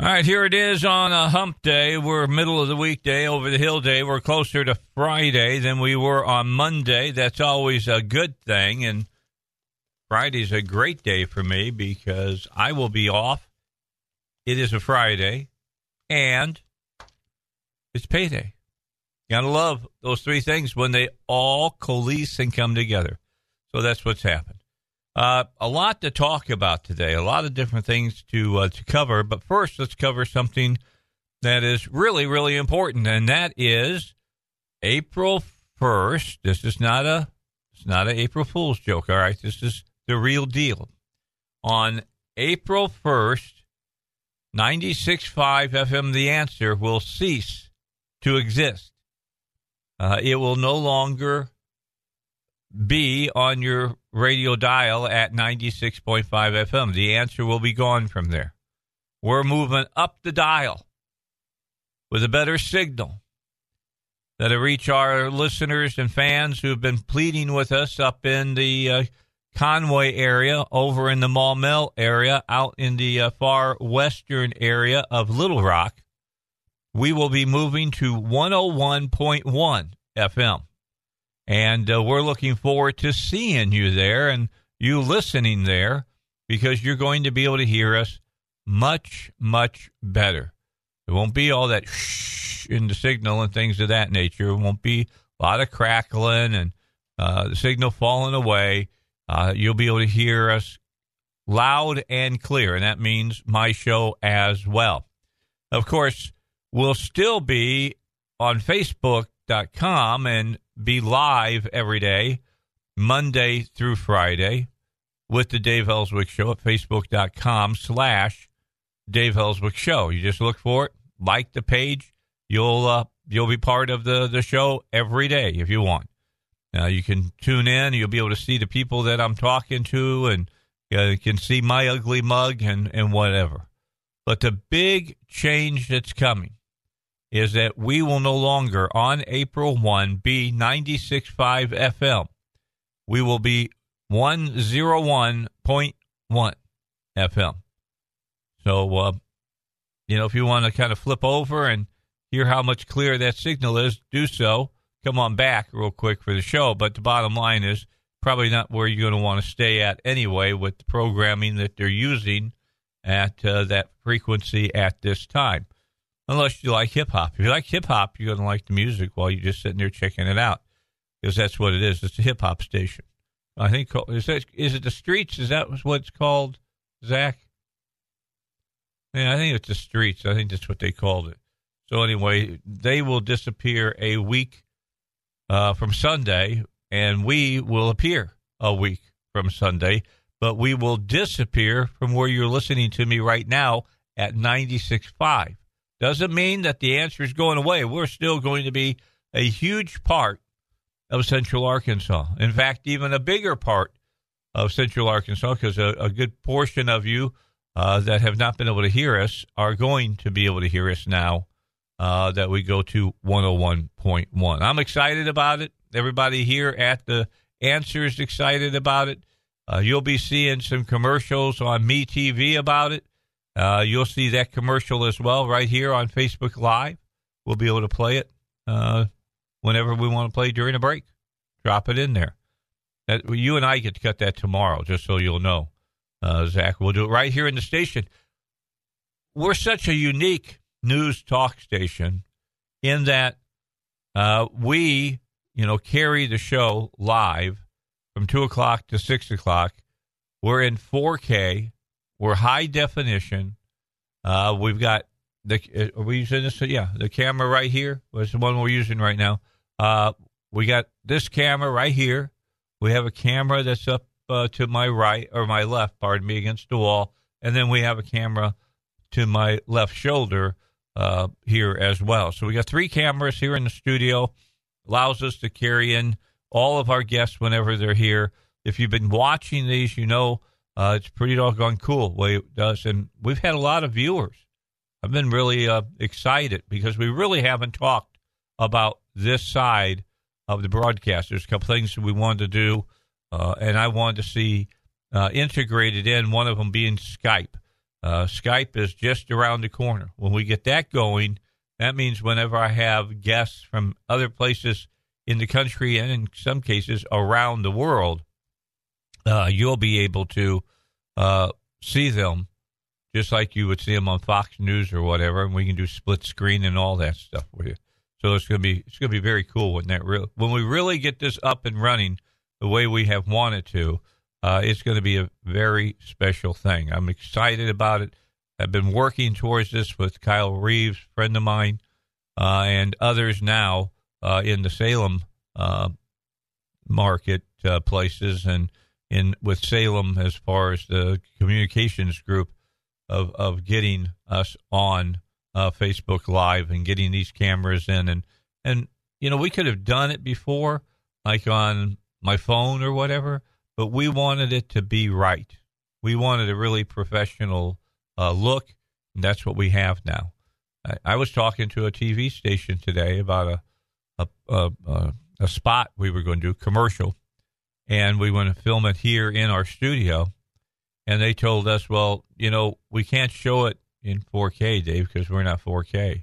All right, here it is on a hump day. We're middle of the weekday, over the hill day. We're closer to Friday than we were on Monday. That's always a good thing. And Friday's a great day for me because I will be off. It is a Friday and it's payday. You gotta love those three things when they all coalesce and come together. So that's what's happened. Uh, a lot to talk about today, a lot of different things to uh, to cover. But first, let's cover something that is really, really important, and that is April first. This is not a it's not an April Fool's joke. All right, this is the real deal. On April first, 96.5 FM, the answer will cease to exist. Uh, it will no longer be on your radio dial at 96.5 FM. The answer will be gone from there. We're moving up the dial with a better signal that'll reach our listeners and fans who've been pleading with us up in the uh, Conway area, over in the Maumelle area, out in the uh, far western area of Little Rock. We will be moving to 101.1 FM. And uh, we're looking forward to seeing you there and you listening there because you're going to be able to hear us much, much better. It won't be all that shh in the signal and things of that nature. It won't be a lot of crackling and uh, the signal falling away. Uh, you'll be able to hear us loud and clear, and that means my show as well. Of course, we'll still be on Facebook.com and be live every day, Monday through Friday, with the Dave Elswick Show at facebook.com slash Dave Elswick Show. You just look for it, like the page. You'll uh, you'll be part of the, the show every day if you want. Now you can tune in. You'll be able to see the people that I'm talking to, and uh, you can see my ugly mug and and whatever. But the big change that's coming is that we will no longer on April 1 be 96.5 FM. We will be 101.1 FM. So, uh, you know, if you want to kind of flip over and hear how much clearer that signal is, do so. Come on back real quick for the show. But the bottom line is probably not where you're going to want to stay at anyway with the programming that they're using at uh, that frequency at this time unless you like hip hop. If you like hip hop, you're going to like the music while you're just sitting there checking it out because that's what it is. It's a hip hop station. I think is that is it the streets? Is that what it's called, Zach? Yeah, I think it's the streets. I think that's what they called it. So anyway, they will disappear a week uh, from Sunday, and we will appear a week from Sunday. But we will disappear from where you're listening to me right now at 96.5. Doesn't mean that the answer is going away. We're still going to be a huge part of Central Arkansas. In fact, even a bigger part of Central Arkansas, because a, a, good portion of you uh, that have not been able to hear us are going to be able to hear us now uh, that we go to 101.1. I'm excited about it. Everybody here at the answer is excited about it. Uh, you'll be seeing some commercials on Me TV about it. Uh, you'll see that commercial as well right here on Facebook Live. We'll be able to play it uh, whenever we want to play during a break. Drop it in there. That, you and I get to cut that tomorrow, just so you'll know. Uh, Zach, we'll do it right here in the station. We're such a unique news talk station in that uh, we, you know, carry the show live from two o'clock to six o'clock. We're in 4K we're high definition. Uh, we've got the uh, are we using this? Yeah, the camera right here was the one we're using right now. Uh, we got this camera right here. We have a camera that's up uh, to my right or my left, pardon me, against the wall, and then we have a camera to my left shoulder uh, here as well. So we got three cameras here in the studio. Allows us to carry in all of our guests whenever they're here. If you've been watching these, you know uh, it's pretty doggone cool way it does. And we've had a lot of viewers. I've been really uh, excited because we really haven't talked about this side of the broadcast. There's a couple things that we wanted to do, uh, and I wanted to see uh, integrated in, one of them being Skype. Uh, Skype is just around the corner. When we get that going, that means whenever I have guests from other places in the country and in some cases around the world, uh, you'll be able to uh, see them just like you would see them on Fox News or whatever, and we can do split screen and all that stuff with you. So it's gonna be it's gonna be very cool when that real when we really get this up and running the way we have wanted to. Uh, it's going to be a very special thing. I'm excited about it. I've been working towards this with Kyle Reeves, friend of mine, uh, and others now uh, in the Salem uh, market uh, places and in with Salem as far as the communications group of of getting us on uh, Facebook Live and getting these cameras in and and you know we could have done it before like on my phone or whatever, but we wanted it to be right. We wanted a really professional uh, look, and that's what we have now. I, I, was talking to a TV station today about a a, a, a, a spot we were going to do commercial and we want to film it here in our studio. And they told us, well, you know, we can't show it in 4K, Dave, because we're not 4K.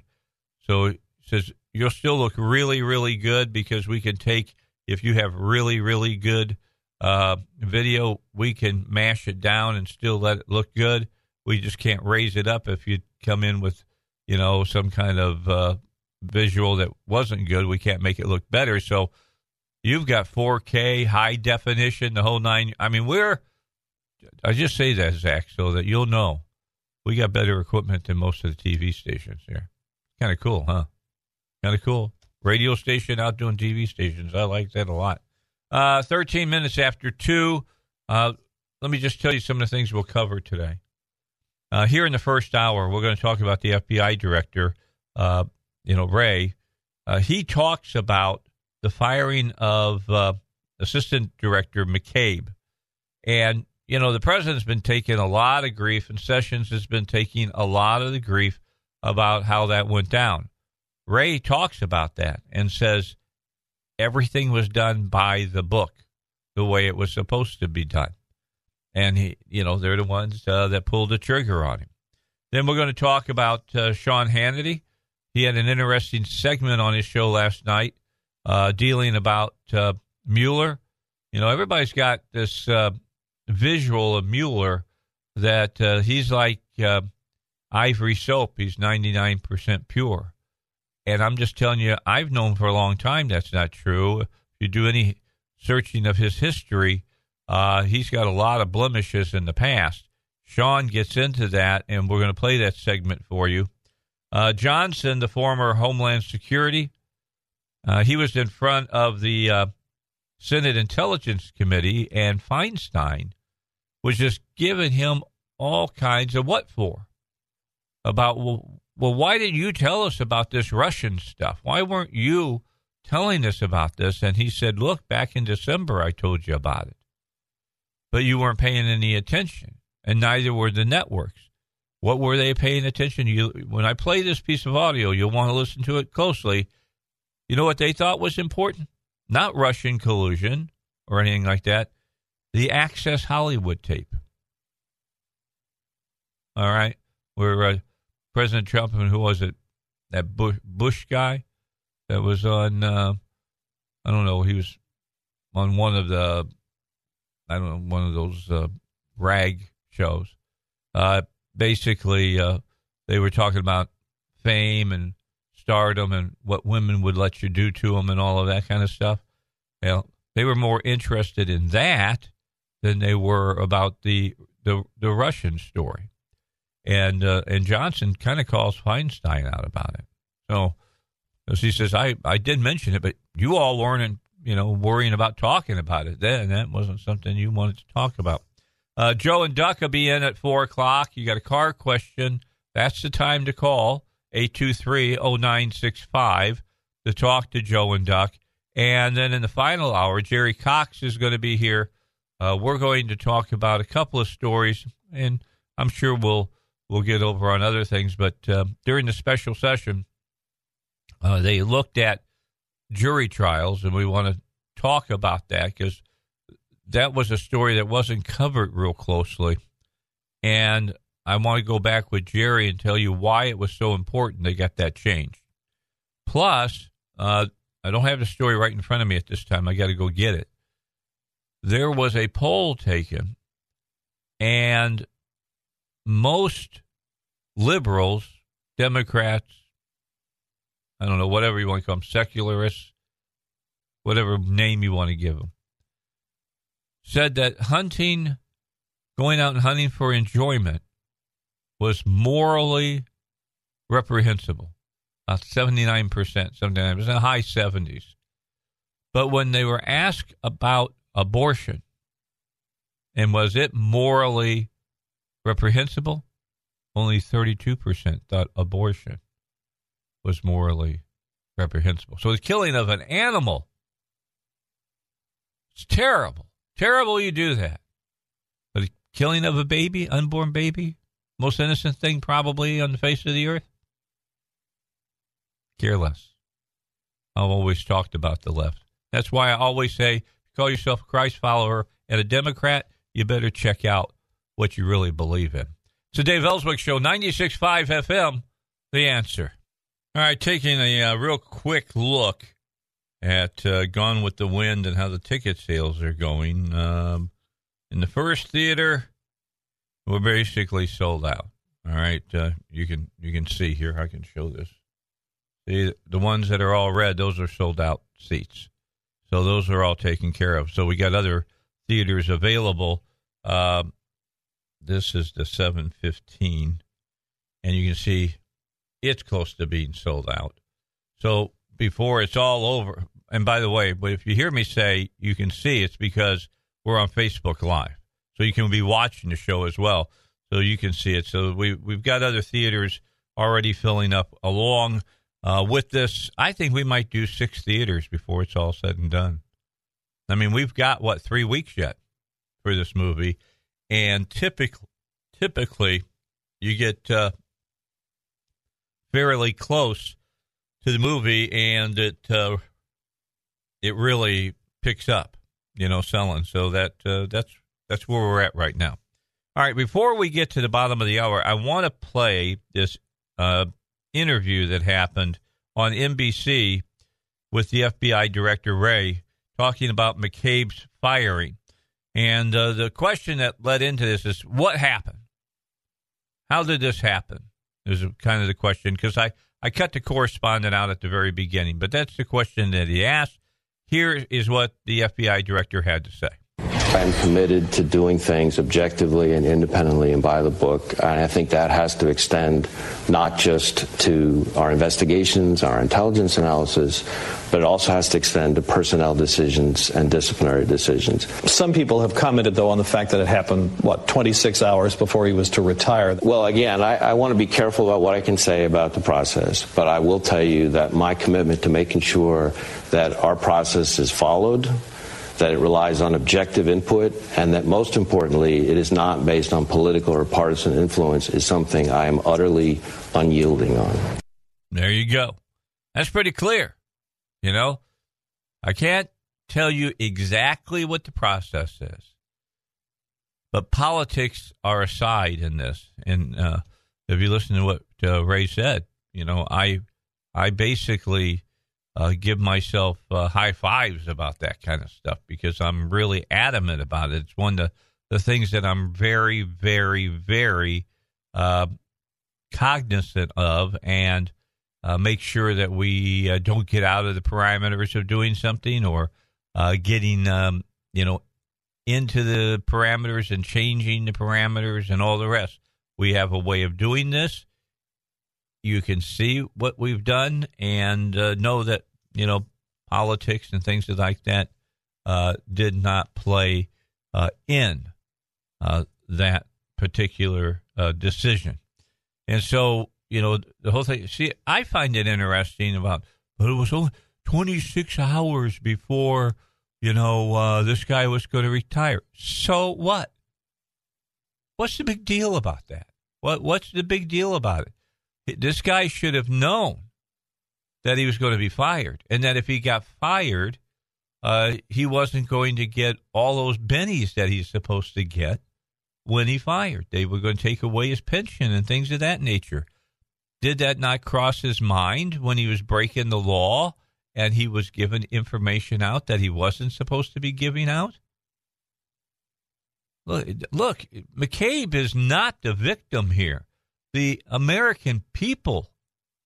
So it says you'll still look really, really good because we can take if you have really, really good uh, video, we can mash it down and still let it look good. We just can't raise it up if you come in with, you know, some kind of uh, visual that wasn't good. We can't make it look better. So You've got 4K, high definition, the whole nine. I mean, we're, I just say that, Zach, so that you'll know we got better equipment than most of the TV stations here. Kind of cool, huh? Kind of cool. Radio station out doing TV stations. I like that a lot. Uh, 13 minutes after 2. Uh, let me just tell you some of the things we'll cover today. Uh, here in the first hour, we're going to talk about the FBI director, uh, you know, Wray. Uh, he talks about the firing of uh, Assistant Director McCabe. And, you know, the president's been taking a lot of grief, and Sessions has been taking a lot of the grief about how that went down. Wray talks about that and says everything was done by the book, the way it was supposed to be done. And, he, you know, they're the ones uh, that pulled the trigger on him. Then we're going to talk about uh, Sean Hannity. He had an interesting segment on his show last night uh, dealing about uh, Mueller. You know, everybody's got this uh, visual of Mueller that uh, he's like uh, ivory soap. He's 99% pure. And I'm just telling you, I've known for a long time that's not true. If you do any searching of his history, uh, he's got a lot of blemishes in the past. Sean gets into that, and we're going to play that segment for you. Uh, Johnson, the former Homeland Security uh, he was in front of the uh, Senate Intelligence Committee, and Feinstein was just giving him all kinds of what for about well, well why didn't you tell us about this Russian stuff? Why weren't you telling us about this? And he said, look, back in December I told you about it, but you weren't paying any attention, and neither were the networks. What were they paying attention? to? You when I play this piece of audio, you'll want to listen to it closely you know what they thought was important? Not Russian collusion or anything like that. The Access Hollywood tape. All right, where uh, President Trump and who was it? That Bush, Bush guy that was on. Uh, I don't know. He was on one of the. I don't know one of those uh, rag shows. Uh, basically, uh, they were talking about fame and stardom and what women would let you do to them and all of that kind of stuff. Well, they were more interested in that than they were about the the, the Russian story. And uh, and Johnson kind of calls Feinstein out about it. So as he says, I, I did mention it, but you all weren't, you know, worrying about talking about it then. That wasn't something you wanted to talk about. Uh, Joe and Duck will be in at 4 o'clock. You got a car question That's the time to call 823 0965 to talk to Joe and Duck. And then in the final hour, Jerry Cox is going to be here. Uh, we're going to talk about a couple of stories, and I'm sure we'll we'll get over on other things. But uh, during the special session, uh, they looked at jury trials, and we want to talk about that because that was a story that wasn't covered real closely. And I want to go back with Jerry and tell you why it was so important they got that changed. Plus, uh, I don't have the story right in front of me at this time. I got to go get it. There was a poll taken, and most liberals, Democrats, I don't know, whatever you want to call them, secularists, whatever name you want to give them, said that hunting, going out and hunting for enjoyment, was morally reprehensible. About 79%, 79%, It was in the high 70s. But when they were asked about abortion, and was it morally reprehensible? Only 32% thought abortion was morally reprehensible. So the killing of an animal it's terrible. Terrible you do that. But the killing of a baby, unborn baby, most innocent thing probably on the face of the earth? Care less. I've always talked about the left. That's why I always say, call yourself a Christ follower and a Democrat, you better check out what you really believe in. It's Dave Elswick Show, 96.5 FM, The Answer. All right, taking a uh, real quick look at uh, Gone with the Wind and how the ticket sales are going. Um, in the first theater, we're basically sold out. All right, uh, you can you can see here. I can show this. See the ones that are all red; those are sold out seats. So those are all taken care of. So we got other theaters available. Um, this is the 715, and you can see it's close to being sold out. So before it's all over. And by the way, but if you hear me say you can see, it's because we're on Facebook Live, so you can be watching the show as well, so you can see it. So we we've got other theaters already filling up along uh, with this. I think we might do six theaters before it's all said and done. I mean, we've got what three weeks yet for this movie, and typically, typically, you get uh, fairly close to the movie, and it uh, it really picks up, you know, selling. So that uh, that's that's where we're at right now. All right, before we get to the bottom of the hour, I want to play this uh, interview that happened on NBC with the FBI Director Wray talking about McCabe's firing. And uh, the question that led into this is what happened? How did this happen? Is kind of the question because I I cut the correspondent out at the very beginning, but that's the question that he asked. Here is what the FBI director had to say. I'm committed to doing things objectively and independently and by the book. And I think that has to extend not just to our investigations, our intelligence analysis, but it also has to extend to personnel decisions and disciplinary decisions. Some people have commented, though, on the fact that it happened, what, 26 hours before he was to retire. Well, again, I, I want to be careful about what I can say about the process, but I will tell you that my commitment to making sure that our process is followed that it relies on objective input, and that most importantly, it is not based on political or partisan influence, is something I am utterly unyielding on. There you go. That's pretty clear. You know, I can't tell you exactly what the process is, but politics are aside in this. And uh, if you listen to what uh, Wray said, you know, I I basically uh, give myself uh, high fives about that kind of stuff because I'm really adamant about it. It's one of the, the things that I'm very, very, very uh, cognizant of and uh, make sure that we uh, don't get out of the parameters of doing something or uh, getting, um, you know, into the parameters and changing the parameters and all the rest. We have a way of doing this you can see what we've done and uh, know that you know, politics and things like that uh, did not play uh, in uh, that particular uh, decision. And so, you know, the whole thing. See, I find it interesting about, but it was only 26 hours before, you know, uh, this guy was going to retire. So what? What's the big deal about that? What What's the big deal about it? This guy should have known that he was going to be fired, and that if he got fired, uh, he wasn't going to get all those bennies that he's supposed to get when he fired. They were going to take away his pension and things of that nature. Did that not cross his mind when he was breaking the law and he was given information out that he wasn't supposed to be giving out? Look, look, McCabe is not the victim here. The American people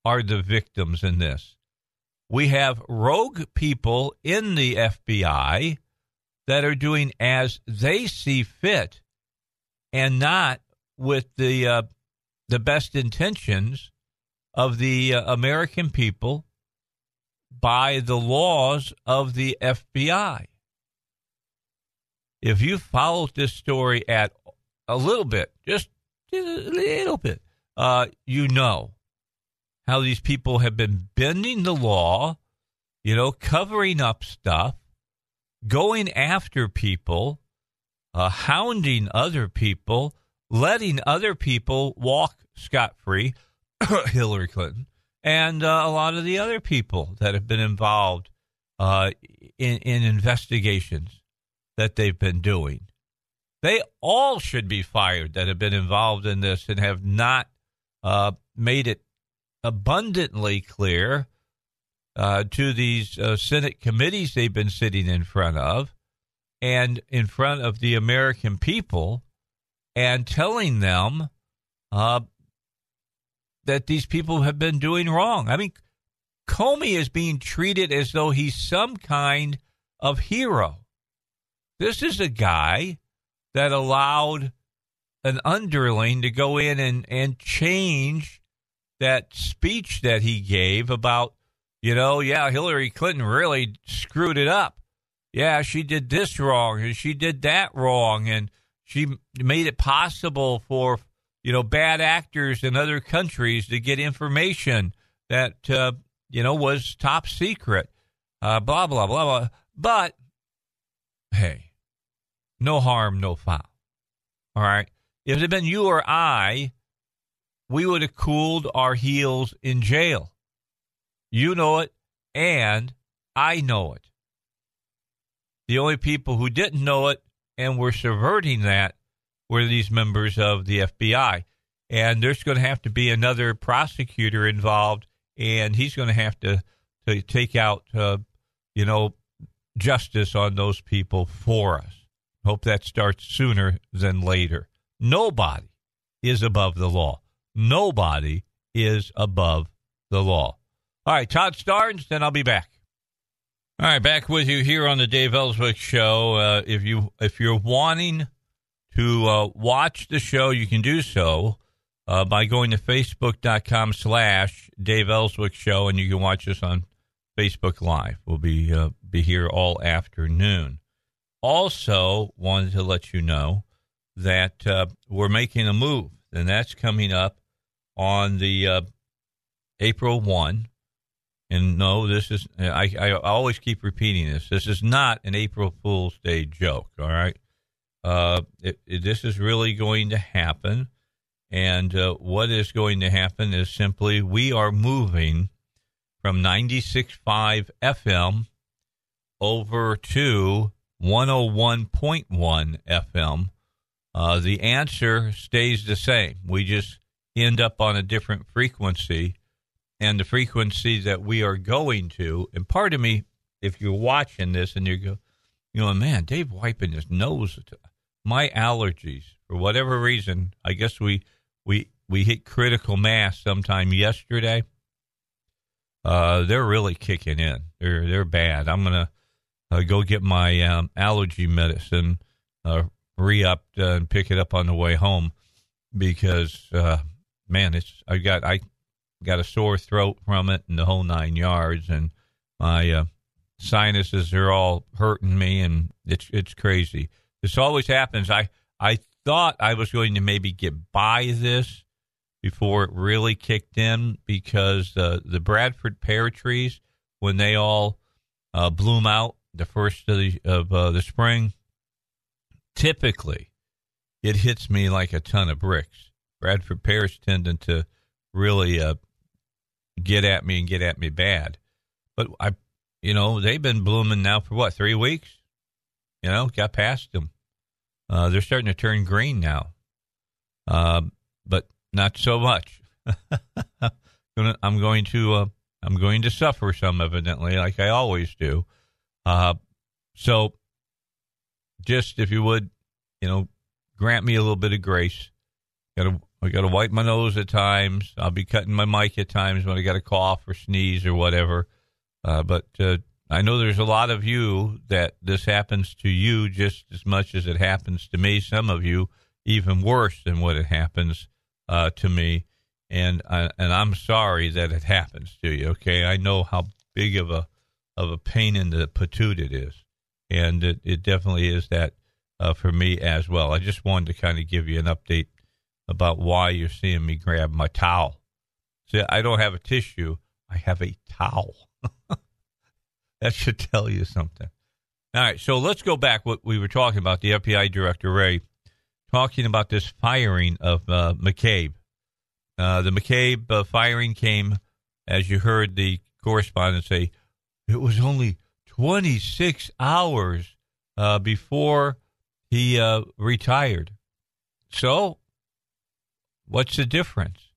are the victims in this. We have rogue people in the FBI that are doing as they see fit and not with the uh, the best intentions of the uh, American people by the laws of the FBI if you followed this story at a little bit, just a little bit, uh, you know how these people have been bending the law, you know, covering up stuff, going after people, uh, hounding other people, letting other people walk scot free, Hillary Clinton, and uh, a lot of the other people that have been involved uh, in, in investigations that they've been doing. They all should be fired that have been involved in this and have not uh, made it abundantly clear uh, to these uh, Senate committees they've been sitting in front of and in front of the American people and telling them uh, that these people have been doing wrong. I mean, Comey is being treated as though he's some kind of hero. This is a guy that allowed an underling to go in and, and change that speech that he gave about, you know, yeah, Hillary Clinton really screwed it up. Yeah, she did this wrong and she did that wrong and she made it possible for, you know, bad actors in other countries to get information that, uh, you know, was top secret. Uh, blah, blah, blah, blah. But, hey, no harm, no foul. All right. If it had been you or I, we would have cooled our heels in jail. You know it, and I know it. The only people who didn't know it and were subverting that were these members of the FBI. And there's going to have to be another prosecutor involved, and he's going to have to, to take out, uh, you know, justice on those people for us. Hope that starts sooner than later. Nobody is above the law. Nobody is above the law. All right, Todd Starnes, then I'll be back. All right, back with you here on the Dave Elswick Show. Uh, if you if you're wanting to uh, watch the show, you can do so uh, by going to facebook.com slash Dave Elswick Show, and you can watch us on Facebook Live. We'll be uh, be here all afternoon also wanted to let you know that uh, we're making a move, and that's coming up on the uh, April 1. And no, this is, I, I always keep repeating this. This is not an April Fool's Day joke, all right? Uh, it, it, this is really going to happen. And uh, what is going to happen is simply we are moving from 96.5 FM over to 101.1 FM, uh, the answer stays the same. We just end up on a different frequency, and the frequency that we are going to. And part of me, if you're watching this and you go, you know, man, Dave wiping his nose. My allergies, for whatever reason, I guess we we we hit critical mass sometime yesterday. Uh, they're really kicking in. They're they're bad. I'm gonna uh, go get my um, allergy medicine uh, re-upped uh, and pick it up on the way home because uh, man, it's I got I got a sore throat from it and the whole nine yards, and my uh, sinuses are all hurting me, and it's it's crazy. This always happens. I I thought I was going to maybe get by this before it really kicked in because uh, the Bradford pear trees, when they all uh, bloom out the first of the, of, uh, the spring, typically it hits me like a ton of bricks. Bradford pears tending to really uh, get at me and get at me bad. But I, you know, they've been blooming now for what three weeks. You know, got past them. Uh, they're starting to turn green now, uh, but not so much. I'm going to uh, I'm going to suffer some, evidently, like I always do. Uh, so, just if you would, you know, grant me a little bit of grace. Got to I got to wipe my nose at times. I'll be cutting my mic at times when I got a cough or sneeze or whatever. Uh, but uh, I know there's a lot of you that this happens to you just as much as it happens to me. Some of you even worse than what it happens uh, to me, and I, and I'm sorry that it happens to you. Okay, I know how big of a of a pain in the patoot it is, and it, it definitely is that uh, for me as well. I just wanted to kind of give you an update about why you're seeing me grab my towel. See, I don't have a tissue. I have a towel. that should tell you something. All right, so let's go back. What we were talking about, the FBI director Wray talking about this firing of uh, McCabe. Uh, the McCabe uh, firing came, as you heard the correspondent say, it was only 26 hours uh, before he uh, retired. So What's the difference?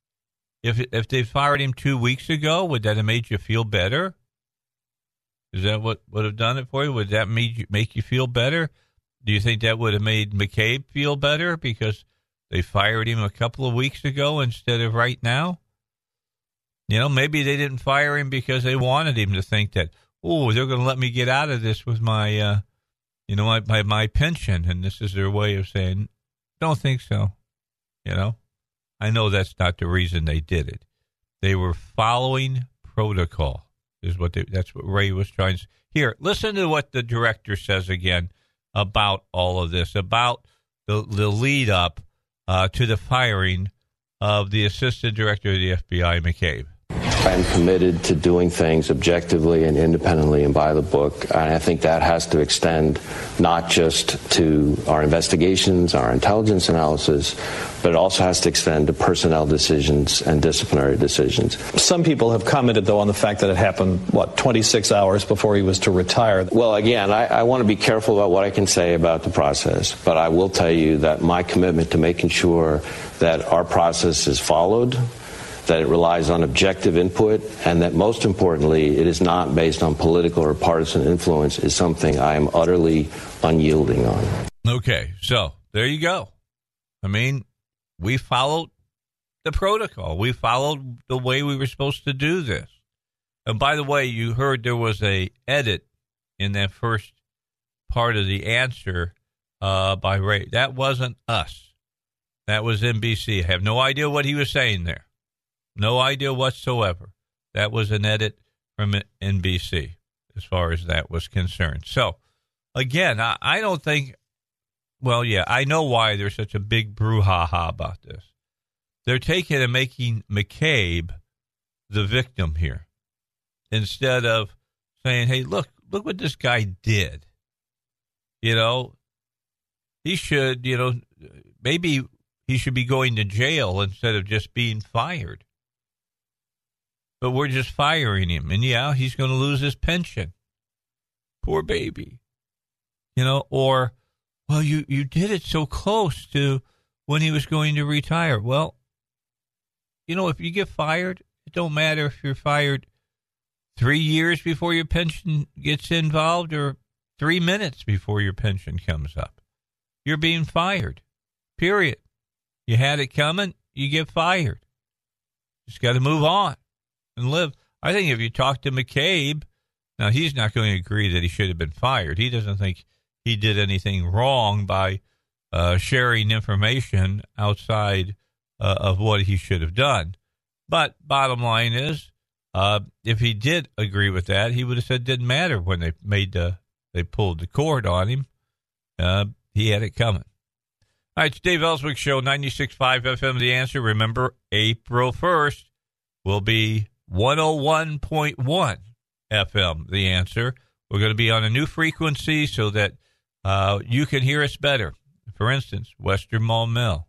If if they fired him two weeks ago, would that have made you feel better? Is that what would have done it for you? Would that make you, make you feel better? Do you think that would have made McCabe feel better because they fired him a couple of weeks ago instead of right now? You know, maybe they didn't fire him because they wanted him to think that, oh, they're going to let me get out of this with my, uh, you know, my, my, my pension. And this is their way of saying, don't think so. You know? I know that's not the reason they did it. They were following protocol. Is what they, that's what Wray was trying to. Here, listen to what the director says again about all of this, about the the lead up uh, to the firing of the assistant director of the FBI, McCabe. I'm committed to doing things objectively and independently and by the book. And I think that has to extend not just to our investigations, our intelligence analysis, but it also has to extend to personnel decisions and disciplinary decisions. Some people have commented, though, on the fact that it happened, what, 26 hours before he was to retire. Well, again, I, I want to be careful about what I can say about the process, but I will tell you that my commitment to making sure that our process is followed that it relies on objective input, and that most importantly, it is not based on political or partisan influence, is something I am utterly unyielding on. Okay, so there you go. I mean, we followed the protocol. We followed the way we were supposed to do this. And by the way, you heard there was a edit in that first part of the answer uh, by Wray. That wasn't us. That was NBC. I have no idea what he was saying there. No idea whatsoever. That was an edit from NBC as far as that was concerned. So, again, I, I don't think, well, yeah, I know why there's such a big brouhaha about this. They're taking and making McCabe the victim here instead of saying, hey, look, look what this guy did. You know, he should, you know, maybe he should be going to jail instead of just being fired but we're just firing him. And yeah, he's going to lose his pension. Poor baby. You know, or, well, you, you did it so close to when he was going to retire. Well, you know, if you get fired, it don't matter if you're fired three years before your pension gets involved or three minutes before your pension comes up. You're being fired. Period. You had it coming, you get fired. Just got to move on and live. I think if you talk to McCabe, now he's not going to agree that he should have been fired. He doesn't think he did anything wrong by uh, sharing information outside uh, of what he should have done. But bottom line is, uh, if he did agree with that, he would have said it didn't matter when they made the they pulled the cord on him. Uh, he had it coming. All right, it's Dave Elswick Show, 96.5 FM, The Answer. Remember, April 1st will be 101.1 FM, The Answer. We're going to be on a new frequency so that uh, you can hear us better. For instance, Western Maumelle.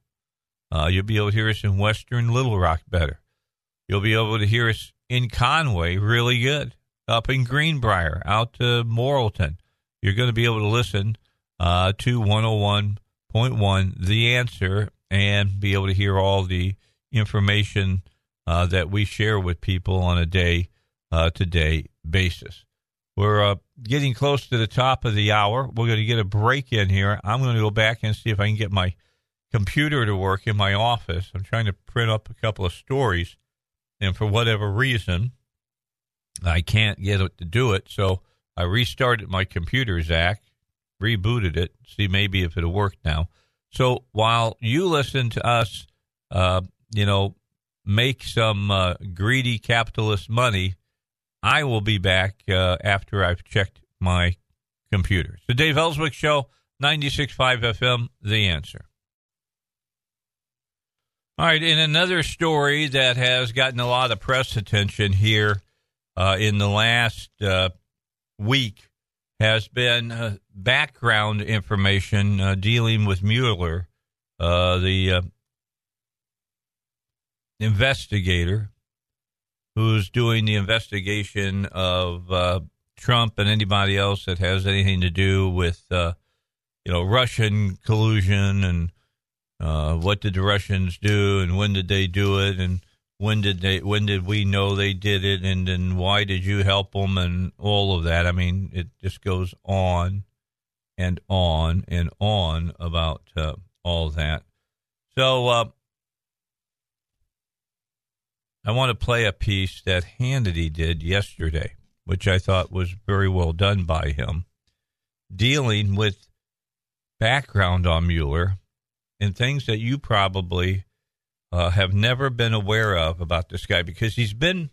Uh, you'll be able to hear us in Western Little Rock better. You'll be able to hear us in Conway really good. Up in Greenbrier, out to Morrilton. You're going to be able to listen uh, to 101 Point one, the answer, and be able to hear all the information uh, that we share with people on a day uh, to day basis. We're uh, getting close to the top of the hour. We're going to get a break in here. I'm going to go back and see if I can get my computer to work in my office. I'm trying to print up a couple of stories, and for whatever reason, I can't get it to do it. So I restarted my computer, Zach, rebooted it, see maybe if it'll work now. So while you listen to us, uh, you know, make some uh, greedy capitalist money, I will be back uh, after I've checked my computer. So Dave Elswick Show, 96.5 FM, The Answer. All right, in another story that has gotten a lot of press attention here uh, in the last uh, week, has been uh, background information uh, dealing with Mueller, the investigator who's doing the investigation of uh, Trump and anybody else that has anything to do with, uh, you know, Russian collusion and what did the Russians do and when did they do it and when did they when did we know they did it and then why did you help them and all of that. I mean it just goes on and on and on about uh, all that. So uh, i want to play a piece that hannity did yesterday which i thought was very well done by him dealing with background on mueller and things that you probably uh, have never been aware of about this guy because he's been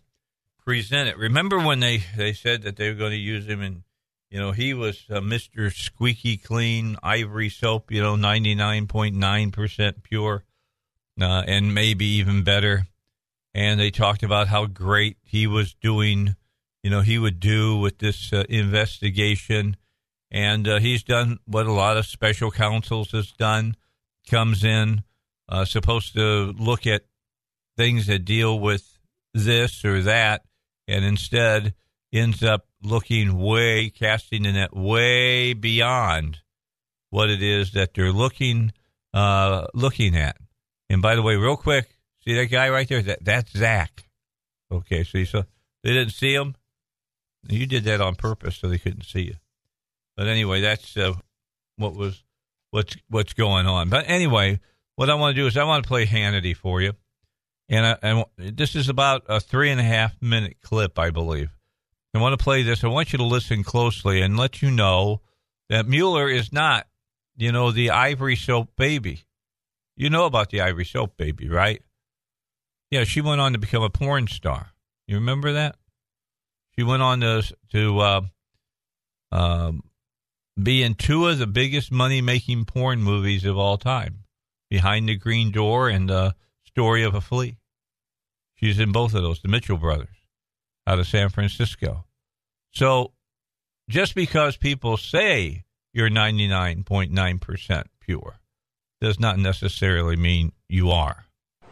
presented. Remember when they, they said that they were going to use him and, you know, he was uh, Mr. Squeaky Clean Ivory Soap, you know, 99.9% pure uh, and maybe even better. And they talked about how great he was doing, you know, he would do with this uh, investigation. And uh, he's done what a lot of special counsels has done, comes in uh, supposed to look at things that deal with this or that, and instead ends up looking way, casting the net way beyond what it is that they're looking uh, looking at. And by the way, real quick, see that guy right there? That that's Zach. Okay, see, so they didn't see him. You did that on purpose so they couldn't see you. But anyway, that's uh, what was what's what's going on. But anyway, what I want to do is I want to play Hannity for you, and I, and this is about a three and a half minute clip, I believe. I want to play this. I want you to listen closely and let you know that Mueller is not, you know, the ivory soap baby. You know about the ivory soap baby, right? Yeah, she went on to become a porn star. You remember that? She went on to to uh, um, be in two of the biggest money making porn movies of all time. Behind the Green Door and the Story of a Flea. She's in both of those, the Mitchell brothers, out of San Francisco. So just because people say you're 99.9% pure does not necessarily mean you are.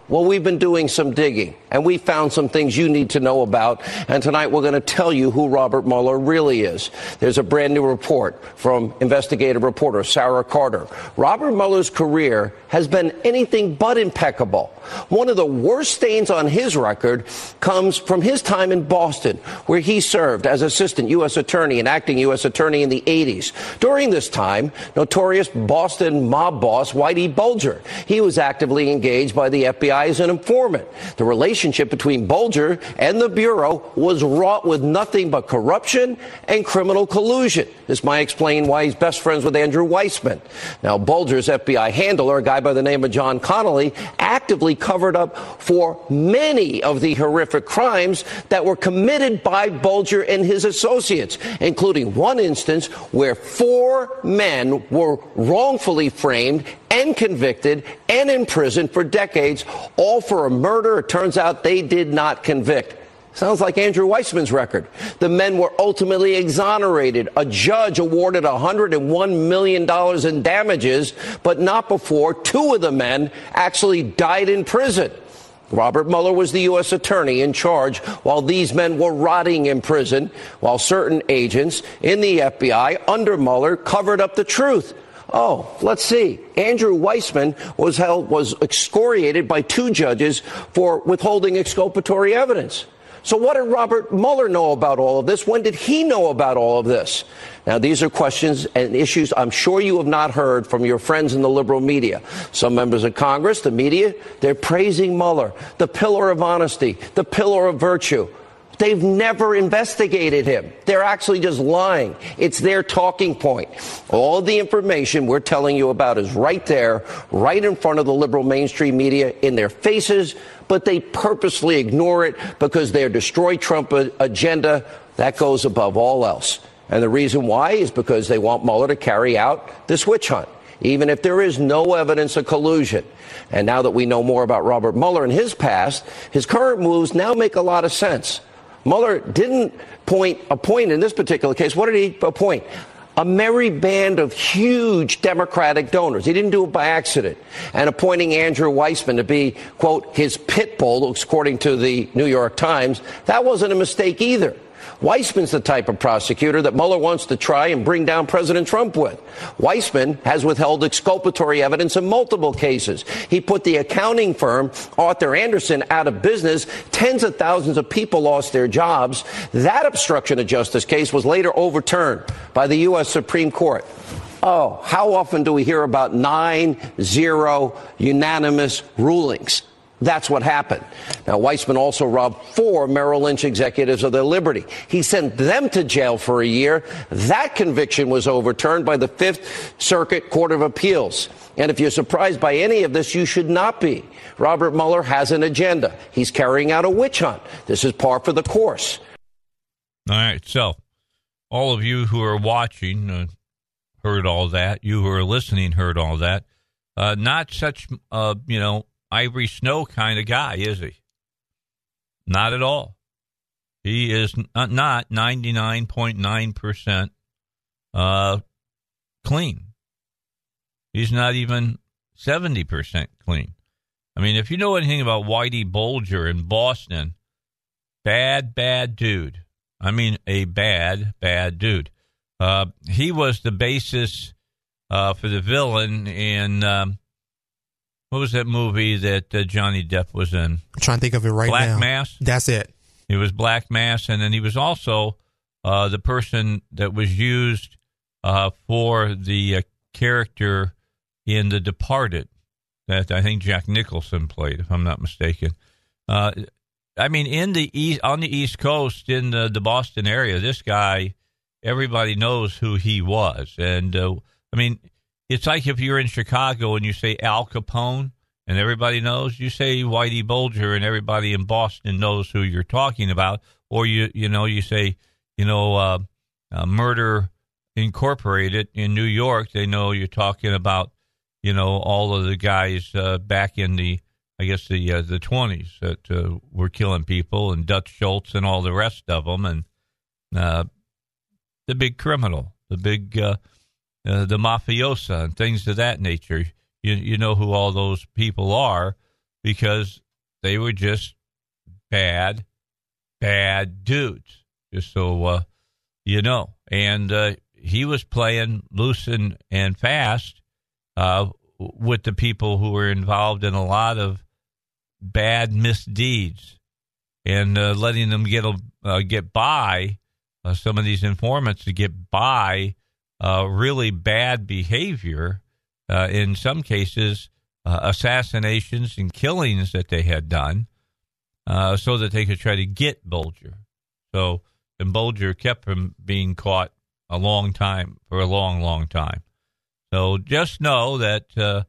Well, we've been doing some digging and we found some things you need to know about. And tonight we're going to tell you who Robert Mueller really is. There's a brand new report from investigative reporter Sarah Carter. Robert Mueller's career has been anything but impeccable. One of the worst stains on his record comes from his time in Boston, where he served as assistant U.S. attorney and acting U.S. attorney in the 80s. During this time, notorious Boston mob boss Whitey Bulger, he was actively engaged by the FBI as an informant. The relationship between Bulger and the Bureau was wrought with nothing but corruption and criminal collusion. This might explain why he's best friends with Andrew Weissmann. Now, Bulger's FBI handler, a guy by the name of John Connolly, actively covered up for many of the horrific crimes that were committed by Bulger and his associates, including one instance where four men were wrongfully framed and convicted and in prison for decades, all for a murder. It turns out they did not convict. Sounds like Andrew Weissmann's record. The men were ultimately exonerated. A judge awarded $101 million in damages, but not before two of the men actually died in prison. Robert Mueller was the U.S. attorney in charge while these men were rotting in prison, while certain agents in the FBI under Mueller covered up the truth. Oh, let's see. Andrew Weissmann was held, was excoriated by two judges for withholding exculpatory evidence. So what did Robert Mueller know about all of this? When did he know about all of this? Now, these are questions and issues I'm sure you have not heard from your friends in the liberal media. Some members of Congress, the media, they're praising Mueller, the pillar of honesty, the pillar of virtue. They've never investigated him. They're actually just lying. It's their talking point. All the information we're telling you about is right there, right in front of the liberal mainstream media, in their faces, but they purposely ignore it because their destroy Trump agenda, that goes above all else. And the reason why is because they want Mueller to carry out this witch hunt, even if there is no evidence of collusion. And now that we know more about Robert Mueller and his past, his current moves now make a lot of sense. Mueller didn't point a point in this particular case. What did he appoint? a merry band of huge Democratic donors. He didn't do it by accident. And appointing Andrew Weissmann to be, quote, his pit bull, according to the New York Times, that wasn't a mistake either. Weissmann's the type of prosecutor that Mueller wants to try and bring down President Trump with. Weissmann has withheld exculpatory evidence in multiple cases. He put the accounting firm Arthur Andersen out of business. Tens of thousands of people lost their jobs. That obstruction of justice case was later overturned by the U.S. Supreme Court. Oh, how often do we hear about nine zero unanimous rulings? That's what happened. Now, Weissmann also robbed four Merrill Lynch executives of their liberty. He sent them to jail for a year. That conviction was overturned by the Fifth Circuit Court of Appeals. And if you're surprised by any of this, you should not be. Robert Mueller has an agenda. He's carrying out a witch hunt. This is par for the course. All right. So, all of you who are watching uh, heard all that. You who are listening heard all that. Uh, not such, uh, you know, Ivory Snow kind of guy, is he? Not at all. He is not 99.9% uh, clean. He's not even 70% clean. I mean, if you know anything about Whitey Bulger in Boston, bad, bad dude. I mean, a bad, bad dude. Uh, he was the basis uh, for the villain in um, what was that movie that uh, Johnny Depp was in? I'm trying to think of it right Black now. Black Mass. That's it. He was Black Mass, and then he was also uh, the person that was used uh, for the uh, character in The Departed that I think Jack Nicholson played, if I'm not mistaken. Uh, I mean, in the east, on the East Coast, in the, the Boston area, this guy, everybody knows who he was, and uh, I mean it's like if you're in Chicago and you say Al Capone and everybody knows, you say Whitey Bulger and everybody in Boston knows who you're talking about, or you you know you say you know uh, uh, Murder Incorporated in New York, they know you're talking about you know all of the guys uh, back in the I guess the uh, the twenties that uh, were killing people and Dutch Schultz and all the rest of them and uh, the big criminal, the big uh, the mafiosa and things of that nature. You you know who all those people are because they were just bad, bad dudes. Just so uh, you know, and uh, he was playing loose and, and fast uh, with the people who were involved in a lot of bad misdeeds and uh, letting them get uh, get by. some of these informants to get by uh, really bad behavior, uh, in some cases, uh, assassinations and killings that they had done, uh, so that they could try to get Bulger. So, and Bulger kept from being caught a long time, for a long, long time. So just know that, uh,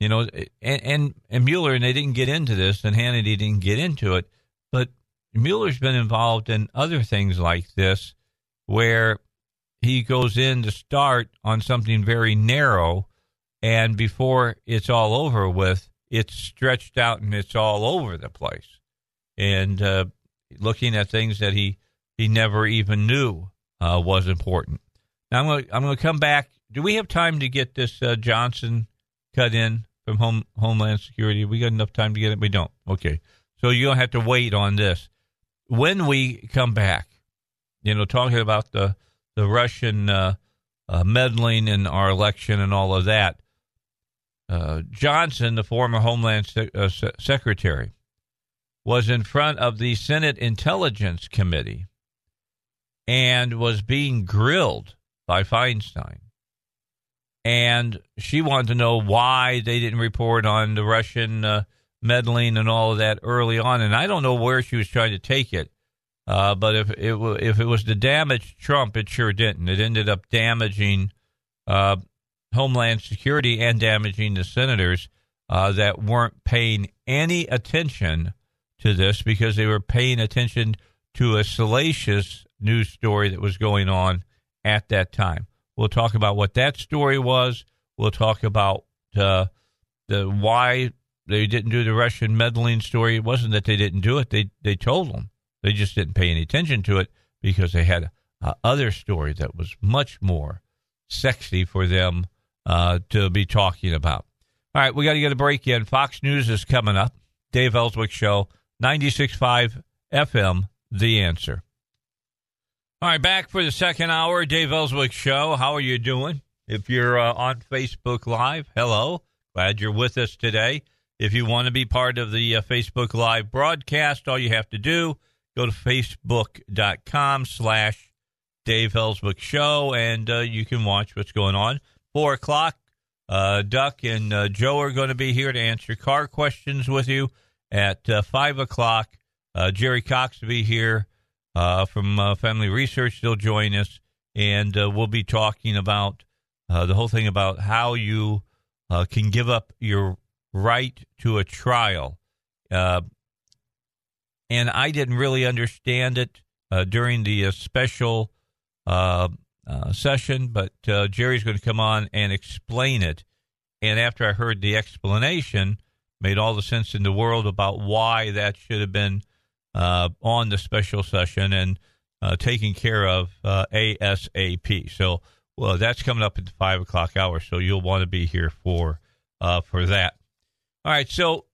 you know, and, and, and Mueller, and they didn't get into this, and Hannity didn't get into it, but Mueller's been involved in other things like this where he goes in to start on something very narrow and before it's all over with, it's stretched out and it's all over the place. And uh, looking at things that he he never even knew uh, was important. Now I'm going I'm going to come back. Do we have time to get this uh, Johnson cut in from Home Homeland Security? We got enough time to get it? We don't. Okay, so you'll have to wait on this. When we come back, you know, talking about the the Russian uh, uh, meddling in our election and all of that. Uh, Johnson, the former Homeland Se- uh, Se- Secretary, was in front of the Senate Intelligence Committee and was being grilled by Feinstein. And she wanted to know why they didn't report on the Russian uh, meddling and all of that early on. And I don't know where she was trying to take it. Uh, but if it if it was to damage Trump, it sure didn't. It ended up damaging uh, Homeland Security and damaging the senators uh, that weren't paying any attention to this because they were paying attention to a salacious news story that was going on at that time. We'll talk about what that story was. We'll talk about uh, the why they didn't do the Russian meddling story. It wasn't that they didn't do it; they they told them they just didn't pay any attention to it because they had a other story that was much more sexy for them uh, to be talking about. All right, we got to get a break in. Fox News is coming up. Dave Elswick Show, 96.5 FM, The Answer. All right, back for the second hour, Dave Elswick Show. How are you doing? If you're uh, on Facebook Live, hello. Glad you're with us today. If you want to be part of the uh, Facebook Live broadcast, all you have to do, go to facebook.com slash Dave Elswick Show, and uh, you can watch what's going on. Four o'clock, uh, Duck and uh, Joe are going to be here to answer car questions with you. At uh, five o'clock, uh, Jerry Cox will be here uh, from Family Research. They'll join us, and we'll be talking about the whole thing about how you can give up your right to a trial. And I didn't really understand it during the special uh, uh, session, but uh, Jerry's going to come on and explain it. And after I heard the explanation, made all the sense in the world about why that should have been uh, on the special session and uh, taken care of uh, ASAP. So, well, that's coming up at the five o'clock hour. So you'll want to be here for for that. All right. So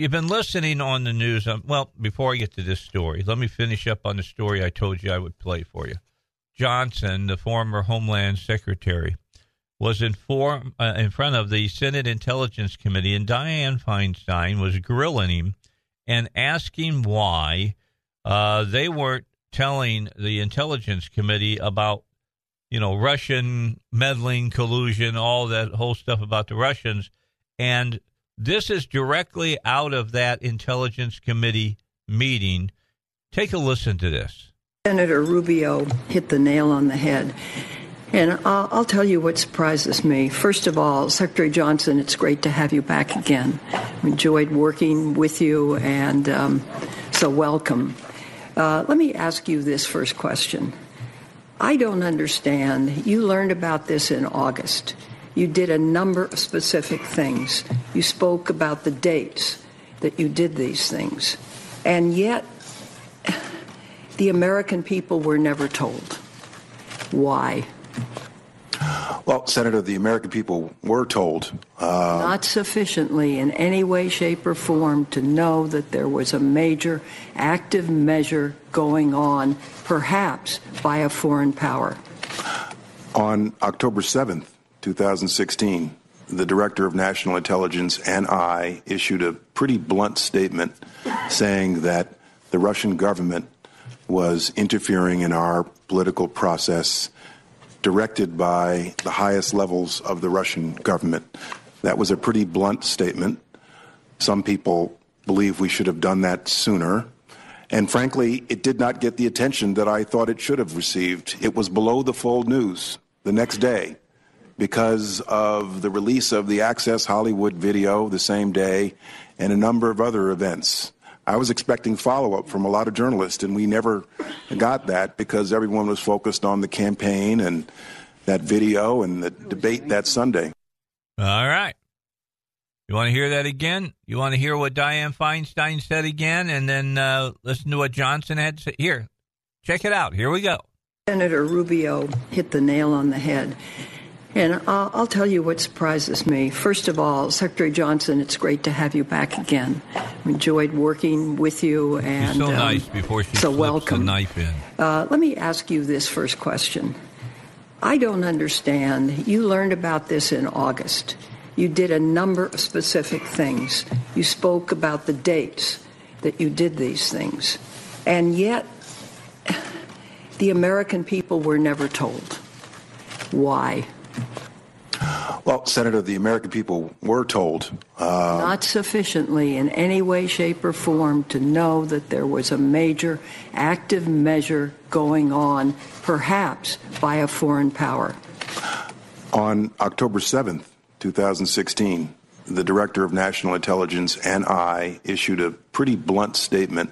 you've been listening on the news. Um, well, before I get to this story, let me finish up on the story I told you I would play for you. Johnson, the former Homeland Secretary, was inform, uh, in front of the Senate Intelligence Committee, and Dianne Feinstein was grilling him and asking why uh, they weren't telling the Intelligence Committee about, you know, Russian meddling, collusion, all that whole stuff about the Russians. And this is directly out of that Intelligence Committee meeting. Take a listen to this. Senator Rubio hit the nail on the head. And I'll, I'll, tell you what surprises me. First of all, Secretary Johnson, it's great to have you back again. Enjoyed working with you, and um, so welcome. Uh, let me ask you this first question. I don't understand. You learned about this in August. You did a number of specific things. You spoke about the dates that you did these things. And yet, the American people were never told. Why? Well, Senator, the American people were told. Uh, Not sufficiently in any way, shape, or form to know that there was a major active measure going on, perhaps by a foreign power. On October 7th, 2016, the Director of National Intelligence and I issued a pretty blunt statement saying that the Russian government was interfering in our political process directed by the highest levels of the Russian government. That was a pretty blunt statement. Some people believe we should have done that sooner. And frankly, it did not get the attention that I thought it should have received. It was below the fold news the next day because of the release of the Access Hollywood video the same day and a number of other events. I was expecting follow up from a lot of journalists, and we never got that because everyone was focused on the campaign and that video and the debate that Sunday. All right. You want to hear that again? You want to hear what Dianne Feinstein said again, and then uh, listen to what Johnson had to say? Here, check it out. Here we go. Senator Rubio hit the nail on the head. And I'll, I'll, tell you what surprises me. First of all, Secretary Johnson, it's great to have you back again. enjoyed working with you, and She's so um, nice before she so welcome. the knife in. Uh, let me ask you this first question. I don't understand. You learned about this in August. You did a number of specific things. You spoke about the dates that you did these things. And yet, the American people were never told. Why? Well, Senator, the American people were told. Uh, Not sufficiently in any way, shape, or form to know that there was a major active measure going on, perhaps by a foreign power. On October 7th, 2016, the Director of National Intelligence and I issued a pretty blunt statement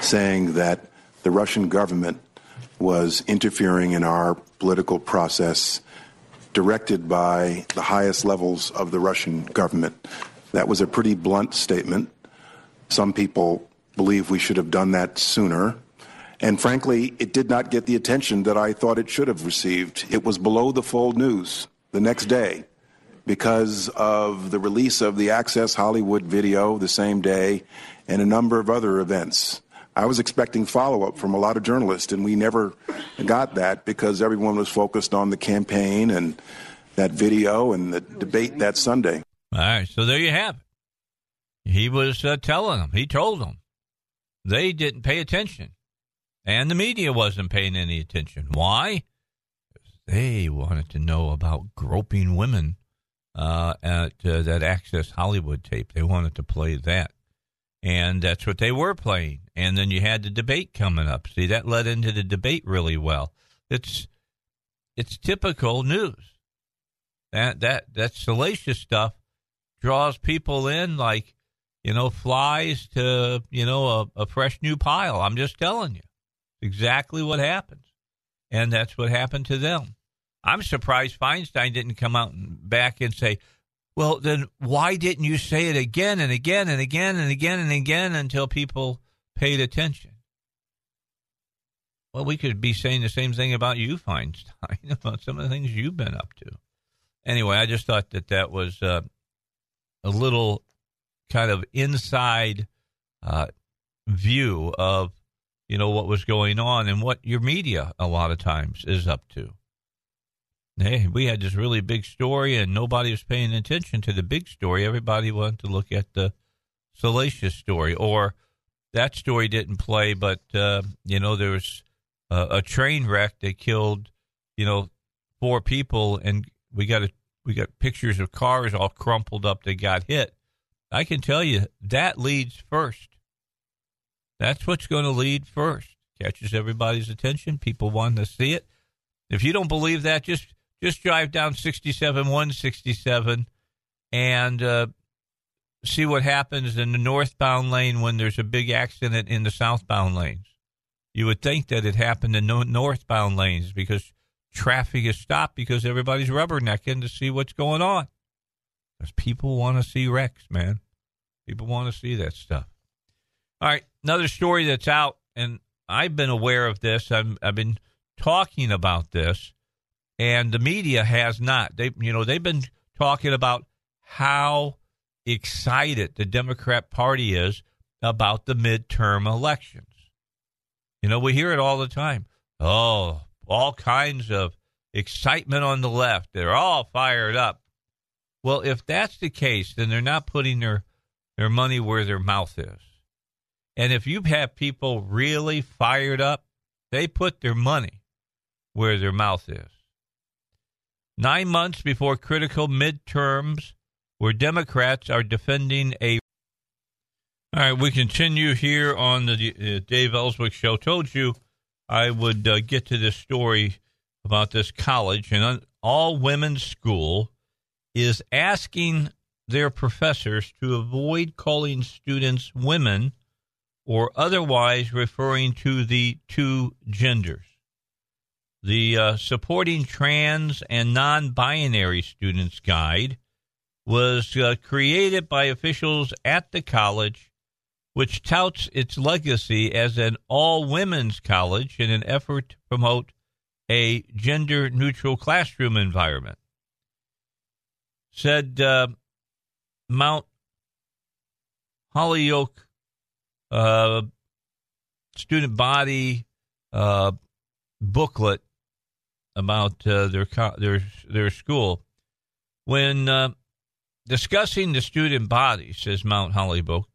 saying that the Russian government was interfering in our political process directed by the highest levels of the Russian government. That was a pretty blunt statement. Some people believe we should have done that sooner. And frankly, it did not get the attention that I thought it should have received. It was below the fold news the next day because of the release of the Access Hollywood video the same day and a number of other events. I was expecting follow up from a lot of journalists, and we never got that because everyone was focused on the campaign and that video and the debate that Sunday. All right, so there you have it. He was uh, telling them, he told them. They didn't pay attention, and the media wasn't paying any attention. Why? They wanted to know about groping women uh, at uh, that Access Hollywood tape. They wanted to play that. And that's what they were playing. And then you had the debate coming up. See, that led into the debate really well. It's it's typical news. That that that salacious stuff draws people in like, you know, flies to, you know, a, a fresh new pile. I'm just telling you. Exactly what happens. And that's what happened to them. I'm surprised Feinstein didn't come out and back and say, well, then why didn't you say it again and again and again and again and again until people paid attention? Well, we could be saying the same thing about you, Feinstein, about some of the things you've been up to. Anyway, I just thought that that was uh, a little kind of inside uh, view of you know what was going on and what your media a lot of times is up to hey, we had this really big story and nobody was paying attention to the big story. Everybody wanted to look at the salacious story, or that story didn't play, but uh, you know there was a, train wreck that killed you know four people, and we got a, we got pictures of cars all crumpled up that got hit. I can tell you that leads first. That's what's going to lead first. Catches everybody's attention. People want to see it. If you don't believe that, just just drive down 67 167 and uh, see what happens in the northbound lane when there's a big accident in the southbound lanes. You would think that it happened in no- northbound lanes because traffic is stopped because everybody's rubbernecking to see what's going on. Because people want to see wrecks, man. People want to see that stuff. All right, another story that's out, and I've been aware of this. I've, I've been talking about this and the media has not. They, you know, they've been talking about how excited the Democrat Party is about the midterm elections. You know, we hear it all the time. Oh, all kinds of excitement on the left. They're all fired up. Well, if that's the case, then they're not putting their their money where their mouth is. And if you have people really fired up, they put their money where their mouth is nine months before critical midterms where Democrats are defending a. All right, we continue here on the uh, Dave Elswick Show. Told you I would uh, get to this story about this college, and all women's school is asking their professors to avoid calling students women or otherwise referring to the two genders. The uh, Supporting Trans and Non Binary Students Guide was uh, created by officials at the college, which touts its legacy as an all women's college in an effort to promote a gender neutral classroom environment. Said uh, Mount Holyoke uh, student body uh, booklet about uh, their their their school. When uh, discussing the student body, says Mount Holyoke,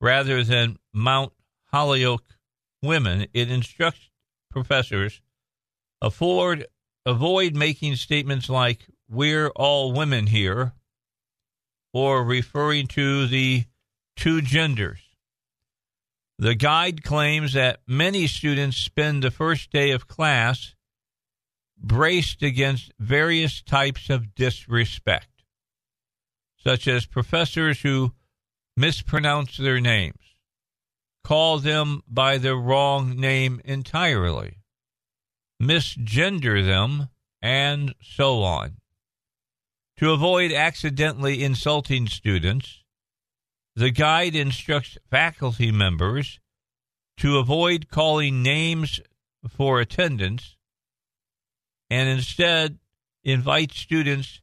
rather than Mount Holyoke women, it instructs professors afford avoid making statements like "We're all women here," or referring to the two genders. The guide claims that many students spend the first day of class braced against various types of disrespect, such as professors who mispronounce their names, call them by the wrong name entirely, misgender them, and so on. To avoid accidentally insulting students, the guide instructs faculty members to avoid calling names for attendance and instead invite students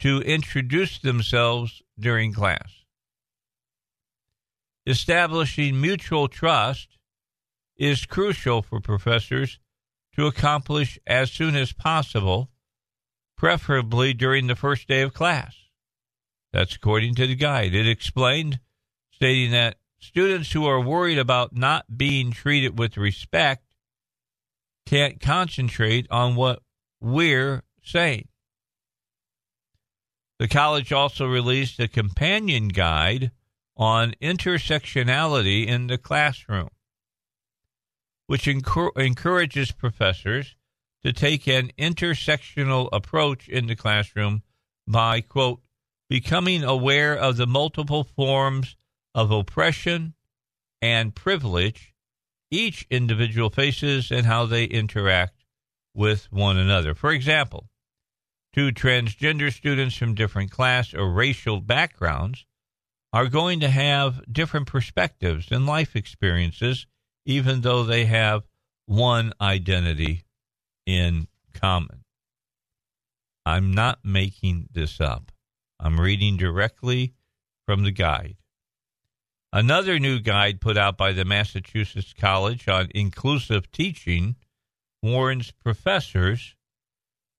to introduce themselves during class. Establishing mutual trust is crucial for professors to accomplish as soon as possible, preferably during the first day of class. That's according to the guide. It explained, stating that students who are worried about not being treated with respect can't concentrate on what we're saying. The college also released a companion guide on intersectionality in the classroom, which encourages professors to take an intersectional approach in the classroom by, quote, becoming aware of the multiple forms of oppression and privilege each individual faces and how they interact with one another. For example, two transgender students from different class or racial backgrounds are going to have different perspectives and life experiences, even though they have one identity in common. I'm not making this up. I'm reading directly from the guide. Another new guide put out by the Massachusetts College on Inclusive Teaching warns professors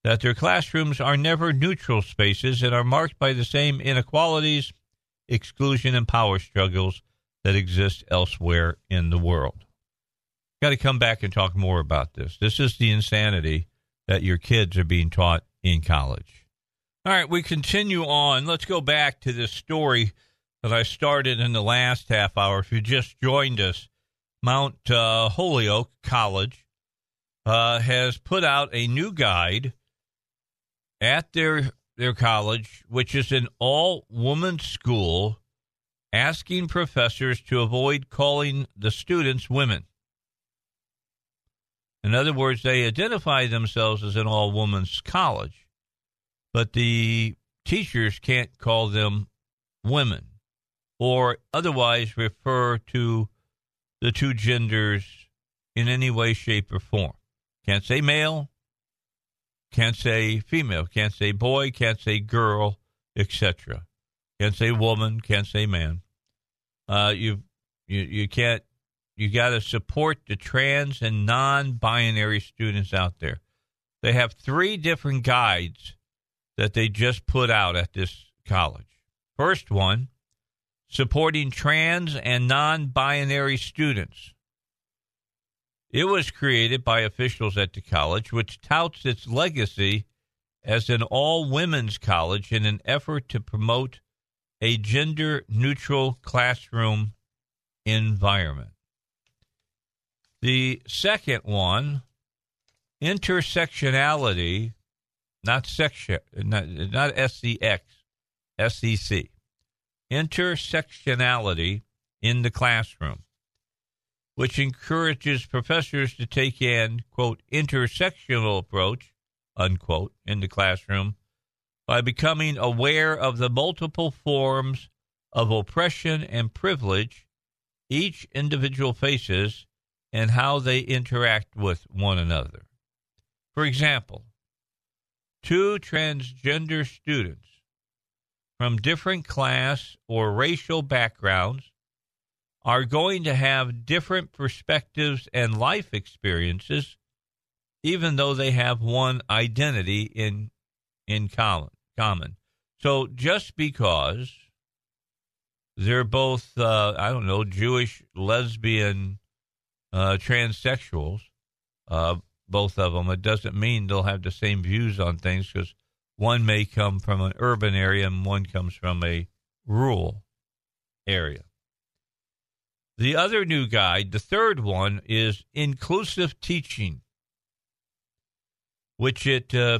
that their classrooms are never neutral spaces and are marked by the same inequalities, exclusion, and power struggles that exist elsewhere in the world. Got to come back and talk more about this. This is the insanity that your kids are being taught in college. All right, we continue on. Let's go back to this story that I started in the last half hour. If you just joined us, Mount uh, Holyoke College uh, has put out a new guide at their their college, which is an all woman school, asking professors to avoid calling the students women. In other words, they identify themselves as an all women's college but the teachers can't call them women or otherwise refer to the two genders in any way, shape, or form. Can't say male, can't say female, can't say boy, can't say girl, etc. Can't say woman, can't say man. Uh, you you you can't. You got to support the trans and non-binary students out there. They have three different guides that they just put out at this college. First one, supporting trans and non binary students. It was created by officials at the college, which touts its legacy as an all women's college in an effort to promote a gender neutral classroom environment. The second one, intersectionality not section, not, not SCX, SEC. Intersectionality in the classroom, which encourages professors to take an, quote, intersectional approach, unquote, in the classroom by becoming aware of the multiple forms of oppression and privilege each individual faces and how they interact with one another. For example, two transgender students from different class or racial backgrounds are going to have different perspectives and life experiences even though they have one identity in in common common. So just because they're both uh, i don't know jewish lesbian uh, transsexuals uh, both of them it doesn't mean they'll have the same views on things because one may come from an urban area and one comes from a rural area the other new guide, the third one, is inclusive teaching, which it uh,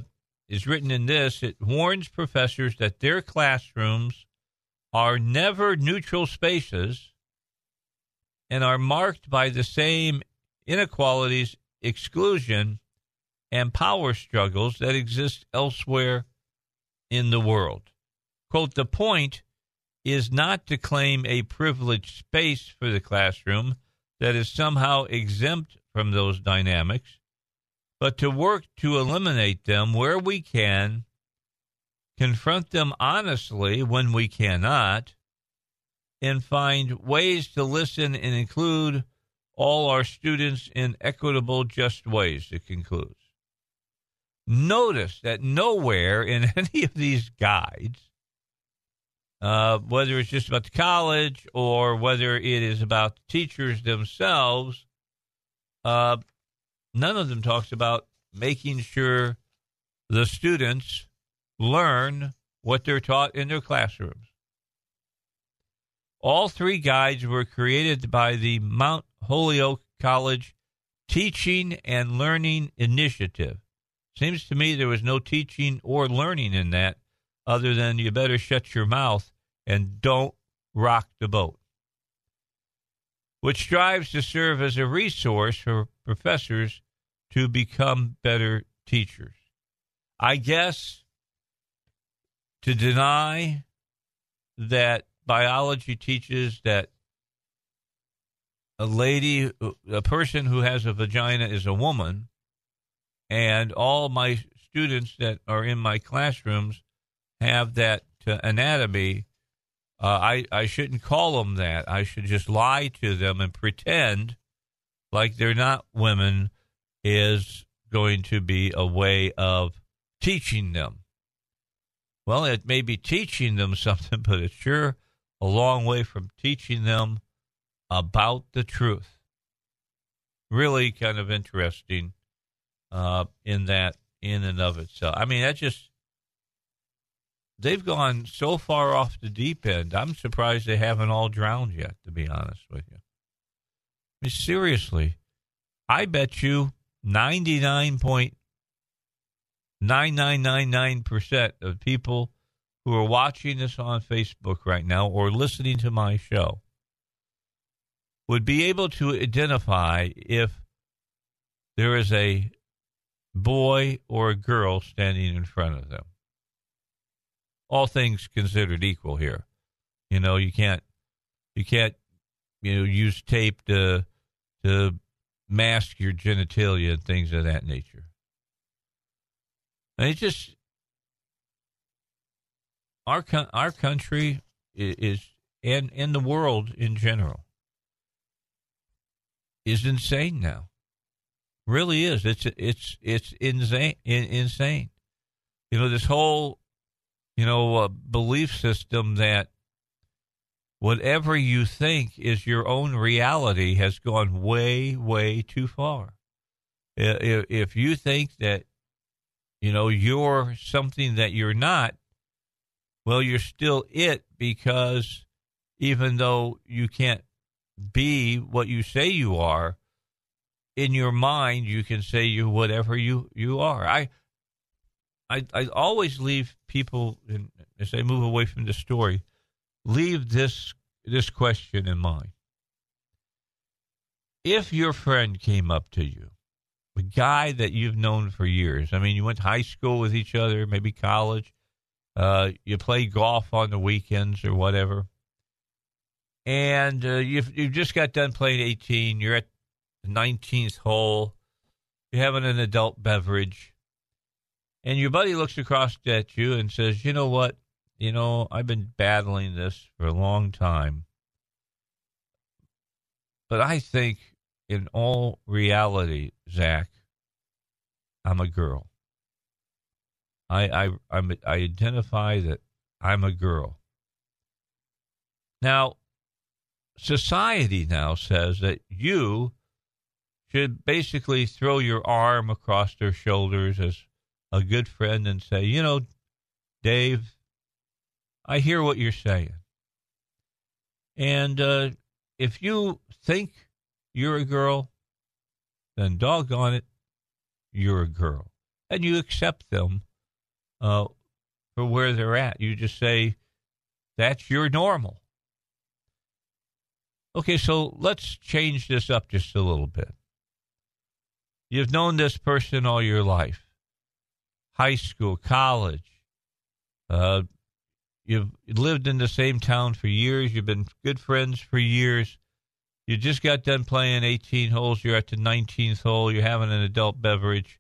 is written in this. It warns professors that their classrooms are never neutral spaces and are marked by the same inequalities, exclusion, and power struggles that exist elsewhere in the world. Quote, the point is not to claim a privileged space for the classroom that is somehow exempt from those dynamics, but to work to eliminate them where we can, confront them honestly when we cannot, and find ways to listen and include all our students in equitable, just ways, it concludes. Notice that nowhere in any of these guides uh, whether it's just about the college or whether it is about the teachers themselves, uh, none of them talks about making sure the students learn what they're taught in their classrooms. All three guides were created by the Mount Holyoke College Teaching and Learning Initiative. Seems to me there was no teaching or learning in that other than you better shut your mouth and don't rock the boat, which strives to serve as a resource for professors to become better teachers. I guess to deny that biology teaches that a lady, a person who has a vagina is a woman, and all my students that are in my classrooms have that uh, anatomy uh, I, I shouldn't call them that. I should just lie to them and pretend like they're not women is going to be a way of teaching them. Well, it may be teaching them something, but it's sure a long way from teaching them about the truth. Really kind of interesting uh, in that, in and of itself. I mean, that just they've gone so far off the deep end. I'm surprised they haven't all drowned yet, to be honest with you. I mean, seriously, I bet you 99.9999% of people who are watching this on Facebook right now or listening to my show would be able to identify if there is a boy or a girl standing in front of them all things considered equal here. You know, you can't you can't you know use tape to to mask your genitalia and things of that nature. And it's just our our country is and in the world in general is insane now. Really is. It's it's it's insane. Insane. You know this whole you know, a belief system that whatever you think is your own reality has gone way, way too far. If you think that, you know, you're something that you're not, well, you're still it because even though you can't be what you say you are, in your mind you can say you whatever you you are. I I, I always leave people as they move away from the story, leave this this question in mind. If your friend came up to you, a guy that you've known for years, I mean, you went to high school with each other, maybe college, Uh, you play golf on the weekends or whatever, and uh, you've you just got done playing 18. You're at the 19th hole. You're having an adult beverage, and your buddy looks across at you and says, "You know what? You know I've been battling this for a long time, but I think, in all reality, Zach, I'm a girl." I I I'm, I identify that I'm a girl. Now, society now says that you should basically throw your arm across their shoulders as a good friend and say, you know, Dave, I hear what you're saying. And uh, if you think you're a girl, then doggone it, you're a girl. And you accept them uh, for where they're at. You just say, that's your normal. Okay, so let's change this up just a little bit. You've known this person all your life high school, college. Uh, you've lived in the same town for years. You've been good friends for years. You just got done playing 18 holes. You're at the 19th hole. You're having an adult beverage.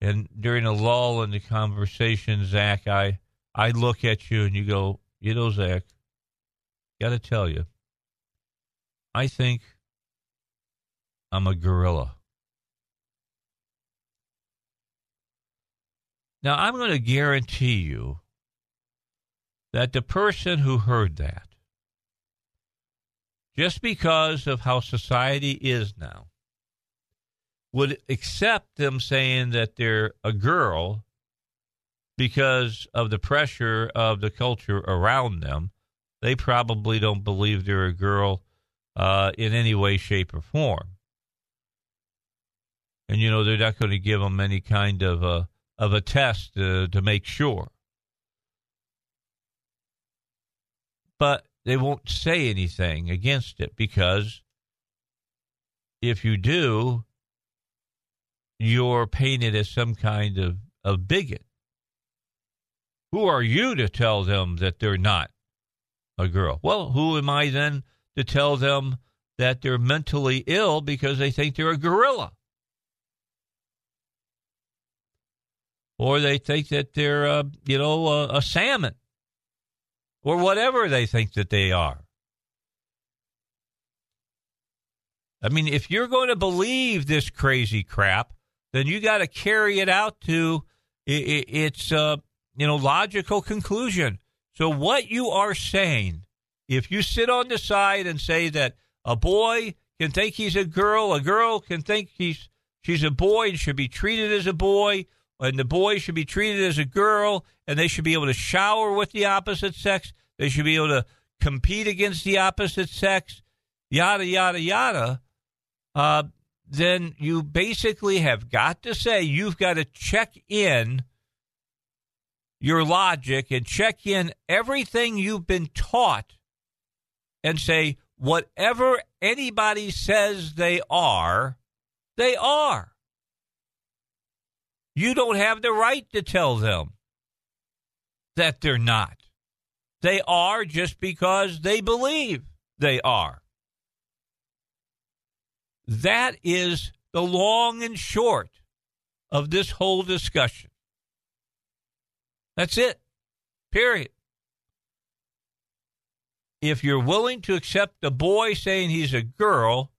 And during a lull in the conversation, Zach, I I look at you and you go, you know, Zach, got to tell you, I think I'm a gorilla. Now, I'm going to guarantee you that the person who heard that, just because of how society is now, would accept them saying that they're a girl because of the pressure of the culture around them. They probably don't believe they're a girl uh, in any way, shape, or form. And you know they're not going to give them any kind of a of a test to, to make sure. But they won't say anything against it because if you do, you're painted as some kind of, of bigot. Who are you to tell them that they're not a girl? Well, who am I then to tell them that they're mentally ill because they think they're a gorilla? Or they think that they're, uh, you know, a, salmon or whatever they think that they are. I mean, if you're going to believe this crazy crap, then you got to carry it out to its uh, you know logical conclusion. So what you are saying, if you sit on the side and say that a boy can think he's a girl, a girl can think he's she's a boy and should be treated as a boy, and the boy should be treated as a girl, and they should be able to shower with the opposite sex, they should be able to compete against the opposite sex, yada yada yada. Uh, then you basically have got to say you've got to check in your logic and check in everything you've been taught and say whatever anybody says they are, they are. You don't have the right to tell them that they're not. They are just because they believe they are. That is the long and short of this whole discussion. That's it. Period. If you're willing to accept a boy saying he's a girl,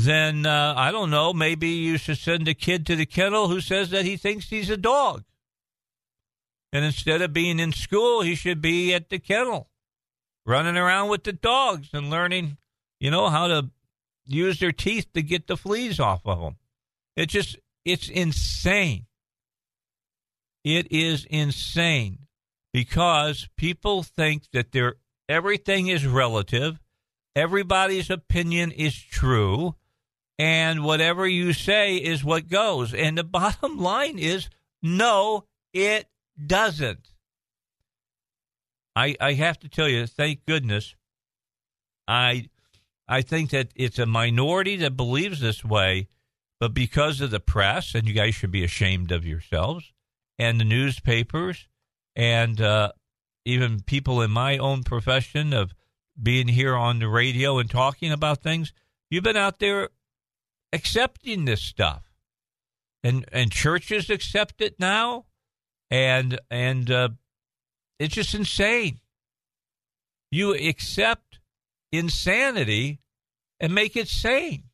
then uh, I don't know, maybe you should send a kid to the kennel who says that he thinks he's a dog. And instead of being in school, he should be at the kennel, running around with the dogs and learning, you know, how to use their teeth to get the fleas off of them. It just, it's insane. It is insane because people think that they everything is relative, everybody's opinion is true, and whatever you say is what goes. And the bottom line is no, it doesn't. I, I have to tell you, thank goodness, I I think that it's a minority that believes this way, but because of the press, and you guys should be ashamed of yourselves, and the newspapers, and uh, even people in my own profession of being here on the radio and talking about things, you've been out there accepting this stuff, and and churches accept it now, and and uh, it's just insane. You accept insanity and make it sane.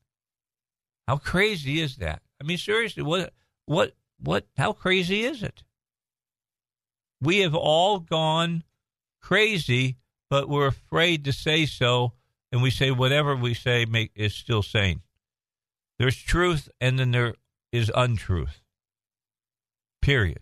How crazy is that? I mean, seriously, what, what, what, how crazy is it? We have all gone crazy, but we're afraid to say so, and we say whatever we say make, is still sane. There's truth, and then there is untruth. Period.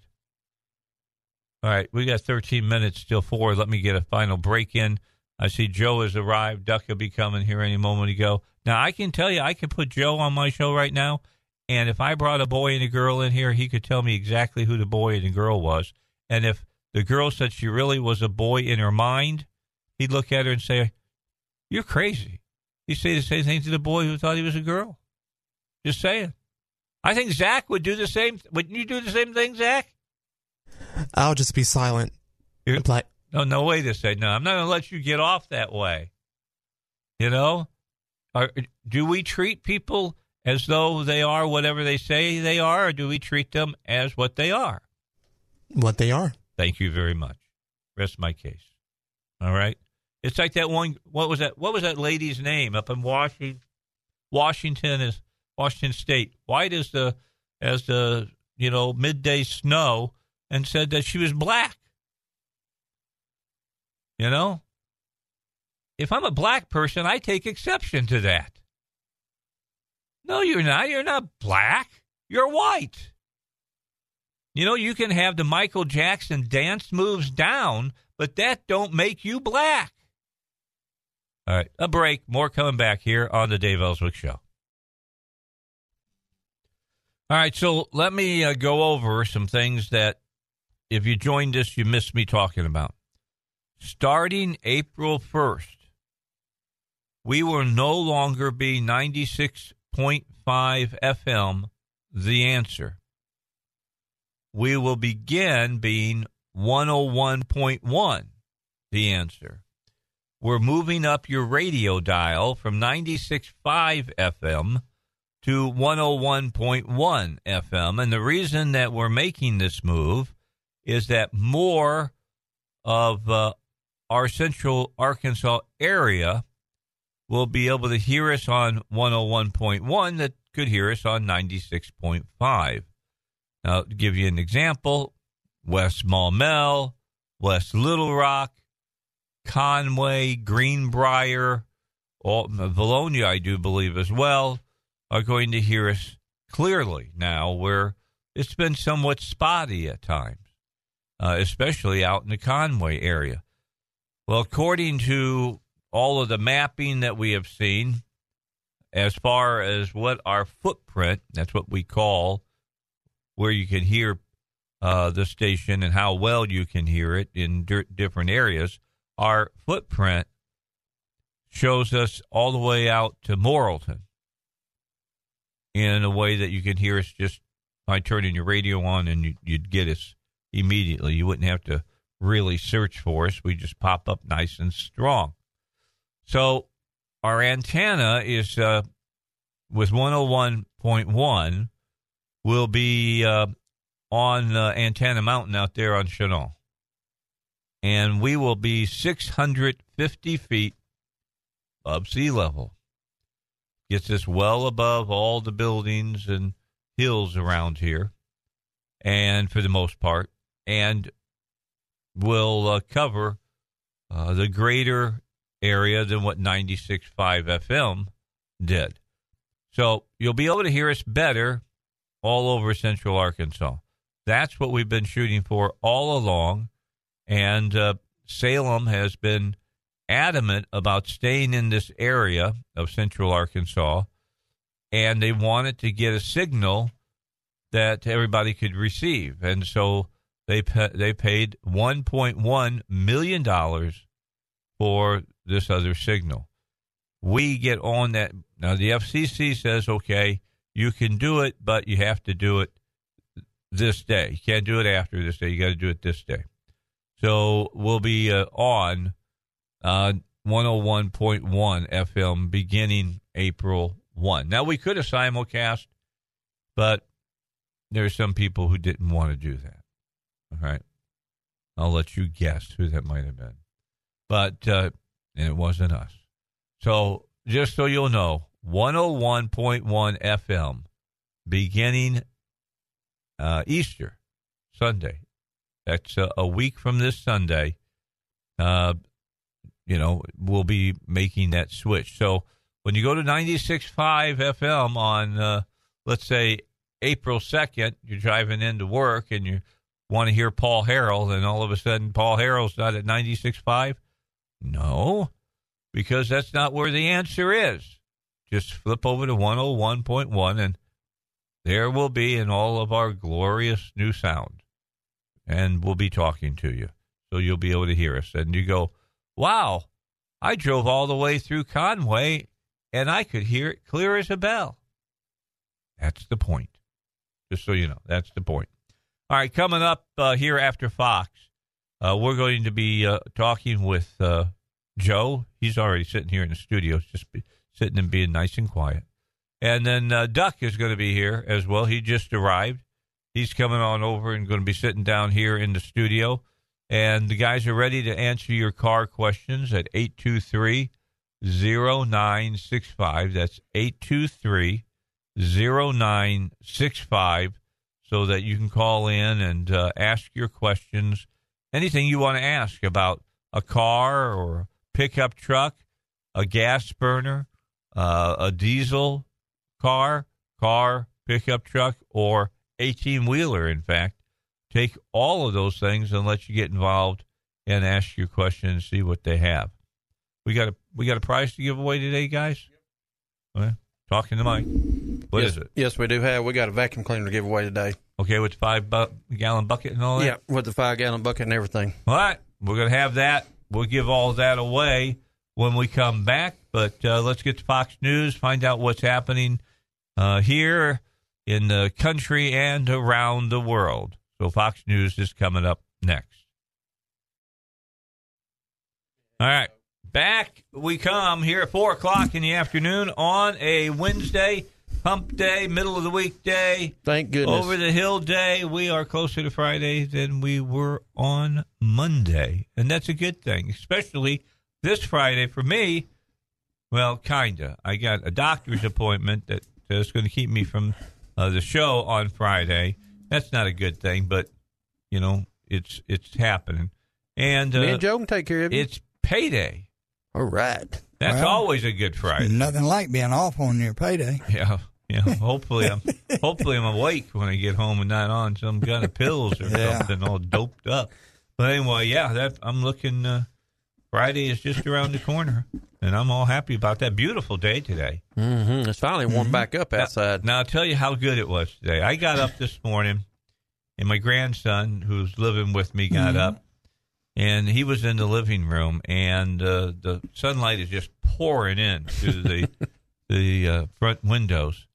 All right, we got 13 minutes till four. Let me get a final break in. I see Joe has arrived. Duck will be coming here any moment ago. Now, I can tell you, I can put Joe on my show right now, and if I brought a boy and a girl in here, he could tell me exactly who the boy and the girl was. And if the girl said she really was a boy in her mind, he'd look at her and say, You're crazy. He'd say the same thing to the boy who thought he was a girl. Just saying. I think Zach would do the same. Wouldn't you do the same thing, Zach? I'll just be silent. You're, like, no, no way to say no. I'm not going to let you get off that way. You know, are, do we treat people as though they are whatever they say they are, or do we treat them as what they are? What they are. Thank you very much. Rest my case. All right. It's like that one. What was that? What was that lady's name up in Washington? Washington is Washington State. White as the as the you know midday snow, and said that she was black. You know, if I'm a black person, I take exception to that. No, you're not. You're not black. You're white. You know, you can have the Michael Jackson dance moves down, but that don't make you black. All right, a break. More coming back here on the Dave Elswick Show. All right, so let me uh, go over some things that, if you joined us, you missed me talking about. Starting April 1st, we will no longer be 96.5 FM, the answer. We will begin being 101.1, the answer. We're moving up your radio dial from 96.5 FM to 101.1 FM. And the reason that we're making this move is that more of uh, our central Arkansas area will be able to hear us on 101.1 that could hear us on 96.5. Now, to give you an example, West Maumelle, West Little Rock, Conway, Greenbrier, all, Vilonia, I do believe as well, are going to hear us clearly now, where it's been somewhat spotty at times, uh, especially out in the Conway area. Well, according to all of the mapping that we have seen, as far as what our footprint, that's what we call where you can hear uh, the station and how well you can hear it in di- different areas, our footprint shows us all the way out to Morrilton in a way that you can hear us just by turning your radio on and you, would get us immediately. You wouldn't have to really search for us. We just pop up nice and strong. So our antenna is uh, with 101.1 will be uh, on uh, Antenna Mountain out there on Chenal. And we will be 650 feet above sea level. Gets us well above all the buildings and hills around here, and for the most part, and will uh, cover uh, the greater area than what 96.5 FM did. So you'll be able to hear us better all over central Arkansas. That's what we've been shooting for all along. And uh, Salem has been adamant about staying in this area of central Arkansas. And they wanted to get a signal that everybody could receive. And so they, they paid $1.1 million for this other signal. We get on that. Now, the FCC says, okay, you can do it, but you have to do it this day. You can't do it after this day. You got to do it this day. So we'll be uh, on uh, 101.1 FM beginning April 1. Now, we could have simulcast, but there are some people who didn't want to do that. All right. I'll let you guess who that might have been. But uh, and it wasn't us. So just so you'll know, 101.1 FM beginning uh, Easter Sunday. That's uh, a week from this Sunday. Uh, you know, we'll be making that switch. So when you go to 96.5 FM on, uh, let's say, April 2nd, you're driving into work and you want to hear Paul Harrell, and all of a sudden Paul Harrell's not at 96.5? No, because that's not where the answer is. Just flip over to 101.1 and there will be in all of our glorious new sound. And we'll be talking to you. So you'll be able to hear us. And you go, wow, I drove all the way through Conway and I could hear it clear as a bell. That's the point. Just so you know, that's the point. All right, coming up uh, here after Fox, uh, we're going to be uh, talking with uh, Joe. He's already sitting here in the studio, just sitting and being nice and quiet. And then uh, Duck is going to be here as well. He just arrived. He's coming on over and going to be sitting down here in the studio. And the guys are ready to answer your car questions at 823 0965. That's 823 0965 so that you can call in and uh, ask your questions. Anything you want to ask about a car or pickup truck, a gas burner, uh, a diesel car, car, pickup truck, or 18 wheeler, in fact. Take all of those things and let you get involved and ask your questions and see what they have. We got a we got a prize to give away today, guys. Okay. Talking to Mike. What yes, is it? Yes, we do have. We got a vacuum cleaner to give away today. Okay, with the five bu- gallon bucket and all that. Yeah, with the five gallon bucket and everything. All right, we're gonna have that. We'll give all that away when we come back. But uh, let's get to Fox News, find out what's happening uh, here in the country and around the world. So Fox News is coming up next. All right, back we come here at four o'clock in the afternoon on a Wednesday, Hump Day, middle of the week day. Thank goodness. Over the hill day, we are closer to Friday than we were on Monday, and that's a good thing, especially this Friday for me. Well, kinda. I got a doctor's appointment that is going to keep me from uh, the show on Friday. That's not a good thing, but you know it's it's happening. And uh, Me and Joe can take care of you. it's payday. All right. That's Well, always a good Friday. Nothing like being off on your payday. Yeah, yeah. Hopefully, I'm hopefully I'm awake when I get home and not on some kind of pills or Yeah. something all doped up. But anyway, yeah, that I'm looking. Uh, Friday is just around the corner, and I'm all happy about that. Beautiful day today. Mm-hmm. It's finally warmed back up outside. Now I'll tell you how good it was today. I got up this morning, and my grandson, who's living with me, got up, and he was in the living room, and uh, the sunlight is just pouring in through the the uh, front windows,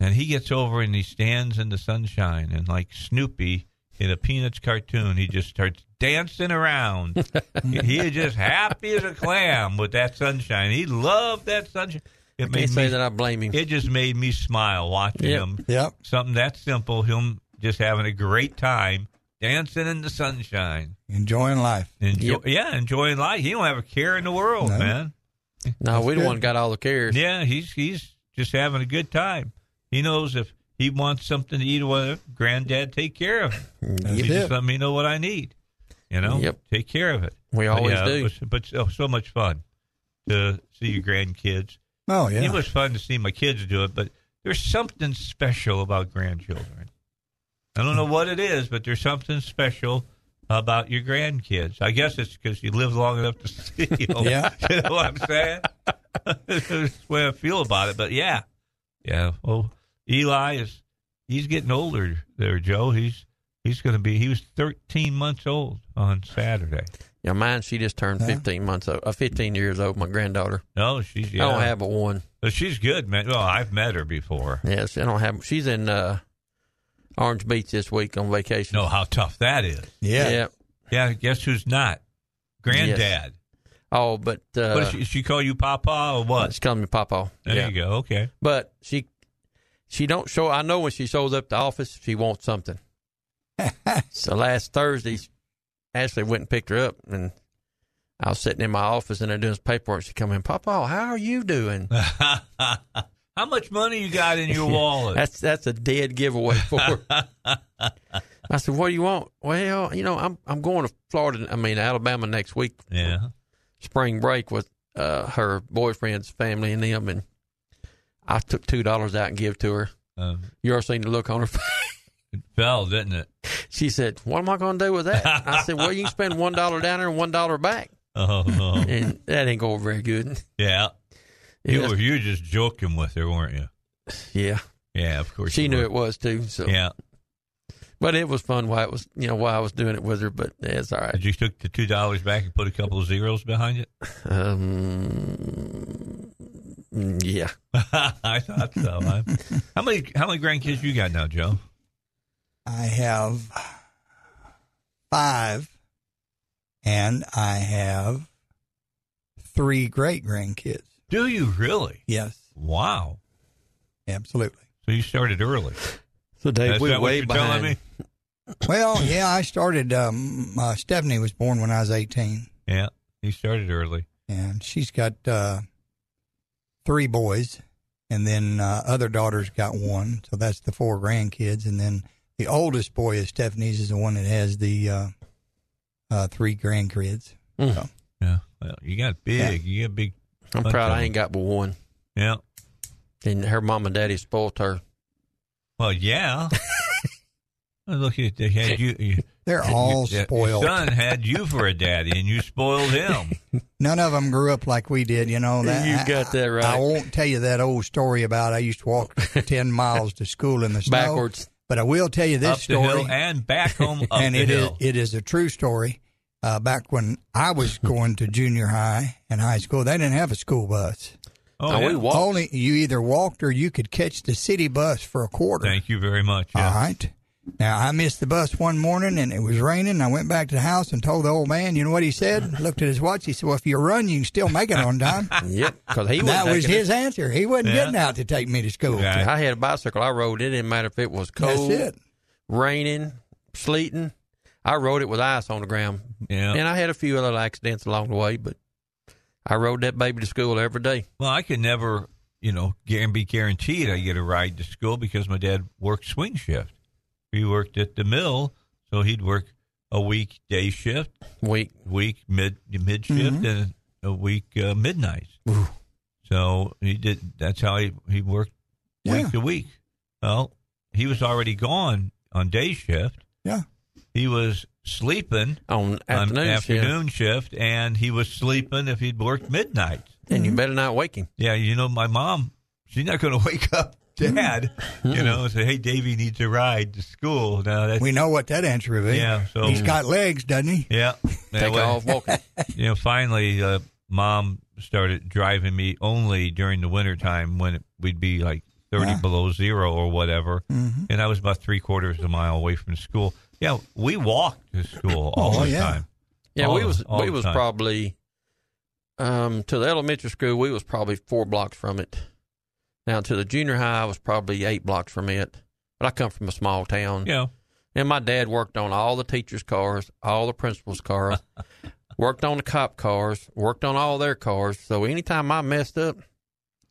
and he gets over and he stands in the sunshine, and like Snoopy in a Peanuts cartoon, he just starts dancing around. he is just happy as a clam with that sunshine. He loved that sunshine. It I can't say that I blame him. it just made me smile watching Yep. him. Yep. Something that simple, him just having a great time dancing in the sunshine. Enjoying life. Enjoy, Yep. Yeah, enjoying life. He don't have a care in the world, No. man. No, we the good. one got all the cares. Yeah, he's he's just having a good time. He knows if he wants something to eat or whatever, granddad take care of it. That's mm-hmm. he just let me know what I need. You know, Yep. take care of it. We But always yeah, do. It was, but so, so much fun to see your grandkids. Oh, yeah. It was fun to see my kids do it, but there's something special about grandchildren. I don't know what it is, but there's something special about your grandkids. I guess it's because you live long enough to see them. Yeah. you know what I'm saying? That's the way I feel about it. But yeah, yeah. Well, Eli is he's getting older there, Joe. He's he's going to be. He was 13 months old on Saturday. Yeah, mine, she just turned 15 months old, uh, 15 years old, my granddaughter. No, she's yeah. I don't have a one. But she's good, man. Well, I've met her before. Yes, I don't have. She's in uh, Orange Beach this week on vacation. Know how tough that is. Yeah. Yeah. Yeah, guess who's not? Granddad. Oh, but uh, what does she, she call you Papa or what? She calls me Papa. There yeah. you go. Okay. But she she don't show. I know when she shows up to office, she wants something. so last Thursday, Ashley went and picked her up, and I was sitting in my office and they're doing some paperwork. She come in, Papa, how are you doing? How much money you got in your wallet? that's that's a dead giveaway for her. I said, "What do you want?" Well, you know, I'm I'm going to Florida. I mean, Alabama next week. Yeah. Spring break with uh, her boyfriend's family and them, and I took two dollars out and give to her. Um, you ever seen the look on her face? It fell, didn't it? She said, "What am I going to do with that?" I said, "Well, you can spend one dollar down there and one dollar back." Oh, oh. and that ain't going very good. yeah. You Yeah. were you were just joking with her, weren't you? Yeah, Yeah, of course. she knew were. it was too. So Yeah. but it was fun while it was, you know, while I was doing it with her. But it's all right. Did you took the two dollars back and put a couple of zeros behind it? Um, yeah. I thought so. how many how many grandkids you got now, Joe? I have five, and I have three great grandkids. Do you really? Yes, Wow. absolutely. So you started early. So Dave, That's we're way you're behind. telling me? Well, yeah, I started. Um, uh, Stephanie was born when I was 18, Yeah. You started early. and she's got uh, three boys, and then uh, other daughters got one. So that's the four grandkids, and then the oldest boy is Stephanie's is the one that has the uh, uh, three grandkids. Mm. So, Yeah. Well, you got big. You got big. I'm proud I ain't got but one. Yeah. And her mom and daddy spoiled her. Well, yeah. Look at they had you. you They're all your- spoiled. Your son had you for a daddy, and you spoiled him. None of them grew up like we did, you know. That, You got that right. I won't tell you that old story about I used to walk ten miles to school in the snow. Backwards. But I will tell you this up the story, hill and back home up and the it is hill. it is a true story. Uh, back when I was going to junior high and high school, they didn't have a school bus. oh, Now, yeah. we walked. Only you either walked or you could catch the city bus for a quarter. Thank you very much. Yeah. All right. Now I missed the bus one morning and it was raining. I went back to the house and told the old man. You know what he said? Looked at his watch. He said, "Well, if you run, you can still make it on time." Yep, because he that wasn't was taking it. his answer. He wasn't Yeah. getting out to take me to school. Right. I had a bicycle. I rode. It didn't matter if it was cold, That's it. raining, sleeting. I rode it with ice on the ground. Yeah. And I had a few other accidents along the way, but I rode that baby to school every day. Well, I could never, you know, be guaranteed I get a ride to school because my dad worked swing shift. He worked at the mill, so he'd work a week day shift, Week. week mid mid shift, and a week uh, midnight. So he did. That's how he he worked week Yeah. to week. Well, he was already gone on day shift. Yeah. He was sleeping On afternoon, on shift. afternoon shift, and he was sleeping if he'd worked midnight. and you better not wake him. Yeah, you know, my mom, she's not going to wake up dad, you know, and say, hey, Davey needs a ride to school. Now that's, We know what that answer would be. Yeah, so- he's got legs, doesn't he? yeah. Yeah, Take well, off walking. You know, finally, uh, mom started driving me only during the wintertime when it, we'd be like 30 Yeah. below zero or whatever. Mhm. And I was about three quarters of a mile away from school. Yeah, we walked to school all Oh, the yeah. time. Yeah, All we was all we was time. probably um to the elementary school. We was probably four blocks from it. Now to the junior high, I was probably eight blocks from it. But I come from a small town. Yeah. And my dad worked on all the teachers' cars, all the principals' cars, worked on the cop cars, worked on all their cars. So anytime I messed up,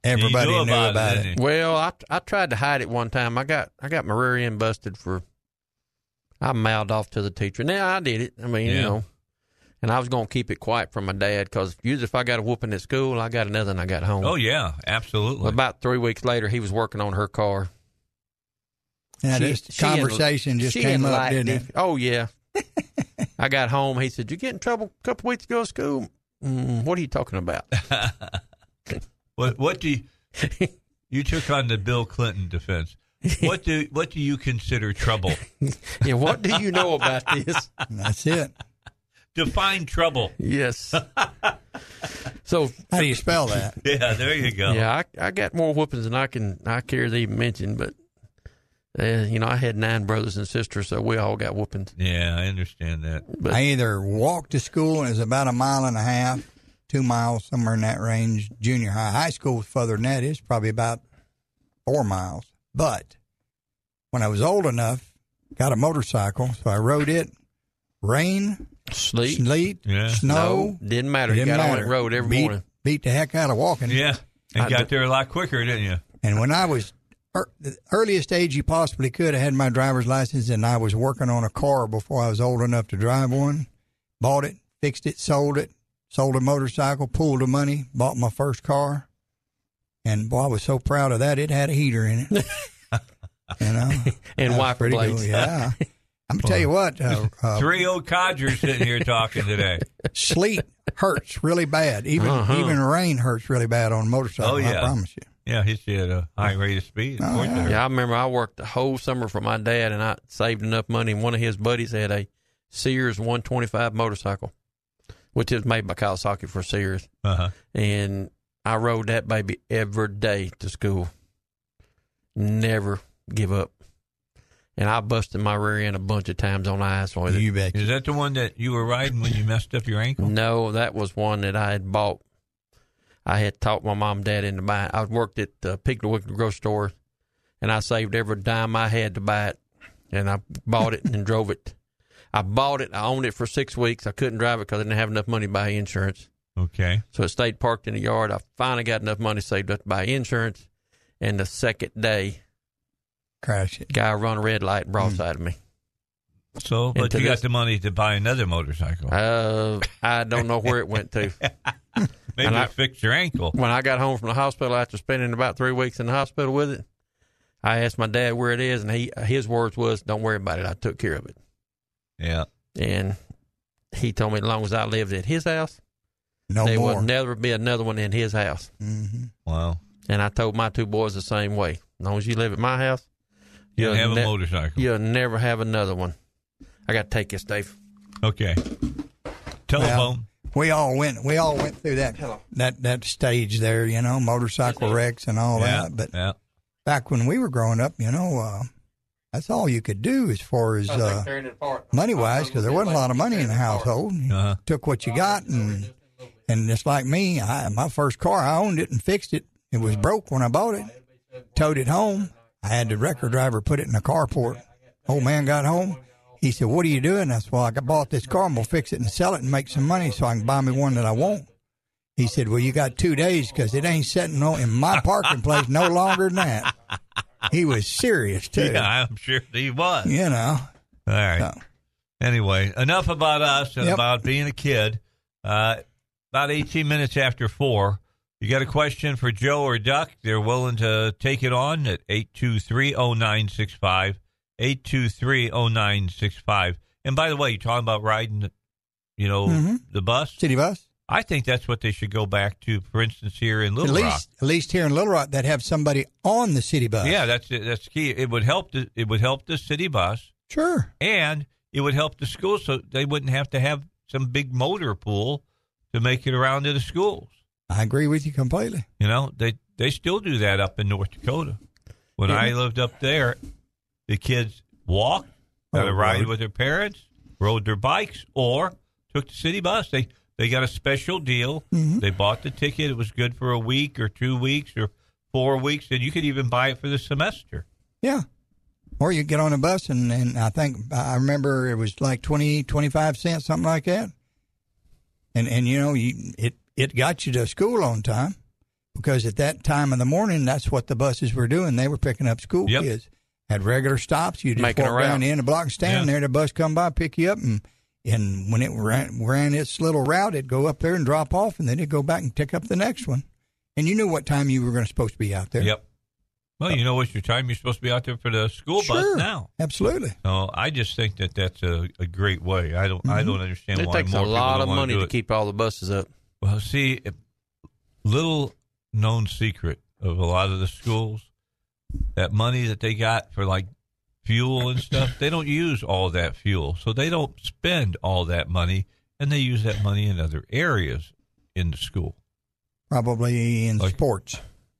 Everybody knew knew about about, it, it. well, I I tried to hide it one time. I got I got my rear end busted for. I mouthed off to the teacher. Now I did it. I mean, Yeah. you know, and I was going to keep it quiet from my dad because usually if I got a whooping at school, I got another when I got home. Oh, yeah, absolutely. About three weeks later, he was working on her car. Yeah, She- this she didn't- conversation just came up, didn't it. it? Oh yeah. I got home. He said, "You get in trouble a couple weeks ago at school." Mm, what are you talking about? What what do you, you took on the Bill Clinton defense? What do what do you consider trouble? yeah. What do you know about this? That's it. Define trouble. Yes. so How do you spell that? Yeah, there you go. yeah, I, I got more whoopings than I can I care to even mention, but Uh, you know, I had nine brothers and sisters, so we all got whoopings. Yeah, I understand that. But I either walked to school and it was about a mile and a half, two miles, somewhere in that range. Junior high, high school was further than that. It's probably about four miles. But when I was old enough, got a motorcycle, so I rode it. Rain, sleep, sleet, Yeah. snow, no, didn't matter. You didn't got on the road every beat, morning. Beat the heck out of walking. Yeah, and I got do- there a lot quicker, didn't you? And when I was er, the earliest age you possibly could, I had my driver's license, and I was working on a car before I was old enough to drive one. Bought it, fixed it, sold it, sold a motorcycle, pulled the money, bought my first car, and boy, I was so proud of that. It had a heater in it, you know, And wiper blades. Cool. Yeah, I'm gonna tell you what, uh, uh, Three old codgers sitting here talking today. sleet hurts really bad. Even Uh-huh. even rain hurts really bad on a motorcycle. Oh, yeah. I promise you. Yeah, hits you at a high rate of speed. Oh, Point yeah. Yeah, I remember I worked the whole summer for my dad, and I saved enough money. And one of his buddies had a Sears 125 motorcycle, which is made by Kawasaki for Sears, Uh-huh. and I rode that baby every day to school. Never give up. And I busted my rear end a bunch of times on ice with it. You bet. Is that the one that you were riding when you messed up your ankle? No, that was one that I had bought. I had talked my mom and dad into buying. I worked at the Piggly Wiggly grocery store, and I saved every dime I had to buy it, and I bought it and drove it. I bought it. I owned it for six weeks. I couldn't drive it because I didn't have enough money to buy insurance. Okay. So it stayed parked in the yard. I finally got enough money saved up to buy insurance, and the second day, Crash it. guy run a red light broadside of me. So, but to you got this- the money to buy another motorcycle. Uh, I don't know where it went to. Maybe and I- fixed your ankle. when I got home from the hospital after spending about three weeks in the hospital with it, I asked my dad where it is, and he his words was, "Don't worry about it. I took care of it." Yeah. And he told me as long as I lived at his house, No there more. would never be another one in his house. hmm Wow. And I told my two boys the same way. As long as you live at my house, You you'll have ne- a motorcycle. You'll never have another one. I got to take this, Dave. Okay. Telephone. we all went we all went through that that that stage there, you know, motorcycle wrecks and all yeah. that. But yeah. back when we were growing up, you know, uh, that's all you could do as far as uh, money wise, because there wasn't a lot of money in the household. You Uh-huh. took what you got, and and just like me, I, my first car, I owned it and fixed it. It was broke when I bought it. Towed it home. I had the record driver put it in the carport. Old man got home. He said, "What are you doing?" I said, "Well, I bought this car. I'm gonna fix it and sell it and make some money so I can buy me one that I want." He said, "Well, you got two days because it ain't sitting no, in my parking place no longer than that." He was serious too. Yeah, I'm sure he was. You know. All right. So, Anyway, enough about us and Yep. about being a kid. Uh, about 18 minutes after 4. You got a question for Joe or Duck? They're willing to take it on at 823-0965, 823-0965. And by the way, you're talking about riding, you know, Mhm. the bus? city bus. I think that's what they should go back to, for instance, here in At Little Rock. least, at least here in Little Rock, that have somebody on the city bus. Yeah, that's that's key. It would help the it would help the city bus, sure. and it would help the schools, so they wouldn't have to have some big motor pool to make it around to the schools. I agree with you completely. You know, they they still do that up in North Dakota. When I lived up there, the kids walked, got Oh, a ride with their parents, rode their bikes, or took the city bus. They they got a special deal. Mm-hmm. They bought the ticket. It was good for a week or two weeks or four weeks, and you could even buy it for the semester. Yeah. Or you get on a bus and, and I think I remember it was like 20, 25 cents, something like that. And and you know, you, it it got you to school on time because at that time of the morning, that's what the buses were doing. They were picking up school Yep. kids. Had regular stops. You just Making a walk down route. the end of the block and stand Yeah. there. The bus come by, pick you up, and and when it ran, ran its little route, it'd go up there and drop off, and then it'd go back and pick up the next one. And you knew what time you were going to supposed to be out there. Yep. Well, you know what's your time? You're supposed to be out there for the school Sure. bus now. Absolutely. So I just think that that's a, a great way. I don't I mm-hmm. don't understand It why takes more a people lot don't of wanna money to it. keep all the buses up. Well, see, a little known secret of a lot of the schools that money that they got for like fuel and stuff, they don't use all that fuel, so they don't spend all that money, and they use that money in other areas in the school, Probably in Like- sports.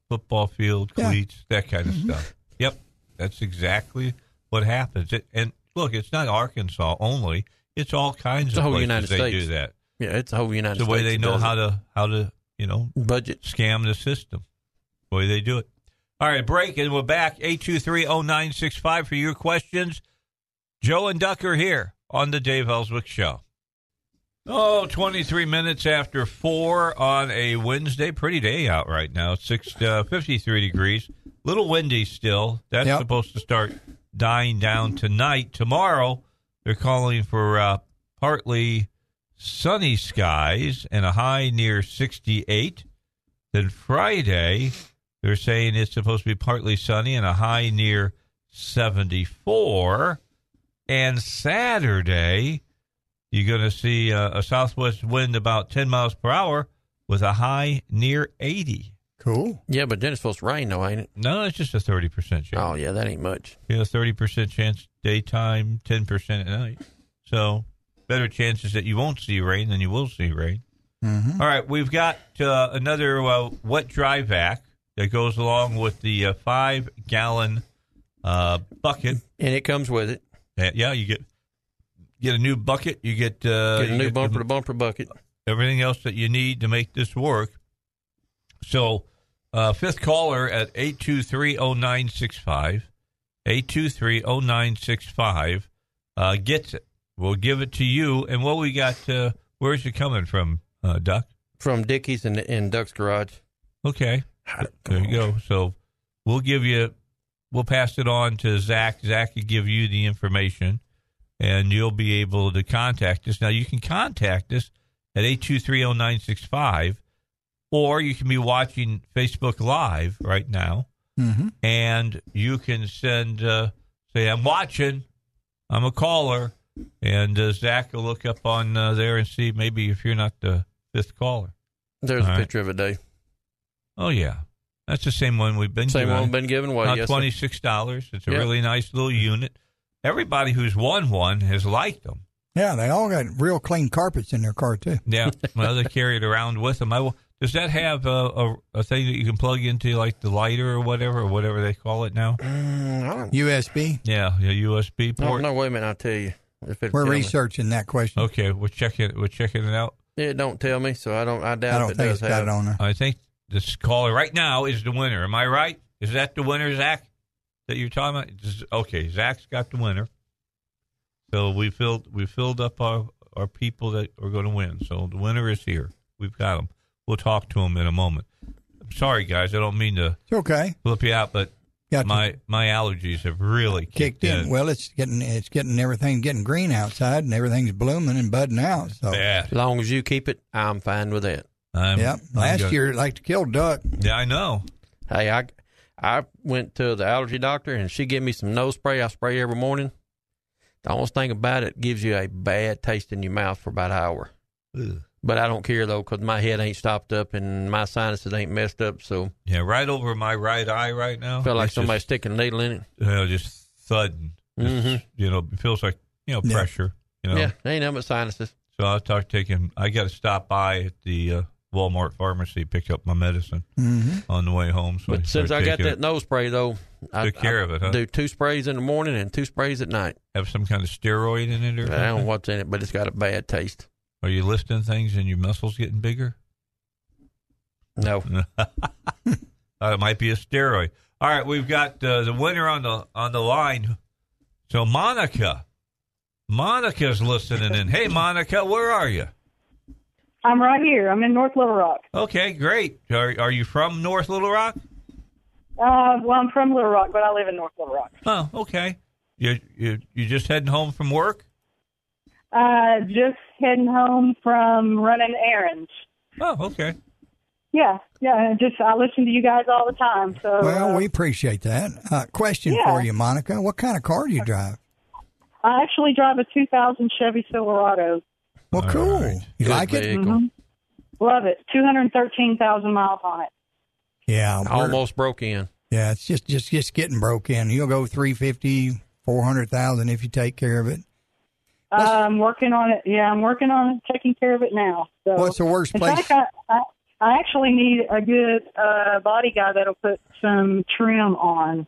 football field, Yeah. cleats, that kind of mm-hmm. stuff. Yep. That's exactly what happens. It, and look, it's not Arkansas only; it's all kinds It's the of whole places United they States. do that. Yeah, it's the whole United It's the way they know how to how to you know budget scam the system. The way they do it. All right, break, and we're back. 823-0965 for your questions. Joe and Duck are here on the Dave Elswick Show. Oh, 23 minutes after 4 on a Wednesday. Pretty day out right now. It's six, uh, 53 degrees. little windy still. That's Yep. supposed to start dying down tonight. Tomorrow, they're calling for uh, partly sunny skies and a high near 68. Then Friday, they're saying it's supposed to be partly sunny and a high near 74. And Saturday, you're going to see uh, a southwest wind about 10 miles per hour with a high near 80. Cool. Yeah, but then it's supposed to rain, though, ain't it? No, it's just a 30% chance. Oh, yeah, that ain't much. You know, 30% chance daytime, 10% at night. So better chances that you won't see rain than you will see rain. Mm-hmm. All right, we've got uh, another uh, wet dry vac that goes along with the uh, five gallon uh, bucket. And it comes with it. Yeah, yeah, you get get a new bucket. You get, uh, Get a new get bumper the- to bumper bucket. everything else that you need to make this work. So, uh, fifth caller at 823-0965, 823-0965, uh, gets it. We'll give it to you. And what we got, uh, where's it coming from, uh, Duck? From Dickie's and, and Duck's Garage. Okay. There you go. So we'll give you, we'll pass it on to Zach. Zach will give you the information and you'll be able to contact us. Now, you can contact us at 8230965 or you can be watching Facebook Live right now Mm-hmm. and you can send, uh, say, I'm watching, I'm a caller, and uh, Zach will look up on uh, there and see maybe if you're not the fifth caller. There's All a right. picture of it, Dave. Oh yeah, that's the same one we've been Same given. one been given away. About yes, sir. twenty six dollars. It's a Yeah. really nice little unit. Everybody who's won one has liked them. Yeah, they all got real clean carpets in their car too. Yeah, well, they carry it around with them. I will, does that have a, a, a thing that you can plug into, like the lighter or whatever, or whatever they call it now? Mm, I don't, USB. Yeah, a USB no, port. no, wait a minute. I'll tell you. If it We're tell me. researching that question. Okay, we're checking. We're checking it out. It don't tell me, so I don't. I doubt I don't it think does it's got have. it on there. I think this caller right now is the winner. Am I right? Is that the winner, Zach? That you're talking about? Just- Okay, Zach's got the winner. So we filled we filled up our our people that are going to win. So the winner is here. We've got him. We'll talk to him in a moment. I'm sorry, guys. I don't mean to It's okay. flip you out, but Got to- my my allergies have really kicked, Kicked in. Well, it's getting it's getting everything getting green outside and everything's blooming and budding out. So Bad. As long as you keep it, I'm fine with that. I'm, yeah. I'm Last good. year it like to kill duck. Yeah, I know. Hey, I I went to the allergy doctor and she gave me some nose spray. I spray every morning. The only thing about it gives you a bad taste in your mouth for about an hour. Ugh. But I don't care though, 'cause my head ain't stopped up and my sinuses ain't messed up. So Yeah, right over my right eye right now. I feel like It's somebody just, sticking a needle in it. you know, just thudding. Just, Mhm. You know, it feels like you know Yeah. pressure. You know, Yeah, ain't nothing but sinuses. So I'll start taking. I got to stop by at the uh, Walmart pharmacy, pick up my medicine Mm-hmm. on the way home. So But since I got that it. nose spray though, I Took care I of it, huh? Do two sprays in the morning and two sprays at night. have some kind of steroid in it, or I don't know what's in it, but it's got a bad taste. Are you lifting things and your muscles getting bigger? No, uh, it might be a steroid. All right, we've got uh, the winner on the on the line. So Monica, Monica's listening in. Hey, Monica, where are you? I'm right here. I'm in North Little Rock. Okay, great. Are are you from North Little Rock? Uh, well, I'm from Little Rock, but I live in North Little Rock. Oh, okay. You you you just heading home from work? Uh, just heading home from running errands. Oh, okay. Yeah, yeah. Just I listen to you guys all the time. So Well, uh, we appreciate that. Uh, question Yeah. for you, Monica. What kind of car do you drive? I actually drive a 2000 Chevy Silverado. Well, All cool. right. You Good like it? vehicle. Mhm. Love it. 213,000 miles on it. Yeah. almost broke in. Yeah, it's just just just getting broke in. You'll go 350, 400,000 if you take care of it. I'm working on it. Yeah, I'm working on it, taking care of it now. So, What's the worst in place? fact, I, I, I actually need a good uh, body guy that'll put some trim on.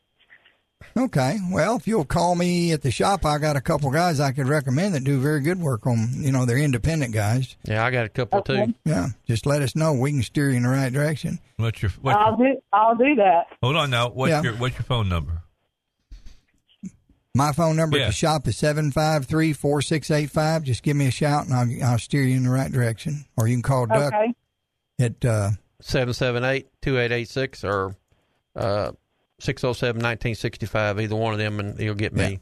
Okay. Well, if you'll call me at the shop, I got a couple guys I could recommend that do very good work on. You know, they're independent guys. Yeah, I got a couple too. Yeah. Just let us know. We can steer you in the right direction. What's your what's I'll do. I'll do that. hold on now? What's Yeah. your what's your phone number? My phone number Yeah. at the shop is seven five three four six eight five. Just give me a shout and I'll, I'll steer you in the right direction. Or you can call Duck Okay. at uh, 778-2886 or uh 607-1965 either one of them and you'll get me.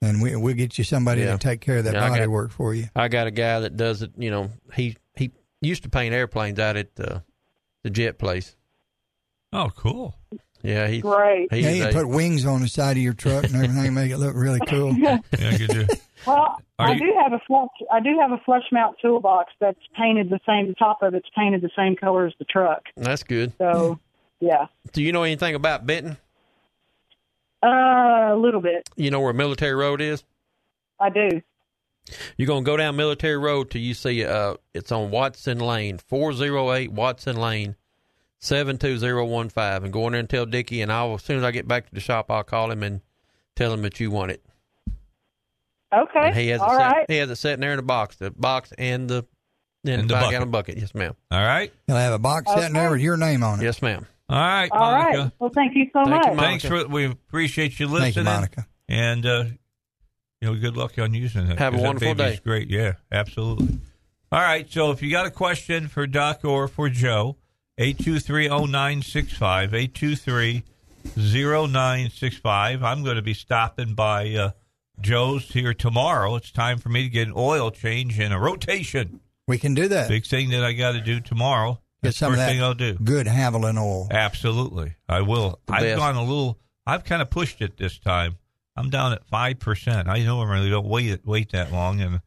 and we, we'll get you somebody Yeah. to take care of that Yeah, body got- work for you. I got a guy that does it, you know, he he used to paint airplanes out at uh, the jet place. Oh, cool. Yeah, he Great. He's yeah, you a- put wings on the side of your truck and everything, make it look really cool. Yeah, you do. Well, Are I you- do have a flush. I do have a flush mount toolbox that's painted the same. The top of it's painted the same color as the truck. That's good. So, yeah, Do you know anything about Benton? uh, a little bit. You know where Military Road is? I do. You're gonna go down Military Road till you see uh it's on Watson Lane, four zero eight Watson Lane, seven two zero one five, and go in there and tell Dickie, and I'll as soon as I get back to the shop, I'll call him and tell him that you want it. Okay. And he has All it set, right. he has it sitting there in the box, the box and the and, And the the bucket. gallon bucket. Yes, ma'am. All right. You'll have a box sitting there with your name on it. Yes, ma'am. All right, All Monica. right. Well, thank you so Thank much. Monica. Thanks for we appreciate you listening. Thank you, Monica. And uh, you know, good luck on using it. Have a 'cause that wonderful baby's day. Great, yeah, absolutely. All right, so if you got a question for Doc or for Joe, 823-0965, 823-0965. I'm going to be stopping by uh, Joe's here tomorrow. It's time for me to get an oil change and a rotation. We can do that. Big thing that I got to do tomorrow. Get That's the some of first that thing I'll do. good Havoline oil. Absolutely, I will. The I've best. gone a little. I've kind of pushed it this time. I'm down at five percent. I normally don't wait it wait that long, and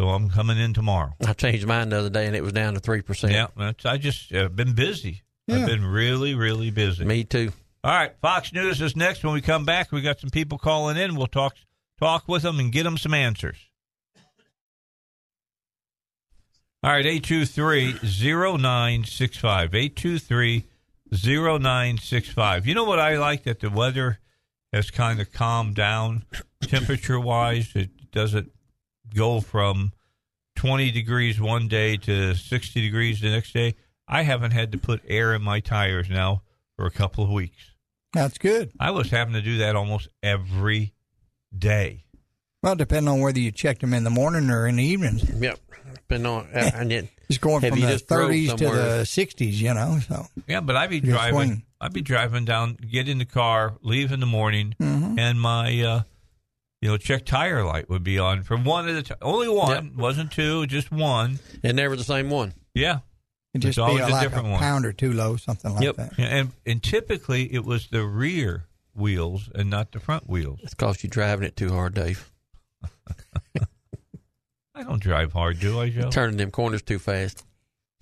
so I'm coming in tomorrow. I changed mine the other day, and it was down to three percent. Yeah, that's, I just uh, been busy. Yeah. I've been really, really busy. Me too. All right, Fox News is next. When we come back, we got some people calling in. We'll talk talk with them and get them some answers. All right, 823-0965. 823-0965. You know what I like? That the weather has kind of calmed down temperature-wise. It doesn't go from 20 degrees one day to 60 degrees the next day. I haven't had to put air in my tires now for a couple of weeks. That's good. I was having to do that almost every day. Well, depending on whether you checked them in the morning or in the evenings. Yep. Been on, uh, and it, It's going Have from the 30s to the 60s, you know. So Yeah, but I'd be driving. swing. I'd be driving down, get in the car, leave in the morning, Mhm. and my, uh, you know, check tire light would be on from one at a time. Only one, wasn't two, just one. and never the same one. Yeah, it just It's always be a like different a one. pound or two low, something like Yep. that. Yeah, and and typically it was the rear wheels and not the front wheels. It's because you're driving it too hard, Dave. I don't drive hard, do I, Joe? Turning them corners too fast.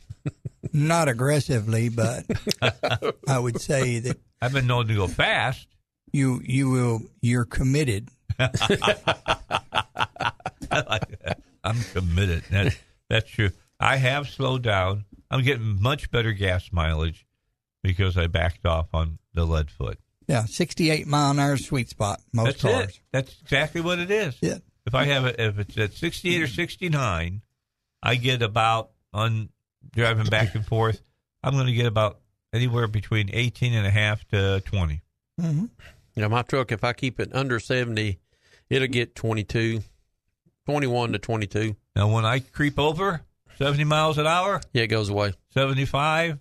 Not aggressively, but I would say that I've been known to go fast. you you will you're committed. I like that. I'm committed. That, that's true. I have slowed down. I'm getting much better gas mileage because I backed off on the lead foot. Yeah, 68 mile an hour sweet spot. Most That's cars. it. That's exactly what it is. Yeah. If I have it, if it's at 68 or 69, I get about on driving back and forth. I'm going to get about anywhere between 18 and a half to 20. Mm-hmm. You know, my truck, if I keep it under 70, it'll get 22, 21 to 22. Now, when I creep over 70 miles an hour, Yeah, it goes away. 75,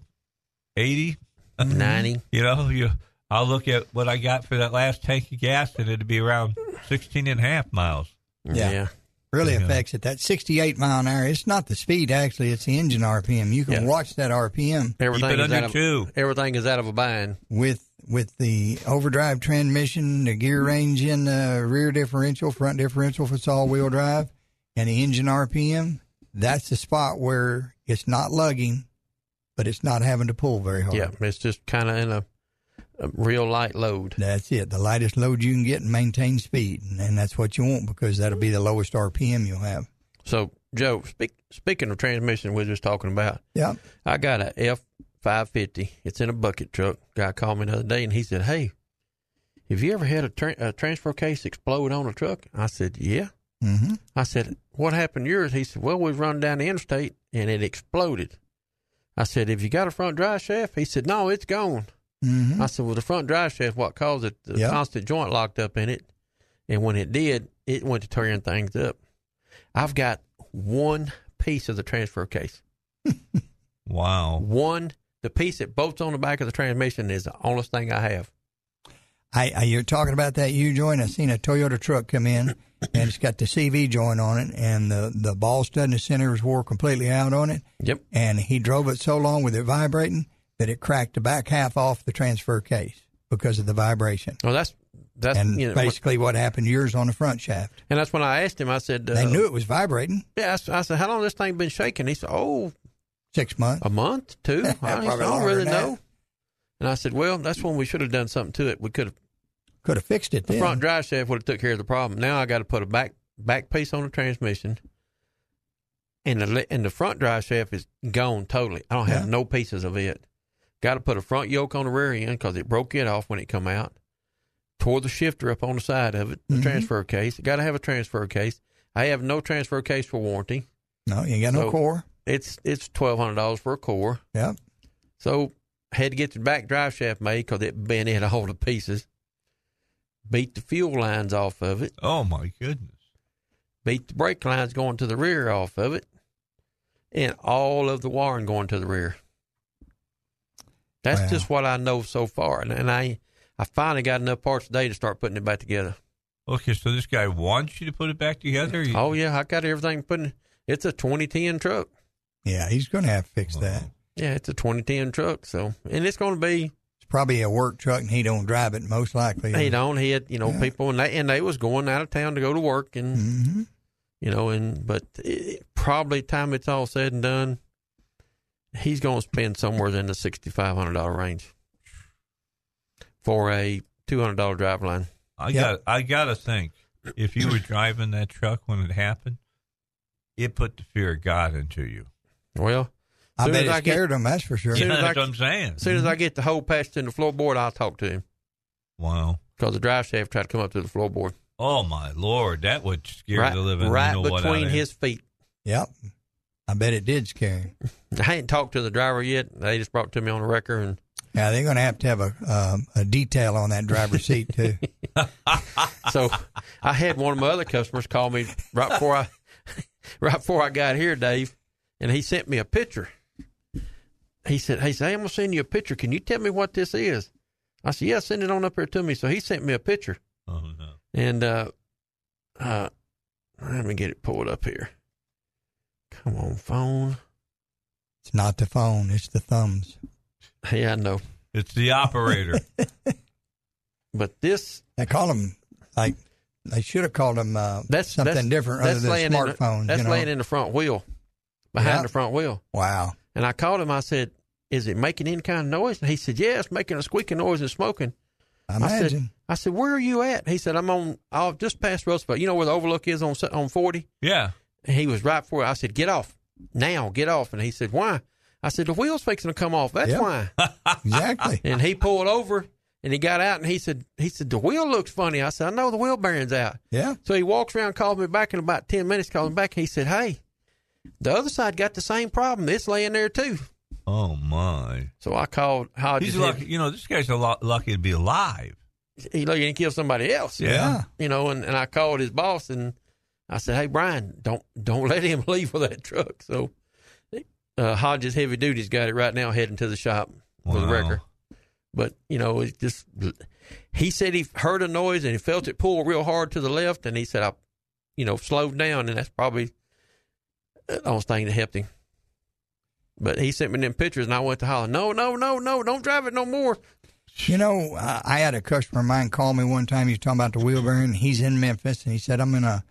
80, 90. you know, you I'll look at what I got for that last tank of gas, and it'd be around 16 and a half miles. Yeah. Yeah. Really Yeah. affects it. That 68 mile an hour, it's not the speed, actually, it's the engine RPM. You can Yeah. watch that RPM Everything Keep it is under out of, two. Everything is out of a bind. with with the overdrive transmission, the gear range in the rear differential, front differential if it's all wheel drive, and the engine RPM. That's the spot where it's not lugging, but it's not having to pull very hard. Yeah, it's just kind of in a, a real light load. That's it. The lightest load you can get and maintain speed. And, and that's what you want because that'll be the lowest RPM you'll have. So, Joe, speak, speaking of transmission, we're just talking about. Yeah. I got a F five fifty. It's in a bucket truck. Guy called me the other day and he said, "Hey, Have you ever had a, tra- a transfer case explode on a truck? I said, Yeah. Mm-hmm. I said, What happened to yours? He said, Well, we run down the interstate and it exploded. I said, Have you got a front drive shaft? He said, No, it's gone. Mm-hmm. I said, Well, the front drive shaft, what caused it? The Yep. constant joint locked up in it. And when it did, it went to tearing things up. I've got one piece of the transfer case. Wow. One, the piece that bolts on the back of the transmission is the only thing I have. I, I you're talking about that U joint. I seen a Toyota truck come in, and it's got the CV joint on it, and the the ball stud in the center was wore completely out on it. Yep. And he drove it so long with it vibrating that it cracked the back half off the transfer case because of the vibration. Well, that's that's and you know, basically what happened to yours on the front shaft. and that's when I asked him. I said, uh, They knew it was vibrating. Yeah, I said, how long this thing been shaking? He said, oh, six months, a month, two. I, he said, Probably I don't really know. And I said, well, that's when we should have done something to it. We could have Could have fixed it. the then. front drive shaft would have took care of the problem. Now I got to put a back back piece on the transmission, and the and the front drive shaft is gone totally. I don't have Yeah. no pieces of it. Got to put a front yoke on the rear end because it broke it off when it come out. Tore the shifter up on the side of it. The Mhm. transfer case. Got to have a transfer case. I have no transfer case for warranty. No, you ain't got no core. It's it's twelve hundred dollars for a core. Yeah. So had to get the back drive shaft made because it bent in all the pieces. Beat the fuel lines off of it. Oh my goodness. Beat the brake lines going to the rear off of it, and all of the wiring going to the rear. That's Wow. just what I know so far, and, and I I finally got enough parts today to start putting it back together. Okay, so this guy wants you to put it back together. You- Oh yeah, I got everything putting. It's a 2010 truck. Yeah, he's going to have to fix that. Yeah, it's a 2010 truck. So, and it's going to be It's probably a work truck, and he don't drive it most likely. He don't. He had, you know, Yeah. people and they and they was going out of town to go to work and hmm you know and but it, probably time it's all said and done, he's going to spend somewhere in the sixty five hundred dollar range for a two hundred dollar drive line. I Yep. got. I gotta think. If you were driving that truck when it happened, it put the fear of God into you. Well, I bet as it I get- scared him. That's for sure. Yeah, as that's I- what I'm saying. as soon as I get the hole patched in the floorboard, I'll talk to him Wow. because the drive shaft tried to come up to the floorboard Oh my lord, that would scare right, the living right you know what out between of his feet. Yep. I bet it did scare him. I ain't talked to the driver yet. They just brought it to me on the record and. Yeah, they're going to have to have a um, a detail on that driver's seat too. so I had one of my other customers call me right before I right before I got here, Dave, and he sent me a picture. He said, "Hey, say I'm gonna send you a picture. Can you tell me what this is?" I said, "Yeah, send it on up here to me." So he sent me a picture, Oh no. and uh, uh, let me get it pulled up here. Come on, phone. It's not the phone; it's the thumbs. Yeah, I know, It's the operator. but this They call them like they should have called them uh, that's something that's, different that's other than laying in the- smartphones. that's you know? laying in the front wheel, behind Yeah. the front wheel. wow. And I called him. I said, "Is it making any kind of noise?" And he said, "Yeah, it's making a squeaking noise and smoking." I I said, "I said, where are you at?" He said, "I'm on. I'll just past Roosevelt. You know where the overlook is on on 40?" yeah. And he was right for it. I said, "Get off now, get off." And he said, "Why?" I said, "The wheel's fixing to come off. That's Yep. why." exactly. And he pulled over and he got out and he said, "He said the wheel looks funny." I said, "I know the wheel bearing's out." Yeah. So he walks around, called me back in about ten minutes. Called me back. He said, "Hey, the other side got the same problem. It's laying there too." Oh my. So I called Hodges. He's lucky. You know, this guy's a lot lucky to be alive. he lucky he didn't kill somebody else. Yeah. You know, and, and I called his boss and I said, Hey Brian, don't don't let him leave with that truck. So uh Hodges heavy duty's got it right now heading to the shop for the wrecker. But, you know, it's just he said he heard a noise and he felt it pull real hard to the left and he said I you know, slowed down and that's probably Uh, the only thing that helped him. But he sent me them pictures and I went to holler, No, no, no, no, don't drive it no more. You know, I I had a customer of mine call me one time. He was talking about the wheel bearing. He's in Memphis, and he said, "I'm in a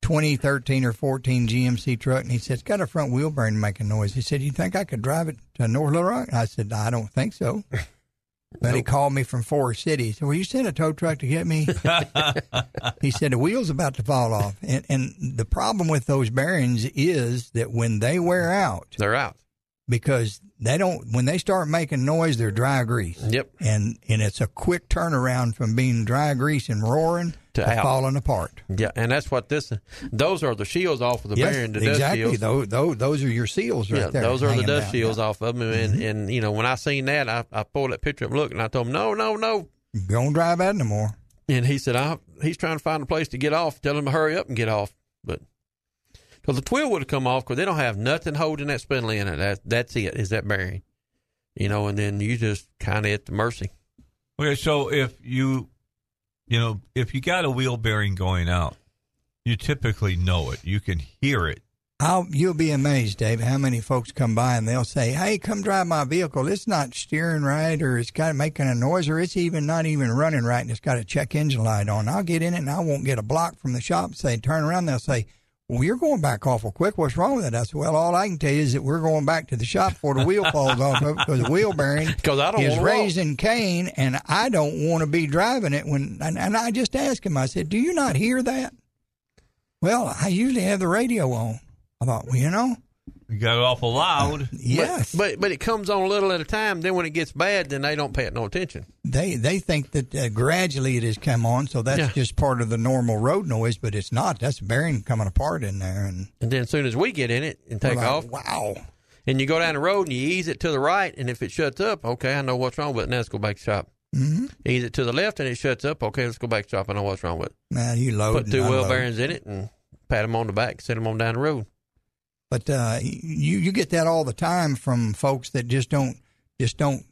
2013 or 14 GMC truck," and he said, "It's got a front wheel bearing making noise." He said, "You think I could drive it to North Little Rock?" I said, "I don't think so." But he called me from Forest City. He "Will you send a tow truck to get me?" he said, "The wheel's about to fall off," and and the problem with those bearings is that when they wear out, They're out. because they don't when they start making noise, they're dry grease. Yep. And and it's a quick turnaround from being dry grease and roaring To to, out. falling apart. Yeah, and that's what this. Those are the shields off of the Yes, bearing. The dust exactly. shields. Those, those those are your seals right yeah, there. those are the dust down. shields Yeah. off of them. And, mm-hmm. and you know, when I seen that, I, I pulled that picture up and looked, and I told him, no, no, no. Don't drive that no more. And he said, I, he's trying to find a place to get off. Tell him to hurry up and get off. But because the twill would have come off because they don't have nothing holding that spindle in it. That, that's it, is that bearing. You know, and then you just kind of at the mercy. Okay, so if you, you know, if you got a wheel bearing going out, you typically know it. You can hear it. I'll, you'll be amazed, Dave, how many folks come by and they'll say, "Hey, come drive my vehicle. It's not steering right, or it's got making a noise, or it's even not even running right, and it's got a check engine light on." I'll get in it and I won't get a block from the shop. Say, turn around. They'll say, "Well, you're going back awful quick. What's wrong with it?" I said, "Well, all I can tell you is that we're going back to the shop before the wheel falls off of it because the wheel bearing I don't is raising Cain, and I don't want to be driving it when." And, and I just asked him. I said, "Do you not hear that?" Well, I usually have the radio on. I thought, well, you know, You got it awful loud. yes, But, but but it comes on a little at a time. Then when it gets bad, then they don't pay it no attention. they they think that uh, gradually it has come on, so that's Yeah. just part of the normal road noise, but it's not. That's bearing coming apart in there, and And then as soon as we get in it and take like, off, Wow, and you go down the road and you ease it to the right, and if it shuts up, okay, I know what's wrong with it. Now let's go back to shop. mm-hmm. Ease it to the left and it shuts up. Okay, let's go back to shop. I know what's wrong with it. now you load Put two wheel bearings in it and pat them on the back, send them on down the road. But uh, you you get that all the time from folks that just don't just don't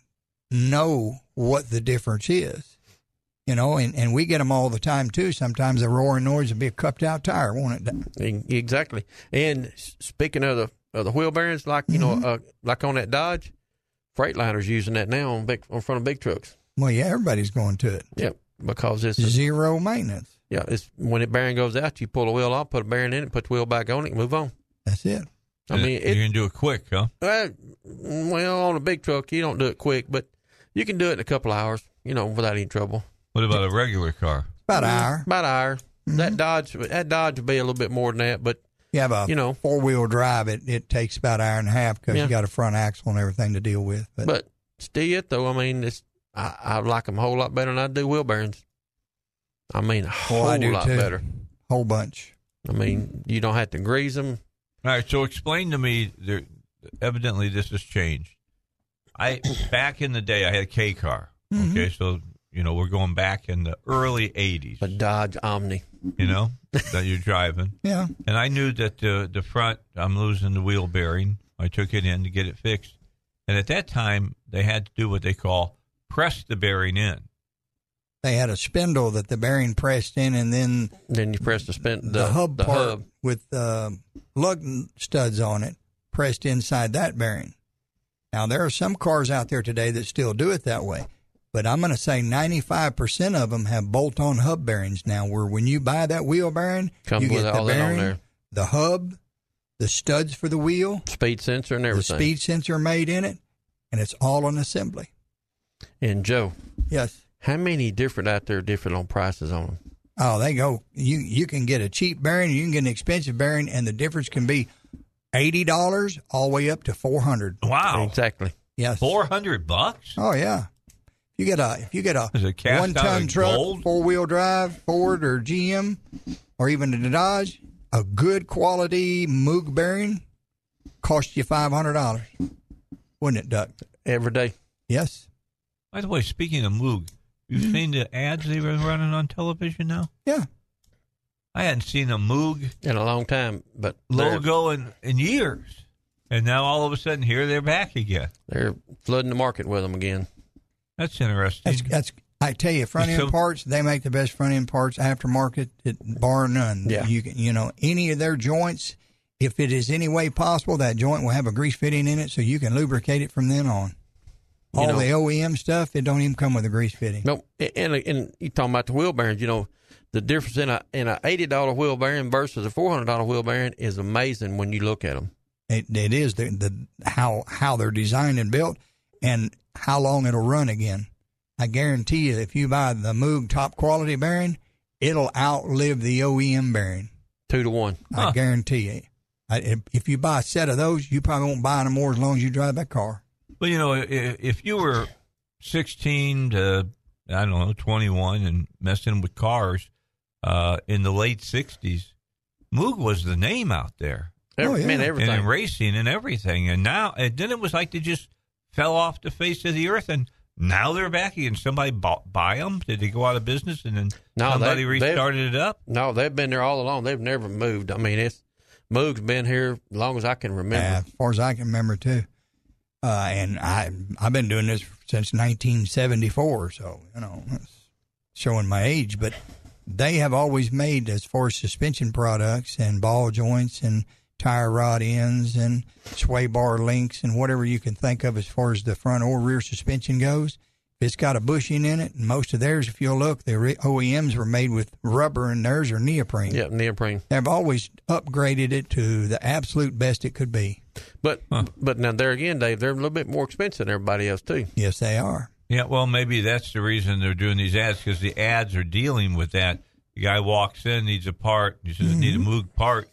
know what the difference is, you know. And, and we get them all the time too. Sometimes the roaring noise would be a cupped out tire, won't it? Exactly. And speaking of the of the wheel bearings, like you Mm-hmm. know, uh, like on that Dodge, Freightliner's using that now on big on front of big trucks. Well, yeah, everybody's going to it. Yep, because it's Zero maintenance. yeah, it's when the bearing goes out, you pull the wheel off, put a bearing in it, put the wheel back on it, and move on. That's it. I mean, you're it, gonna do it quick, huh? Uh, well, on a big truck, you don't do it quick, but you can do it in a couple hours, you know, without any trouble. What about a regular car? About an hour. About an hour. That Dodge, that Dodge would be a little bit more than that, but You have a You know. four wheel drive. It it takes about an hour and a half because Yeah. you got a front axle and everything to deal with. But, but still, though, I mean, it's I, I like them a whole lot better than I do wheel bearings. I mean, a whole Oh, I do lot too. better. whole bunch. I mean, you don't have to grease them. All right, so explain to me. There, evidently, this has changed. I back in the day, I had a K car. Mm-hmm. Okay, so you know we're going back in the early '80s. A Dodge Omni. You know that you're driving, Yeah. and I knew that the the front I'm losing the wheel bearing. I took it in to get it fixed, and at that time they had to do what they call press the bearing in. They had a spindle that the bearing pressed in, and then Then you press the spin the, the, hub the part hub. with uh, lug studs on it pressed inside that bearing. Now there are some cars out there today that still do it that way, but I'm going to say 95% of them have bolt-on hub bearings now. Where when you buy that wheel bearing, Comes you get the all that on bearing, there. the hub, the studs for the wheel, Speed sensor and everything. the speed sensor made in it, and it's all an assembly. And Joe, Yes. How many different out there different on prices on them? Oh, they go. You you can get a cheap bearing, you can get an expensive bearing, and the difference can be eighty dollars all the way up to four hundred. Wow, Exactly. Yes. four hundred bucks. Oh yeah. If you get a if you get a Is it cast one ton truck, four wheel drive, Ford or GM, or even a Dodge, a good quality Moog bearing cost you five hundred dollars. Wouldn't it, Duck? Every day. Yes. By the way, speaking of Moog, you've Mm-hmm. seen the ads they've been running on television now. Yeah. I hadn't seen a Moog in a long time, but logo in, in years. And now all of a sudden, here they're back again. They're flooding the market with them again. That's interesting. That's that's I tell you, front end So- parts, they make the best front end parts aftermarket, it, bar none. Yeah. You can, you know, any of their joints, if it is any way possible, that joint will have a grease fitting in it, so you can lubricate it from then on. You All know- the OEM stuff, it don't even come with a grease fitting. No, and and you talking about the wheel bearings? You know, the difference in a in a eighty dollar wheel bearing versus a four hundred dollar wheel bearing is amazing when you look at them. It, it is the, the how how they're designed and built, and how long it'll run again. I guarantee you, if you buy the Moog top quality bearing, it'll outlive the OEM bearing. Two to one. I Huh. guarantee you. I, if, if you buy a set of those, you probably won't buy any more as long as you drive that car. Well, you know, i- if you were 16 to, I don't know, 21 and messing with cars uh, in the late 60s, Moog was the name out there. Every- Oh, yeah. man, everything. And in racing and everything. And now, and then it was like they just fell off the face of the earth. And now they're back again. Somebody bought, buy them? Did they go out of business and then No, somebody they- they've- restarted it up? No, they've been there all along. They've never moved. I mean, it's Moog's been here as long as I can remember. Yeah, as far as I can remember too. Uh, and I I've been doing this since 1974, so you know, showing my age. But they have always made, as far as suspension products and ball joints and tire rod ends and sway bar links and whatever you can think of as far as the front or rear suspension goes. If it's got a bushing in it, and most of theirs, if you'll look, the OEMs were made with rubber and theirs are neoprene. Yeah, neoprene. They've always upgraded it to the absolute best it could be. But but now there again, Dave, they're a little bit more expensive than everybody else too. Yes, they are. Yeah, well, maybe that's the reason they're doing these ads because the ads are dealing with that. The guy walks in, needs a part. He says, "I "Need a mm-hmm. Moog part."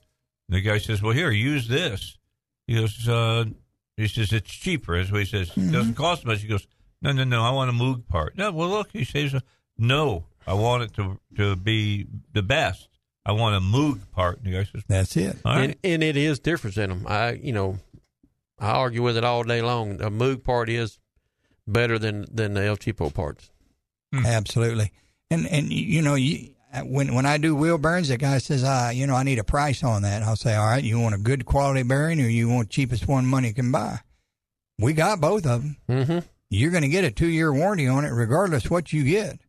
And the guy says, "Well, here, use this." He goes, uh, "He says it's cheaper." That's what he says. It doesn't mm-hmm. cost much. He goes, "No, no, no. I want a Moog part." No, well, look, he says, uh, "No, I want it to to be the best. I want a Moog part." And the guy says, "That's it." All right. And, and it is different in them. I you know, I argue with it all day long. A Moog part is better than than the El Cheapo parts. Absolutely. And and you know you when when I do wheel bearings, the guy says, "Ah, you know, I need a price on that." I'll say, "All right, you want a good quality bearing, or you want cheapest one money can buy?" We got both of them. Mm-hmm. You're going to get a two year warranty on it, regardless what you get.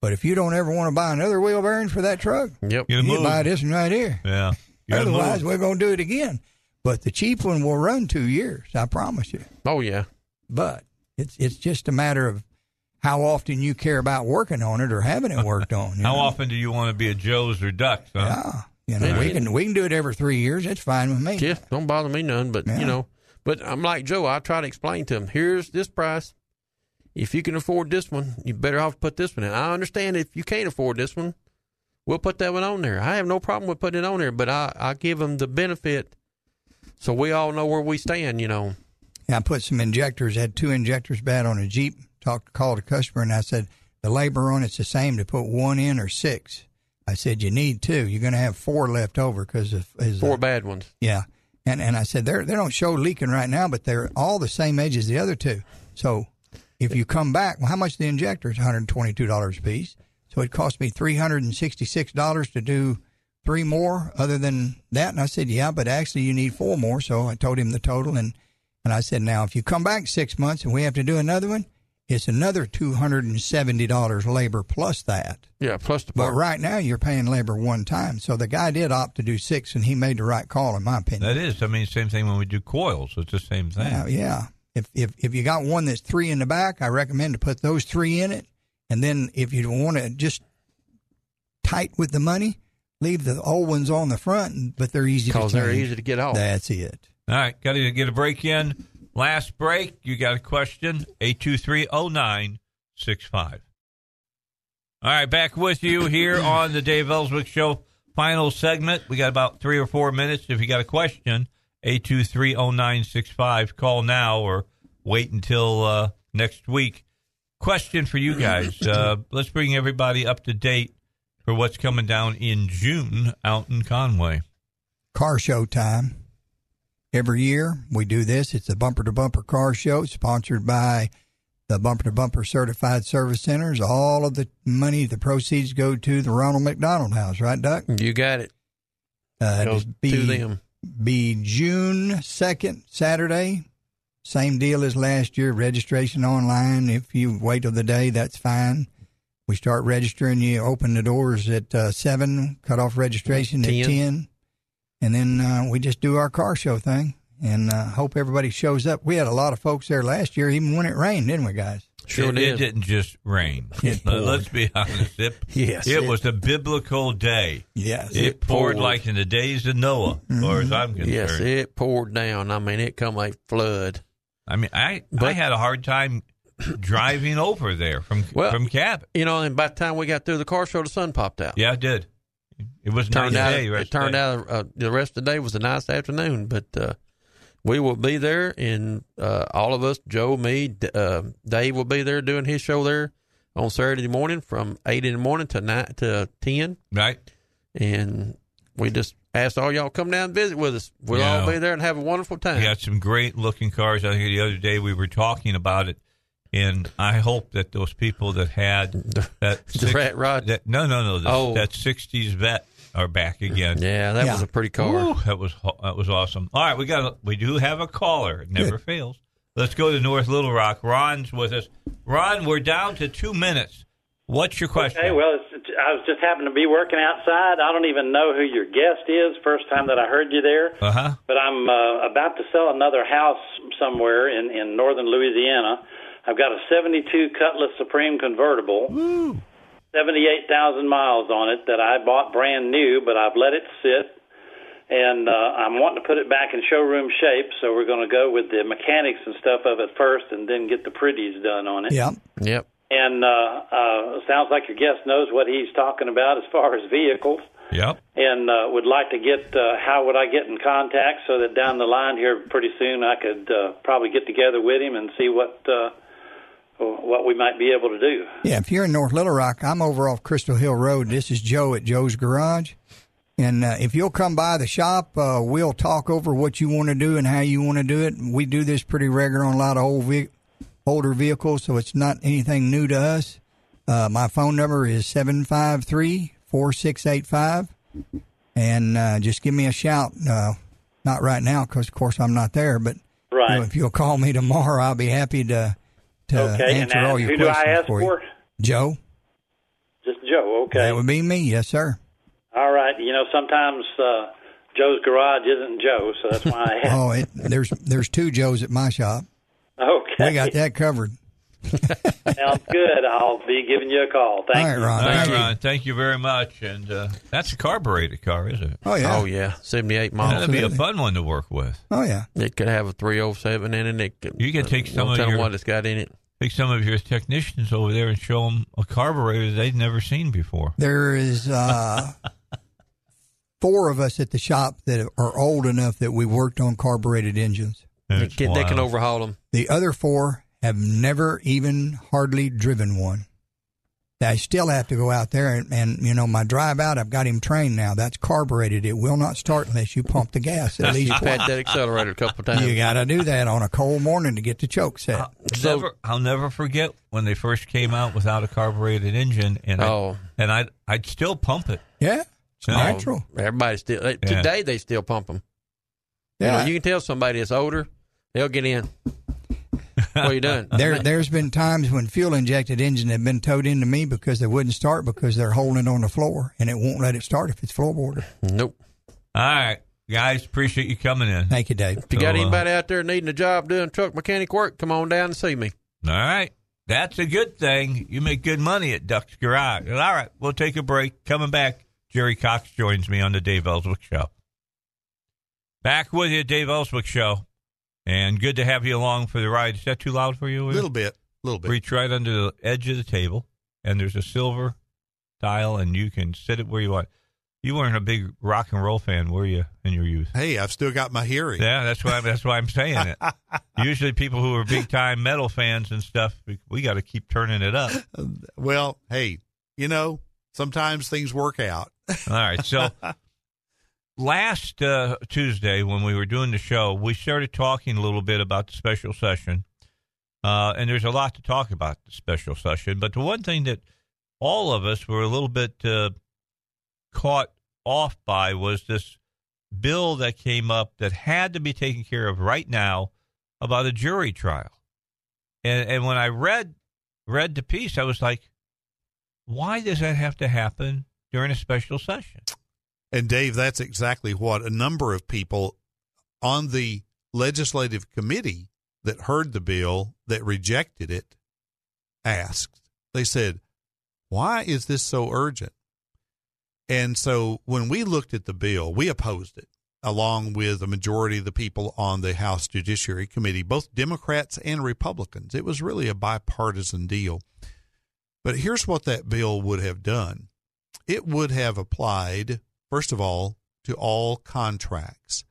But if you don't ever want to buy another wheel bearing for that truck, Yep. You buy this one right here. Yeah. You got a Otherwise, we're going to do it again. But the cheap one will run two years. I promise you. Oh yeah. But it's it's just a matter of how often you care about working on it or having it worked on. you How know? often do you want to be a Joe's or Ducks? Huh? Yeah, you know, we can we can do it every three years. It's fine with me. Yeah, don't bother me none. But Yeah. you know, but I'm like Joe. I try to explain to him. Here's this price. If you can afford this one, you better off put this one in. I understand if you can't afford this one, we'll put that one on there. I have no problem with putting it on there, but I I give them the benefit, so we all know where we stand. You know. Yeah, I put some injectors. Had two injectors bad on a Jeep. Talked, called a customer, and I said the labor on it's the same to put one in or six. I said you need two. You're going to have four left over because of is uh, Four bad ones. Yeah, and and I said they're, they don't show leaking right now, but they're all the same age as the other two. So if you come back, well, how much the injector is? One hundred twenty two dollars a piece. So it cost me three hundred and sixty six dollars to do three more. Other than that, and I said, yeah, but actually you need four more. So I told him the total, and and I said, now if you come back six months and we have to do another one, it's another two hundred and seventy dollars labor plus that. Yeah, plus the But right now you're paying labor one time. So the guy did opt to do six, and he made the right call, in my opinion. That is. I mean, same thing when we do coils. It's the same thing. Yeah, yeah. If if if you got one that's three in the back, I recommend to put those three in it. And then if you want to just tight with the money, leave the old ones on the front, but they're easy to Because they're easy to get off. That's it. All right, got to get a break in. Last break. You got a question? 8230965. All right, back with you here on the Dave Elswick Show. Final segment. We got about three or four minutes. If you got a question, 8230965. Call now or wait until uh, next week. Question for you guys. Uh, let's bring everybody up to date for what's coming down in June out in Conway. Car show time. Every year we do this. It's a bumper to bumper car show sponsored by the Bumper to Bumper Certified Service Centers. All of the money, the proceeds go to the Ronald McDonald House, right, Duck? You got it. Uh, Goes be, to them. Be June 2nd, Saturday. Same deal as last year. Registration online. If you wait till the day, that's fine. We start registering. You open the doors at uh, 7, cut off registration at 10. 10. And then uh, we just do our car show thing and uh, hope everybody shows up. We had a lot of folks there last year, even when it rained, didn't we, guys? Sure it, did. it didn't just rain. It Let- poured. Let's be honest. It, Yes, it, it- was a biblical day. Yes. It, It poured, poured. like in the days of Noah, as far as I'm concerned. Yes, it poured down. I mean, it come like flood. I mean, I I had a hard time driving over there from Well- from Cabot. You know, and by the time we got through the car show, the sun popped out. Yeah, it did. It was turned nice out day. it turned day. out uh, the rest of the day was a nice afternoon, but uh, we will be there, and uh, all of us, Joe, me, uh, Dave, will be there doing his show there on Saturday morning from eight in the morning to nine to ten. Right. And we just asked all y'all come down and visit with us. We'll Yeah. all be there and have a wonderful time. We got some great looking cars. I think the other day we were talking about it, and I hope that those people that had that The rat rod? that, no, no, no, the, Oh. that '60s Vette are back again. Yeah, that was a pretty car. Woo, that was that was awesome. All right, we got we do have a caller. It never fails. Let's go to North Little Rock. Ron's with us. Ron, we're down to two minutes. What's your question? Okay, well, it's, I was just happened to be working outside. I don't even know who your guest is. First time that I heard you there. Uh huh. But I'm uh, about to sell another house somewhere in, in northern Louisiana. I've got a 72 Cutlass Supreme convertible, 78,000 miles on it that I bought brand new, but I've let it sit. And uh, I'm wanting to put it back in showroom shape, so we're going to go with the mechanics and stuff of it first, and then get the pretties done on it. Yep. Yep. And uh, uh, sounds like your guest knows what he's talking about as far as vehicles Yep. and uh, would like to get uh, how would I get in contact so that down the line here pretty soon I could uh, probably get together with him and see what uh, what we might be able to do. Yeah, if you're in North Little Rock, I'm over off Crystal Hill Road. This is Joe at Joe's Garage. And uh, if you'll come by the shop, uh, we'll talk over what you want to do and how you want to do it. We do this pretty regular on a lot of old ve- older vehicles, so it's not anything new to us. Uh, my phone number is 753 4685. And uh, just give me a shout. Uh, not right now, because, of course, I'm not there. But you know, if you'll call me tomorrow, I'll be happy to, to Okay, answer all your who do I questions ask for? Joe? Just Joe. Okay. That would be me, yes, sir. All right. You know, sometimes uh, Joe's garage isn't Joe, so that's why I. Oh, it, there's there's two Joes at my shop. okay. We got that covered. Sounds good. I'll be giving you a call. Thank All right, you. Ron. All right, Thank you. Ron. Thank you very much. And uh, that's a carbureted car, is it? Oh yeah. Oh yeah, seventy eight miles. That'd be a fun one to work with. Oh yeah. It could have a three oh seven in it. it could, You can take some don't of your- what it's got in it. Take some of your technicians over there and show them a carburetor they've never seen before. There is uh, four of us at the shop that are old enough that we worked on carbureted engines. They can, they can overhaul them. The other four have never even hardly driven one. I still have to go out there and, and you know my drive out. I've got him trained now. That's carbureted. It will not start unless you pump the gas at least You've had that accelerator a couple of times. You got to do that on a cold morning to get the choke set. So- never, I'll never forget when they first came out without a carbureted engine, and Oh. I, and I'd I'd still pump it. Yeah, it's Yeah. natural. Everybody still they, Yeah. today they still pump them. Yeah. You, know, you can tell somebody that's older, they'll get in. what are you doing? There, there's been times when fuel injected engine have been towed into me because they wouldn't start because they're holding it on the floor and it won't let it start if it's floorboarded. Nope. All right, guys, appreciate you coming in. Thank you, Dave. If you got So, uh, anybody out there needing a job doing truck mechanic work, come on down and see me. All right, that's a good thing. You make good money at Duck's Garage. All right, we'll take a break. Coming back, Jerry Cox joins me on the Dave Elswick Show. Back with you, Dave Elswick Show, and good to have you along for the ride. Is that too loud for you? A little bit, a little bit. Reach right under the edge of the table, and there's a silver dial, and you can sit it where you want. You weren't a big rock and roll fan, were you, in your youth? Hey, I've still got my hearing. Yeah, that's why. That's why I'm saying it. Usually, people who are big time metal fans and stuff, we, we got to keep turning it up. Well, hey, you know, sometimes things work out. All right. So last uh, Tuesday, when we were doing the show, we started talking a little bit about the special session. Uh, and there's a lot to talk about the special session. But the one thing that all of us were a little bit uh, caught off by was this bill that came up that had to be taken care of right now about a jury trial. And, and when I read read the piece, I was like, why does that have to happen during a special session? And Dave, that's exactly what a number of people on the legislative committee that heard the bill that rejected it asked. They said, "Why is this so urgent?" And so when we looked at the bill, we opposed it along with a majority of the people on the House Judiciary Committee, both Democrats and Republicans. It was really a bipartisan deal. But here's what that bill would have done. It would have applied first of all, to all contracts.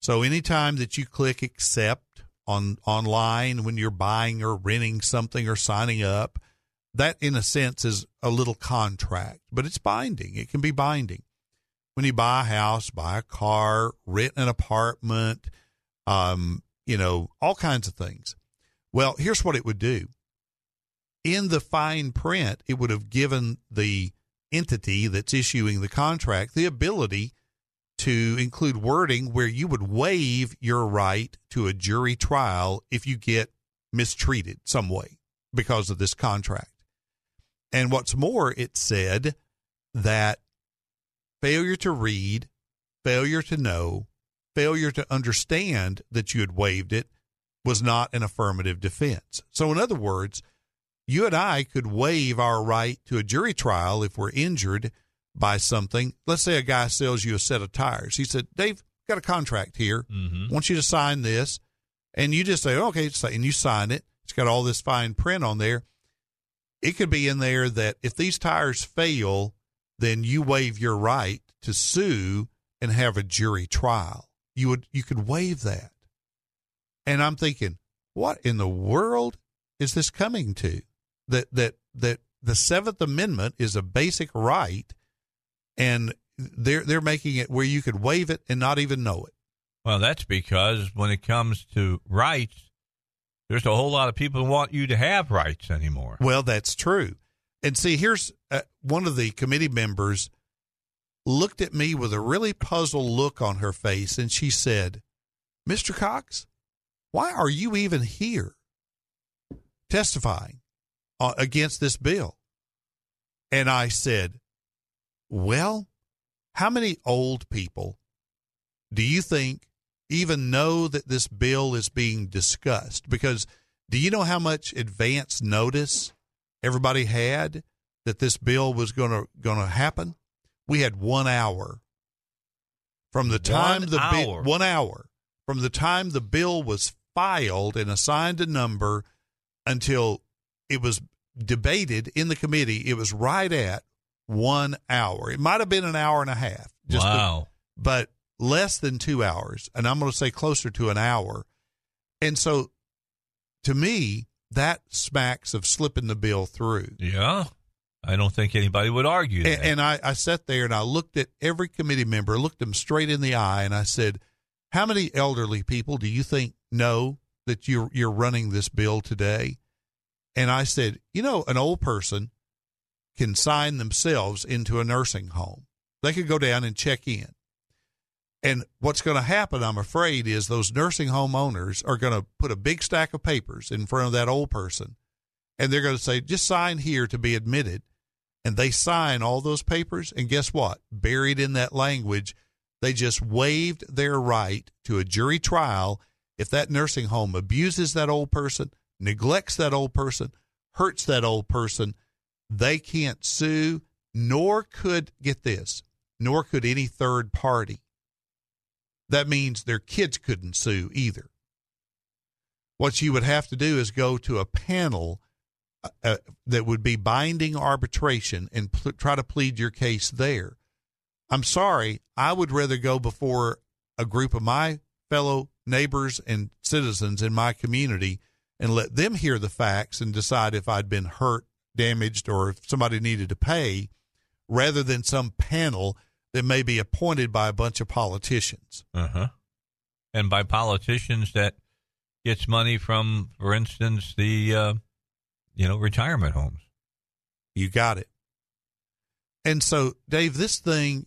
So anytime that you click accept on online when you're buying or renting something or signing up, that in a sense is a little contract, but it's binding. It can be binding. When you buy a house, buy a car, rent an apartment, um, you know, all kinds of things. Well, here's what it would do. In the fine print, it would have given the entity that's issuing the contract the ability to include wording where you would waive your right to a jury trial if you get mistreated some way because of this contract. And what's more, it said that failure to read, failure to know, failure to understand that you had waived it was not an affirmative defense. So, in other words, you and I could waive our right to a jury trial if we're injured by something. Let's say a guy sells you a set of tires. He said, Dave, got a contract here. Mm-hmm. I want you to sign this. And you just say, okay, and you sign it. It's got all this fine print on there. It could be in there that if these tires fail, then you waive your right to sue and have a jury trial. You would you could waive that. And I'm thinking, what in the world is this coming to? That that that the Seventh Amendment is a basic right and they're they're making it where you could waive it and not even know it. Well, that's because when it comes to rights, there's a whole lot of people who want you to have rights anymore. Well, that's true. And see, here's uh, one of the committee members looked at me with a really puzzled look on her face, and she said, "Mr. Cox, why are you even here testifying uh, against this bill?" And I said, "Well, how many old people do you think even know that this bill is being discussed? Because do you know how much advance notice everybody had that this bill was going to going to happen? We had one hour from the time One the bi- one hour from the time the bill was filed and assigned a number until it was debated in the committee. It was right at one hour. It might have been an hour and a half. Wow. but less than two hours, and I'm going to say closer to an hour. And so, to me, that smacks of slipping the bill through. Yeah. I don't think anybody would argue that. And, and I, I sat there and I looked at every committee member, looked them straight in the eye, and I said, "How many elderly people do you think know that you're you're running this bill today?" And I said, "You know, an old person can sign themselves into a nursing home. They could go down and check in." And what's going to happen, I'm afraid, is those nursing home owners are going to put a big stack of papers in front of that old person. And they're going to say, just sign here to be admitted. And they sign all those papers. And guess what? Buried in that language, they just waived their right to a jury trial if that nursing home abuses that old person, neglects that old person, hurts that old person. They can't sue, nor could, get this, nor could any third party that means their kids couldn't sue either. What you would have to do is go to a panel uh, uh, that would be binding arbitration and pl- try to plead your case there. I'm sorry, I would rather go before a group of my fellow neighbors and citizens in my community and let them hear the facts and decide if I'd been hurt, damaged, or if somebody needed to pay, rather than some panel that may be appointed by a bunch of politicians. Uh huh. And by politicians that gets money from, for instance, the uh, you know retirement homes. You got it. And so, Dave, this thing,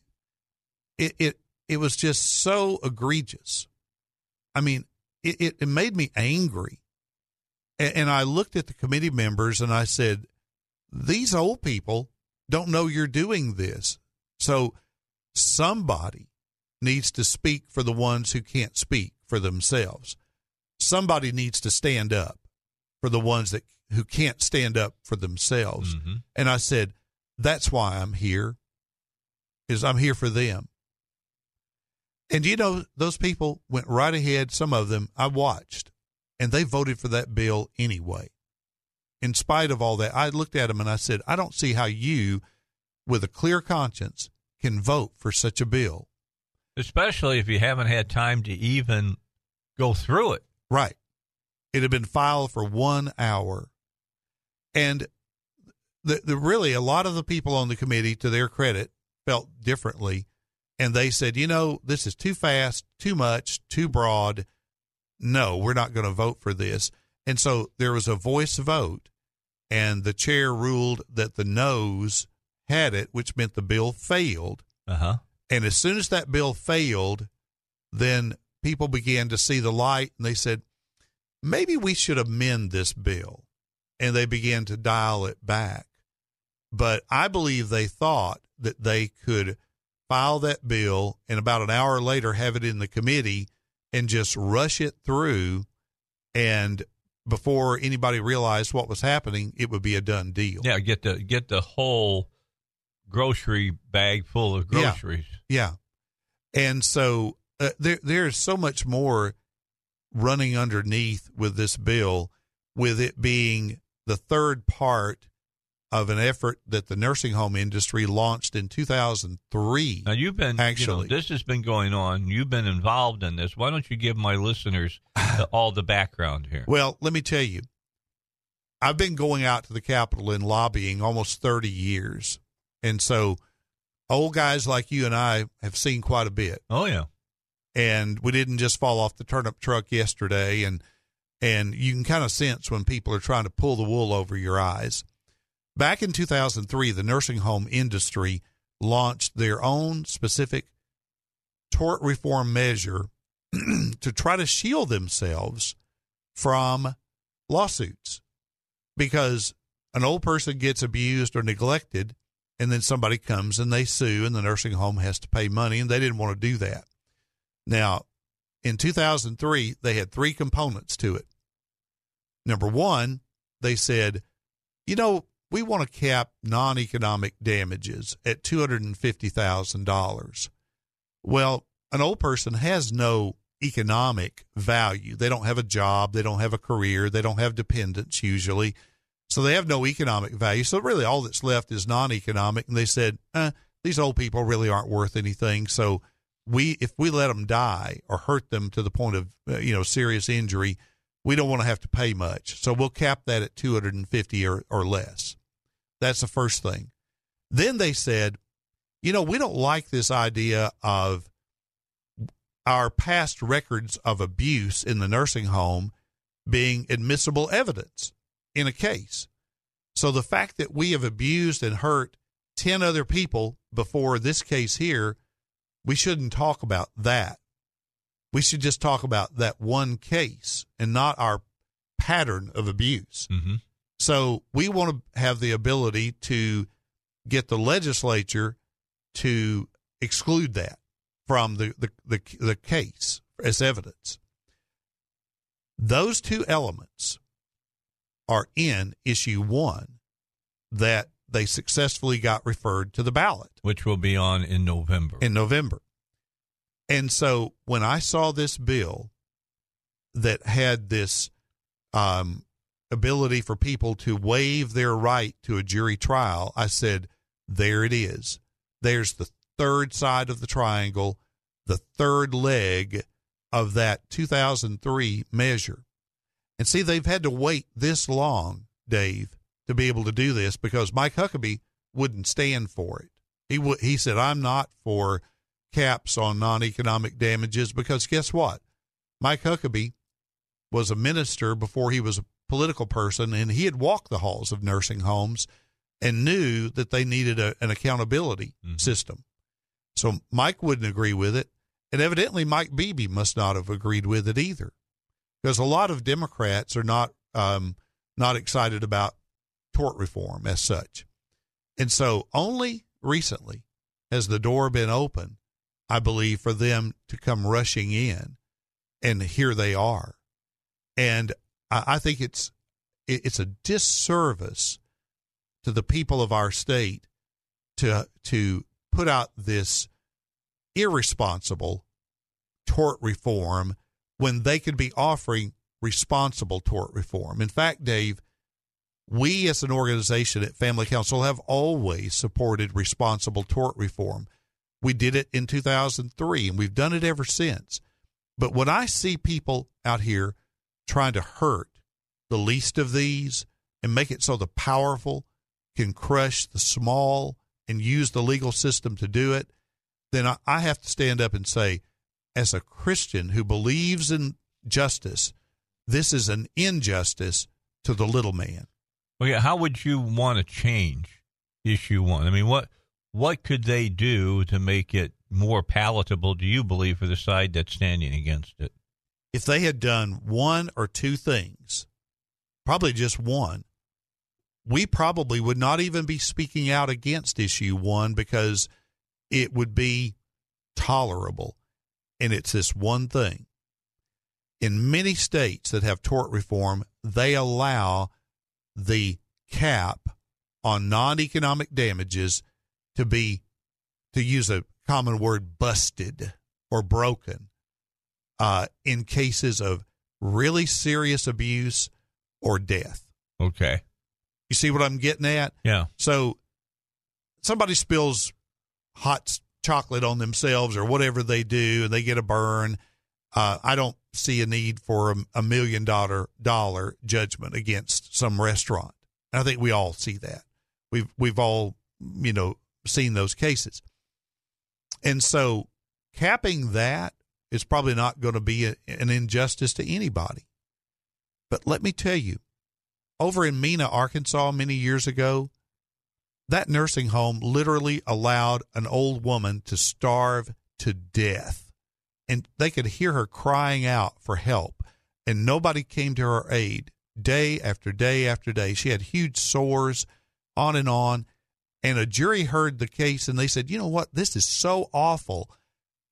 it it it was just so egregious. I mean, it it, it made me angry, and, and I looked at the committee members and I said, "These old people don't know you're doing this." So somebody needs to speak for the ones who can't speak for themselves. Somebody needs to stand up for the ones that who can't stand up for themselves. Mm-hmm. And I said, that's why I'm here. Is I'm here for them. And you know, those people went right ahead, some of them I watched, and they voted for that bill anyway. In spite of all that, I looked at them and I said, I don't see how you, with a clear conscience, can vote for such a bill. Especially if you haven't had time to even go through it. Right. It had been filed for one hour. And the, the really a lot of the people on the committee, to their credit, felt differently. And they said, you know, this is too fast, too much, too broad. No, we're not going to vote for this. And so there was a voice vote, and the chair ruled that the noes had it, which meant the bill failed. Uh huh. And as soon as that bill failed, then people began to see the light and they said, maybe we should amend this bill. And they began to dial it back. But I believe they thought that they could file that bill and about an hour later have it in the committee and just rush it through. And before anybody realized what was happening, it would be a done deal. Yeah, get the get the whole grocery bag full of groceries. Yeah. And so uh, there there's so much more running underneath with this bill with it being the third part of an effort that the nursing home industry launched in 2003. Now you've been actually you know, this has been going on. You've been involved in this. Why don't you give my listeners the, all the background here? Well, let me tell you. I've been going out to the Capitol and lobbying almost 30 years. And so old guys like you and I have seen quite a bit. Oh yeah. And we didn't just fall off the turnip truck yesterday and and you can kind of sense when people are trying to pull the wool over your eyes. Back in 2003, the nursing home industry launched their own specific tort reform measure to try to shield themselves from lawsuits because an old person gets abused or neglected and then somebody comes and they sue and the nursing home has to pay money and they didn't want to do that. Now, in 2003, they had three components to it. Number one, they said, you know, we want to cap non economic damages at $250,000. Well, an old person has no economic value. They don't have a job, they don't have a career, they don't have dependents usually. So they have no economic value. So really all that's left is non economic. And they said, eh, these old people really aren't worth anything. So we, if we let them die or hurt them to the point of, uh, you know, serious injury, we don't want to have to pay much. So we'll cap that at 250 or, or less. That's the first thing. Then they said, you know, we don't like this idea of our past records of abuse in the nursing home being admissible evidence in a case. So the fact that we have abused and hurt 10 other people before this case here, we shouldn't talk about that. We should just talk about that one case and not our pattern of abuse. Mm-hmm. So we want to have the ability to get the legislature to exclude that from the, the, the, the case as evidence. Those two elements are in issue one that they successfully got referred to the ballot, which will be on in November. In November. And so when I saw this bill that had this um, ability for people to waive their right to a jury trial, I said, there it is. There's the third side of the triangle, the third leg of that 2003 measure. And see, they've had to wait this long, Dave, to be able to do this because Mike Huckabee wouldn't stand for it. He w- he said, "I'm not for caps on non-economic damages because guess what? Mike Huckabee was a minister before he was political person, and he had walked the halls of nursing homes and knew that they needed a, an accountability mm-hmm. system. So Mike wouldn't agree with it, and evidently Mike Beebe must not have agreed with it either because a lot of Democrats are not um, not excited about tort reform as such, and so only recently has the door been open, I believe, for them to come rushing in, and here they are, and I, think it's it's a disservice to the people of our state to to put out this irresponsible tort reform when they could be offering responsible tort reform. In fact, Dave, we as an organization at Family Council have always supported responsible tort reform. We did it in 2003, and we've done it ever since. But when I see people out here trying to hurt the least of these and make it so the powerful can crush the small and use the legal system to do it, then I, have to stand up and say, as a Christian who believes in justice, this is an injustice to the little man. Well, yeah, how would you want to change issue one? I mean, what what could they do to make it more palatable? Do you believe for the side that's standing against it? If they had done one or two things, probably just one, we probably would not even be speaking out against issue one because it would be tolerable. And it's this one thing. In many states that have tort reform, they allow the cap on non economic damages to be, to use a common word, busted or broken uh, in cases of really serious abuse or death. Okay. You see what I'm getting at? Yeah. So somebody spills hot chocolate on themselves or whatever they do and they get a burn. Uh, I don't see a need for a, a million dollar dollar judgment against some restaurant. And I think we all see that. We've we've all you know seen those cases. And so capping that is probably not going to be a, an injustice to anybody. But let me tell you, over in Mena, Arkansas, many years ago, that nursing home literally allowed an old woman to starve to death. And they could hear her crying out for help, and nobody came to her aid day after day after day. She had huge sores, on and on. And a jury heard the case and they said, you know what? This is so awful.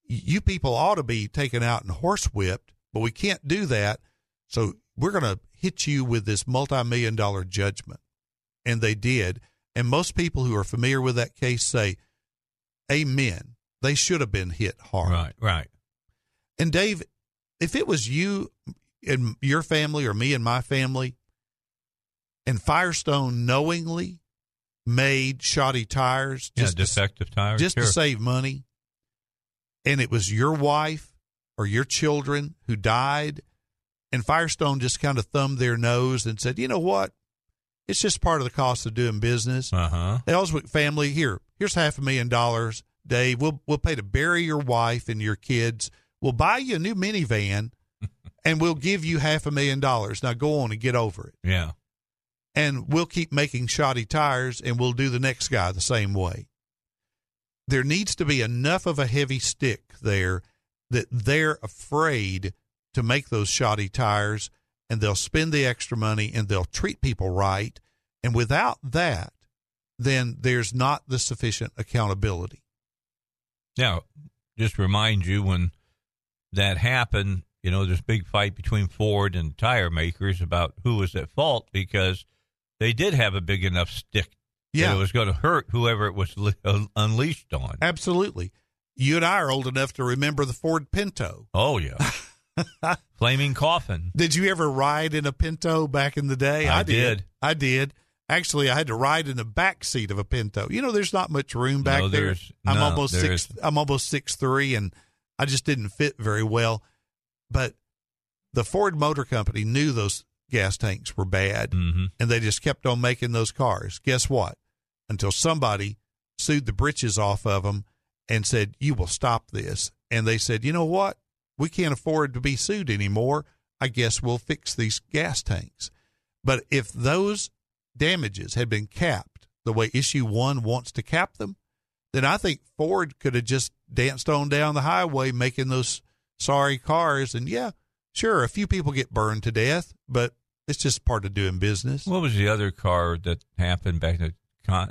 You people ought to be taken out and horsewhipped, but we can't do that. So we're going to hit you with this multi million dollar judgment. And they did. And most people who are familiar with that case say, Amen. They should have been hit hard. Right, right. And Dave, if it was you and your family or me and my family, and Firestone knowingly made shoddy tires, just yeah, defective tires, just sure. to save money, and it was your wife or your children who died, and Firestone just kind of thumbed their nose and said, "You know what? It's just part of the cost of doing business." Uh-huh. The Elswick family, here, here's half a million dollars, Dave. We'll we'll pay to bury your wife and your kids. We'll buy you a new minivan, and we'll give you half a million dollars. Now go on and get over it. Yeah. And we'll keep making shoddy tires, and we'll do the next guy the same way. There needs to be enough of a heavy stick there that they're afraid to make those shoddy tires and they'll spend the extra money and they'll treat people right. And without that, then there's not the sufficient accountability. Now, just remind you when that happened, you know, there's big fight between Ford and tire makers about who was at fault because they did have a big enough stick yeah. it was going to hurt whoever it was uh, unleashed on. Absolutely. You and I are old enough to remember the Ford Pinto. Oh, yeah. Flaming coffin. Did you ever ride in a Pinto back in the day? I, I did. did. I did. Actually, I had to ride in the back seat of a Pinto. You know, there's not much room back no, there. I'm no, almost six. I'm almost six three, and I just didn't fit very well. But the Ford Motor Company knew those gas tanks were bad, mm-hmm. and they just kept on making those cars. Guess what? Until somebody sued the britches off of them and said, "You will stop this," and they said, "You know what? We can't afford to be sued anymore. I guess we'll fix these gas tanks." But if those damages had been capped the way issue one wants to cap them, then I think Ford could have just danced on down the highway making those sorry cars. And yeah, sure, a few people get burned to death, but it's just part of doing business. What was the other car that happened back in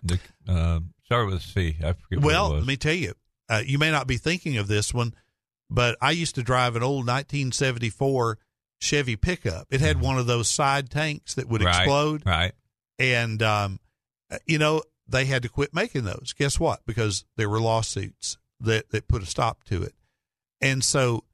the, uh, start with C? I forget well, let me tell you, uh, you may not be thinking of this one, but I used to drive an old 1974 Chevy pickup. It had mm-hmm. one of those side tanks that would right, explode. Right. And, um, you know, they had to quit making those. Guess what? Because there were lawsuits that, that put a stop to it. And so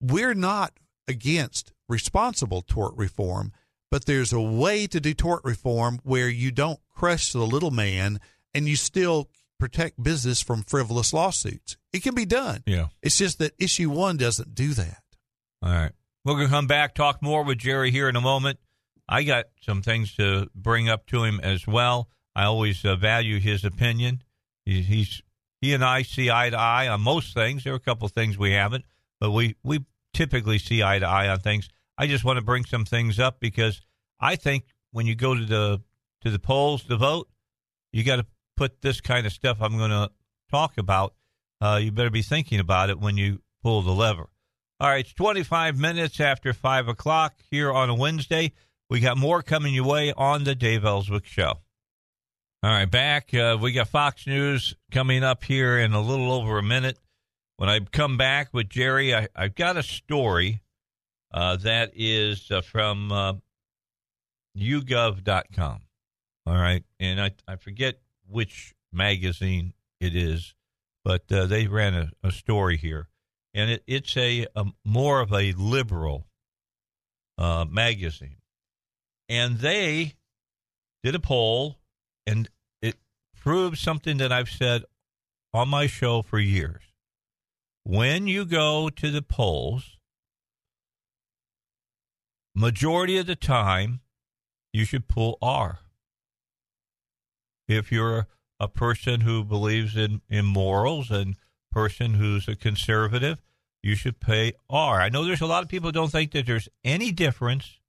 we're not against responsible tort reform, but there's a way to do tort reform where you don't crush the little man and you still protect business from frivolous lawsuits. It can be done. Yeah. It's just that issue one doesn't do that. All right. We're going to come back, talk more with Jerry here in a moment. I got some things to bring up to him as well. I always uh, value his opinion. He, he's he and I see eye to eye on most things. There are a couple of things we haven't, but we we typically see eye to eye on things. I just want to bring some things up because I think when you go to the to the polls to vote, you got to put this kind of stuff I'm going to talk about. Uh, you better be thinking about it when you pull the lever. All right, it's 25 minutes after 5 o'clock here on a Wednesday. We got more coming your way on the Dave Elswick Show. All right, back. Uh, we got Fox News coming up here in a little over a minute. When I come back with Jerry, I, I, have got a story uh, that is uh, from uh. All right, and I, I forget which magazine it is, but uh, they ran a, a story here and it, it's a, a, more of a liberal uh, magazine, and they did a poll, and it proves something that I've said on my show for years. When you go to the polls, majority of the time, you should pull R. If you're a person who believes in, in morals and person who's a conservative, you should pay R. I know there's a lot of people who don't think that there's any difference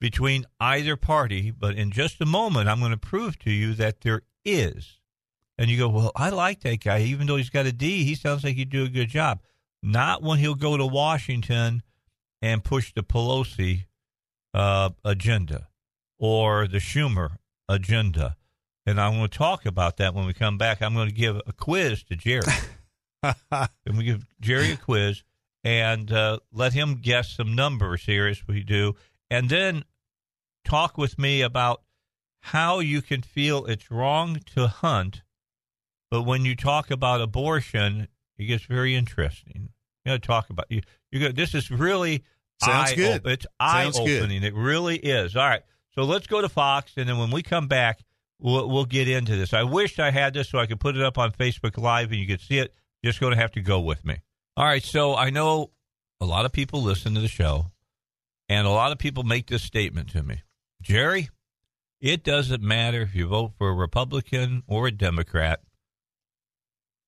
between either party, but in just a moment, I'm going to prove to you that there is. And you go, well, I like that guy. Even though he's got a D, he sounds like he'd do a good job. Not when he'll go to Washington and push the Pelosi uh, agenda or the Schumer agenda and I'm going to talk about that when we come back. I'm going to give a quiz to Jerry. and we give Jerry a quiz and uh, let him guess some numbers here as we do, and then talk with me about how you can feel it's wrong to hunt, but when you talk about abortion, it gets very interesting. You got to talk about you. You go. This is really sounds eye good. Op- it's eye opening. It really is. All right. So let's go to Fox, and then when we come back, we'll, we'll get into this. I wish I had this so I could put it up on Facebook Live and you could see it. Just going to have to go with me. All right. So I know a lot of people listen to the show, and a lot of people make this statement to me Jerry, it doesn't matter if you vote for a Republican or a Democrat.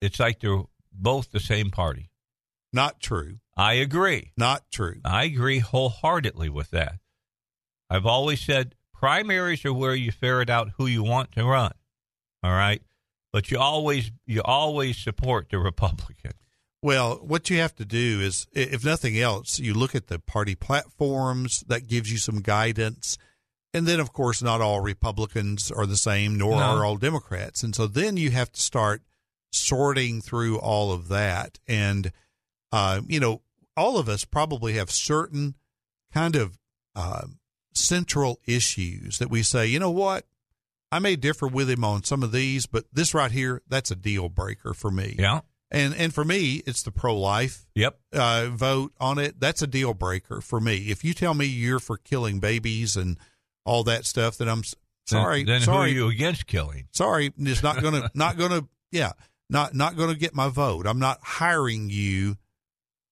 It's like they're both the same party. Not true. I agree. Not true. I agree wholeheartedly with that. I've always said primaries are where you ferret out who you want to run. All right. But you always you always support the Republican. Well, what you have to do is, if nothing else, you look at the party platforms. That gives you some guidance. And then, of course, not all Republicans are the same, nor No. are all Democrats. And so then you have to start sorting through all of that. And, uh, you know, all of us probably have certain kind of uh, central issues that we say, you know what? I may differ with him on some of these, but this right here, that's a deal breaker for me. Yeah. And and for me, it's the pro life Yep. uh, vote on it. That's a deal breaker for me. If you tell me you're for killing babies and all that stuff, then I'm sorry. Then, then sorry, who are you against killing? sorry. It's not gonna not gonna yeah not not gonna get my vote. I'm not hiring you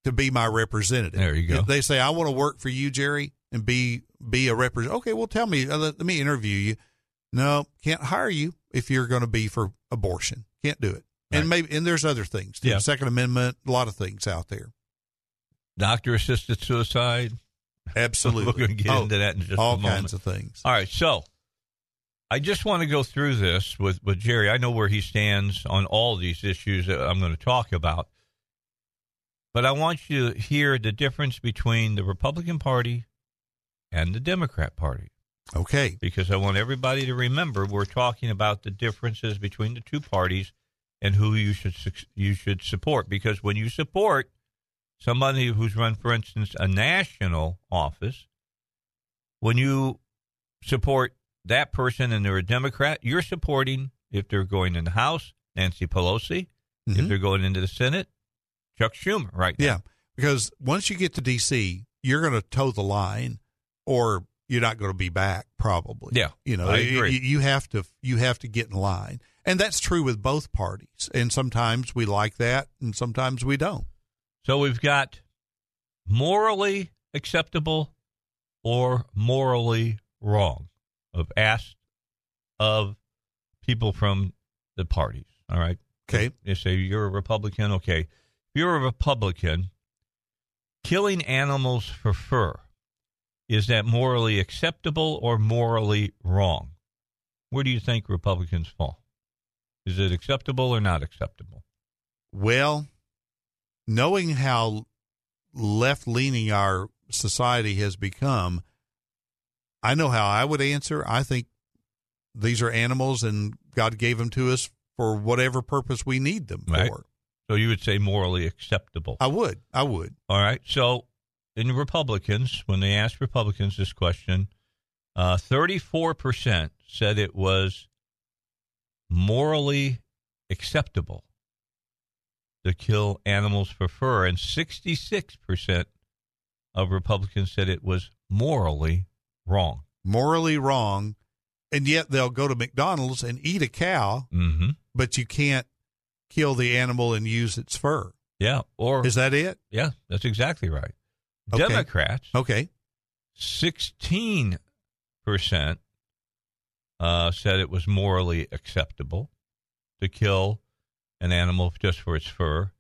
to be my representative. There you go. If they say I want to work for you, Jerry, and be be a representative. Okay, well, tell me. uh, Let, let me interview you. No, can't hire you if you're going to be for abortion. Can't do it. And maybe and there's other things. too. Yeah. Second Amendment, a lot of things out there. Doctor assisted suicide. Absolutely. We're going to get Oh, into that in just all a moment. kinds of things. All right. So I just want to go through this with, with Jerry. I know where he stands on all these issues that I'm going to talk about. But I want you to hear the difference between the Republican Party and the Democrat Party. Okay. Because I want everybody to remember we're talking about the differences between the two parties and who you should you should support. Because when you support somebody who's run, for instance, a national office, when you support that person and they're a Democrat, you're supporting if they're going in the House, Nancy Pelosi. If Mhm. they're going into the Senate, Chuck Schumer. Right. now. Yeah, because once you get to D.C., you're going to toe the line, or you're not going to be back probably. Yeah, you know, I you- agree. You, you have to you have to get in line, and that's true with both parties. And sometimes we like that, and sometimes we don't. So we've got morally acceptable or morally wrong of asked of people from the parties. All right. Okay. They say you're a Republican. Okay. You're a Republican, killing animals for fur, is that morally acceptable or morally wrong? Where do you think Republicans fall? Is it acceptable or not acceptable? Well, knowing how left leaning our society has become, I know how I would answer. I think these are animals and God gave them to us for whatever purpose we need them Right. for. So you would say morally acceptable. I would. I would. All right. So, in Republicans, when they asked Republicans this question, uh, 34% said it was morally acceptable to kill animals for fur, and 66% of Republicans said it was morally wrong. Morally wrong. And yet they'll go to McDonald's and eat a cow, Mm-hmm. but you can't kill the animal and use its fur. Yeah. Or Is that it? yeah, that's exactly right. Okay. Democrats Okay. 16% uh, said it was morally acceptable to kill an animal just for its fur.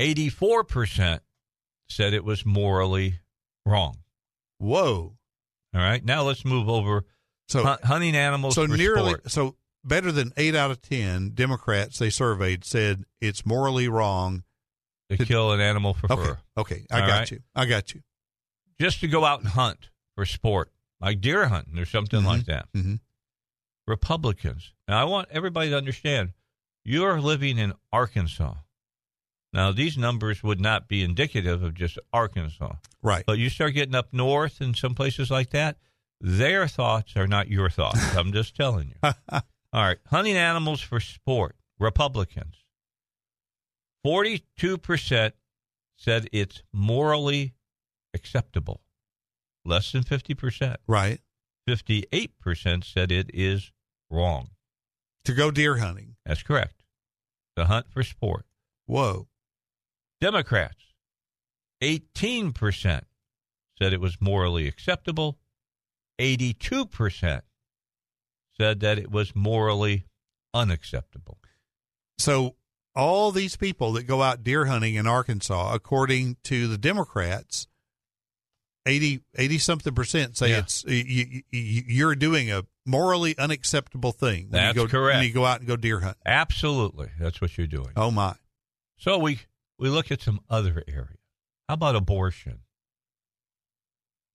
84% said it was morally wrong. Whoa. All right. Now let's move over. So hunting animals so for nearly sport. so better than eight out of ten Democrats they surveyed said it's morally wrong to kill an animal for Okay, fur. okay, I All got right? you, I got you. Just to go out and hunt for sport, like deer hunting or something like that. Mhm. Republicans. Now, I want everybody to understand you are living in Arkansas. Now, these numbers would not be indicative of just Arkansas. Right. But you start getting up north and some places like that, their thoughts are not your thoughts. I'm just telling you. All right. Hunting animals for sport. Republicans. 42% said it's morally acceptable. Less than 50%. Right. 58% said it is wrong. To go deer hunting. That's correct. To hunt for sport. Whoa. Democrats, 18% said it was morally acceptable. 82% said that it was morally unacceptable. So all these people that go out deer hunting in Arkansas, according to the Democrats, 80, 80 something percent say Yeah. it's you, you, you're doing a morally unacceptable thing. When That's you go, correct. When you go out and go deer hunt. Absolutely. That's what you're doing. Oh my. So we we look at some other areas. How about abortion?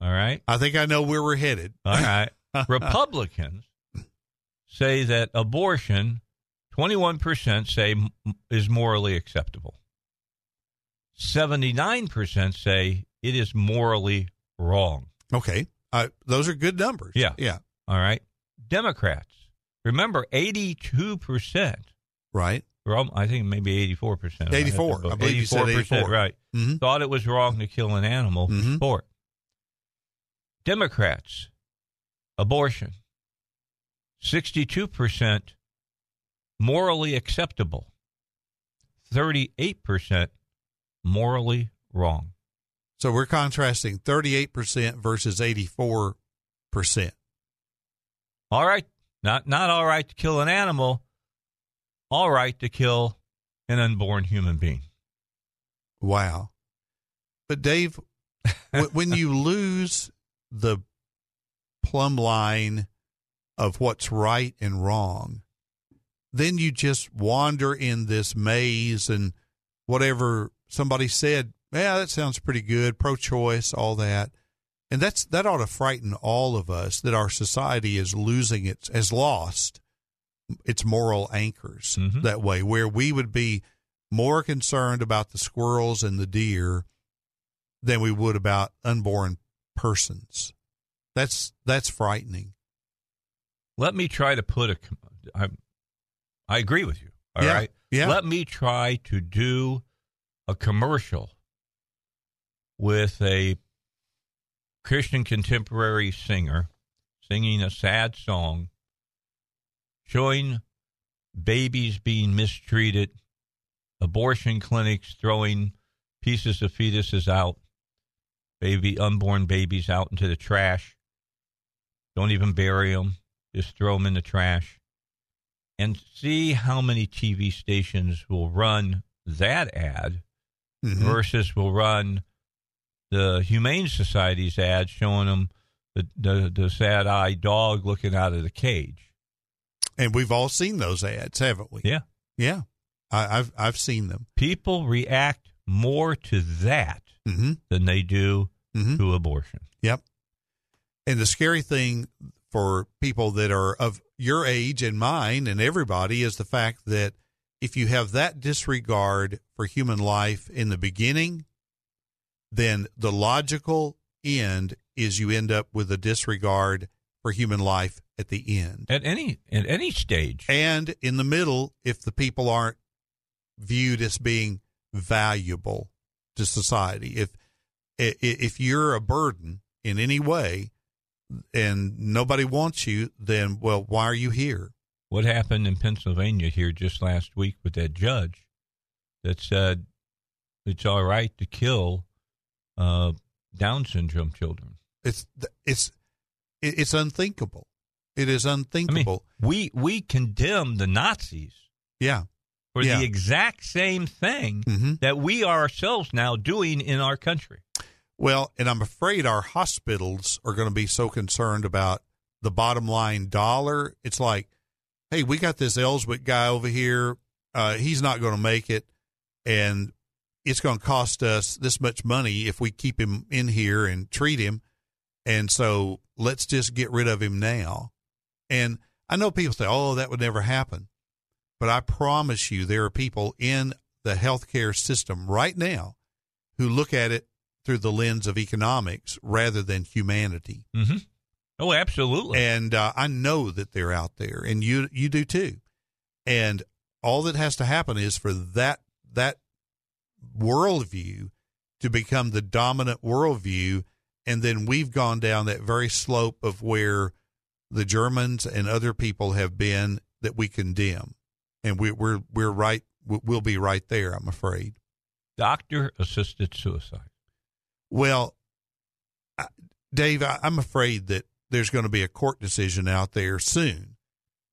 All right. I think I know where we're headed. All right. Republicans say that abortion, 21% say is morally acceptable. 79% say it is morally wrong. Okay. Uh, those are good numbers. Yeah. Yeah. All right. Democrats, remember 82%, Right. I think maybe 84%. 84. I believe you said 84. right. Mhm. Thought it was wrong to kill an animal for Mhm. sport. Democrats, abortion, 62% morally acceptable, 38% morally wrong. So we're contrasting 38% versus 84%. All right, not not all right to kill an animal, all right to kill an unborn human being. Wow. But Dave, when you lose the plumb line of what's right and wrong, then you just wander in this maze and whatever somebody said, yeah, that sounds pretty good, pro choice, all that. And that's that ought to frighten all of us that our society is losing its has lost its moral anchors mm-hmm. that way, where we would be more concerned about the squirrels and the deer than we would about unborn persons. That's that's frightening. Let me try to put a. I, I agree with you. All right. Yeah, yeah. Let me try to do a commercial with a Christian contemporary singer singing a sad song, showing babies being mistreated, abortion clinics throwing pieces of fetuses out, baby unborn babies out into the trash. Don't even bury them, just throw them in the trash. And see how many TV stations will run that ad Mhm. versus will run the Humane Society's ad showing them the, the, the sad eyed dog looking out of the cage. And we've all seen those ads, haven't we? Yeah. Yeah. I, I've I've seen them. People react more to that Mm-hmm. than they do to abortion. Yep. And the scary thing for people that are of your age and mine and everybody is the fact that if you have that disregard for human life in the beginning, then the logical end is you end up with a disregard for human life at the end. At any at any stage. And in the middle, if the people aren't viewed as being valuable to society, if if you're a burden in any way and nobody wants you, then well, why are you here? What happened in Pennsylvania here just last week with that judge that said it's all right to kill uh, Down syndrome children? It's it's it's unthinkable. It is unthinkable. we we condemn the Nazis. Yeah. For Yeah. the exact same thing Mhm. that we are ourselves now doing in our country. Well, and I'm afraid our hospitals are going to be so concerned about the bottom line dollar. It's like, hey, we got this Elswick guy over here. Uh, he's not going to make it, and it's going to cost us this much money if we keep him in here and treat him. And so let's just get rid of him now. And I know people say, oh, that would never happen. But I promise you, there are people in the healthcare system right now who look at it through the lens of economics rather than humanity. Mm-hmm. Oh, absolutely. And uh, I know that they're out there, and you you do too. And all that has to happen is for that that worldview to become the dominant worldview, and then we've gone down that very slope of where the Germans and other people have been that we condemn, and we, we're we're right. We'll be right there. I'm afraid. Doctor assisted suicide. Well, I- Dave, I, I'm afraid that there's going to be a court decision out there soon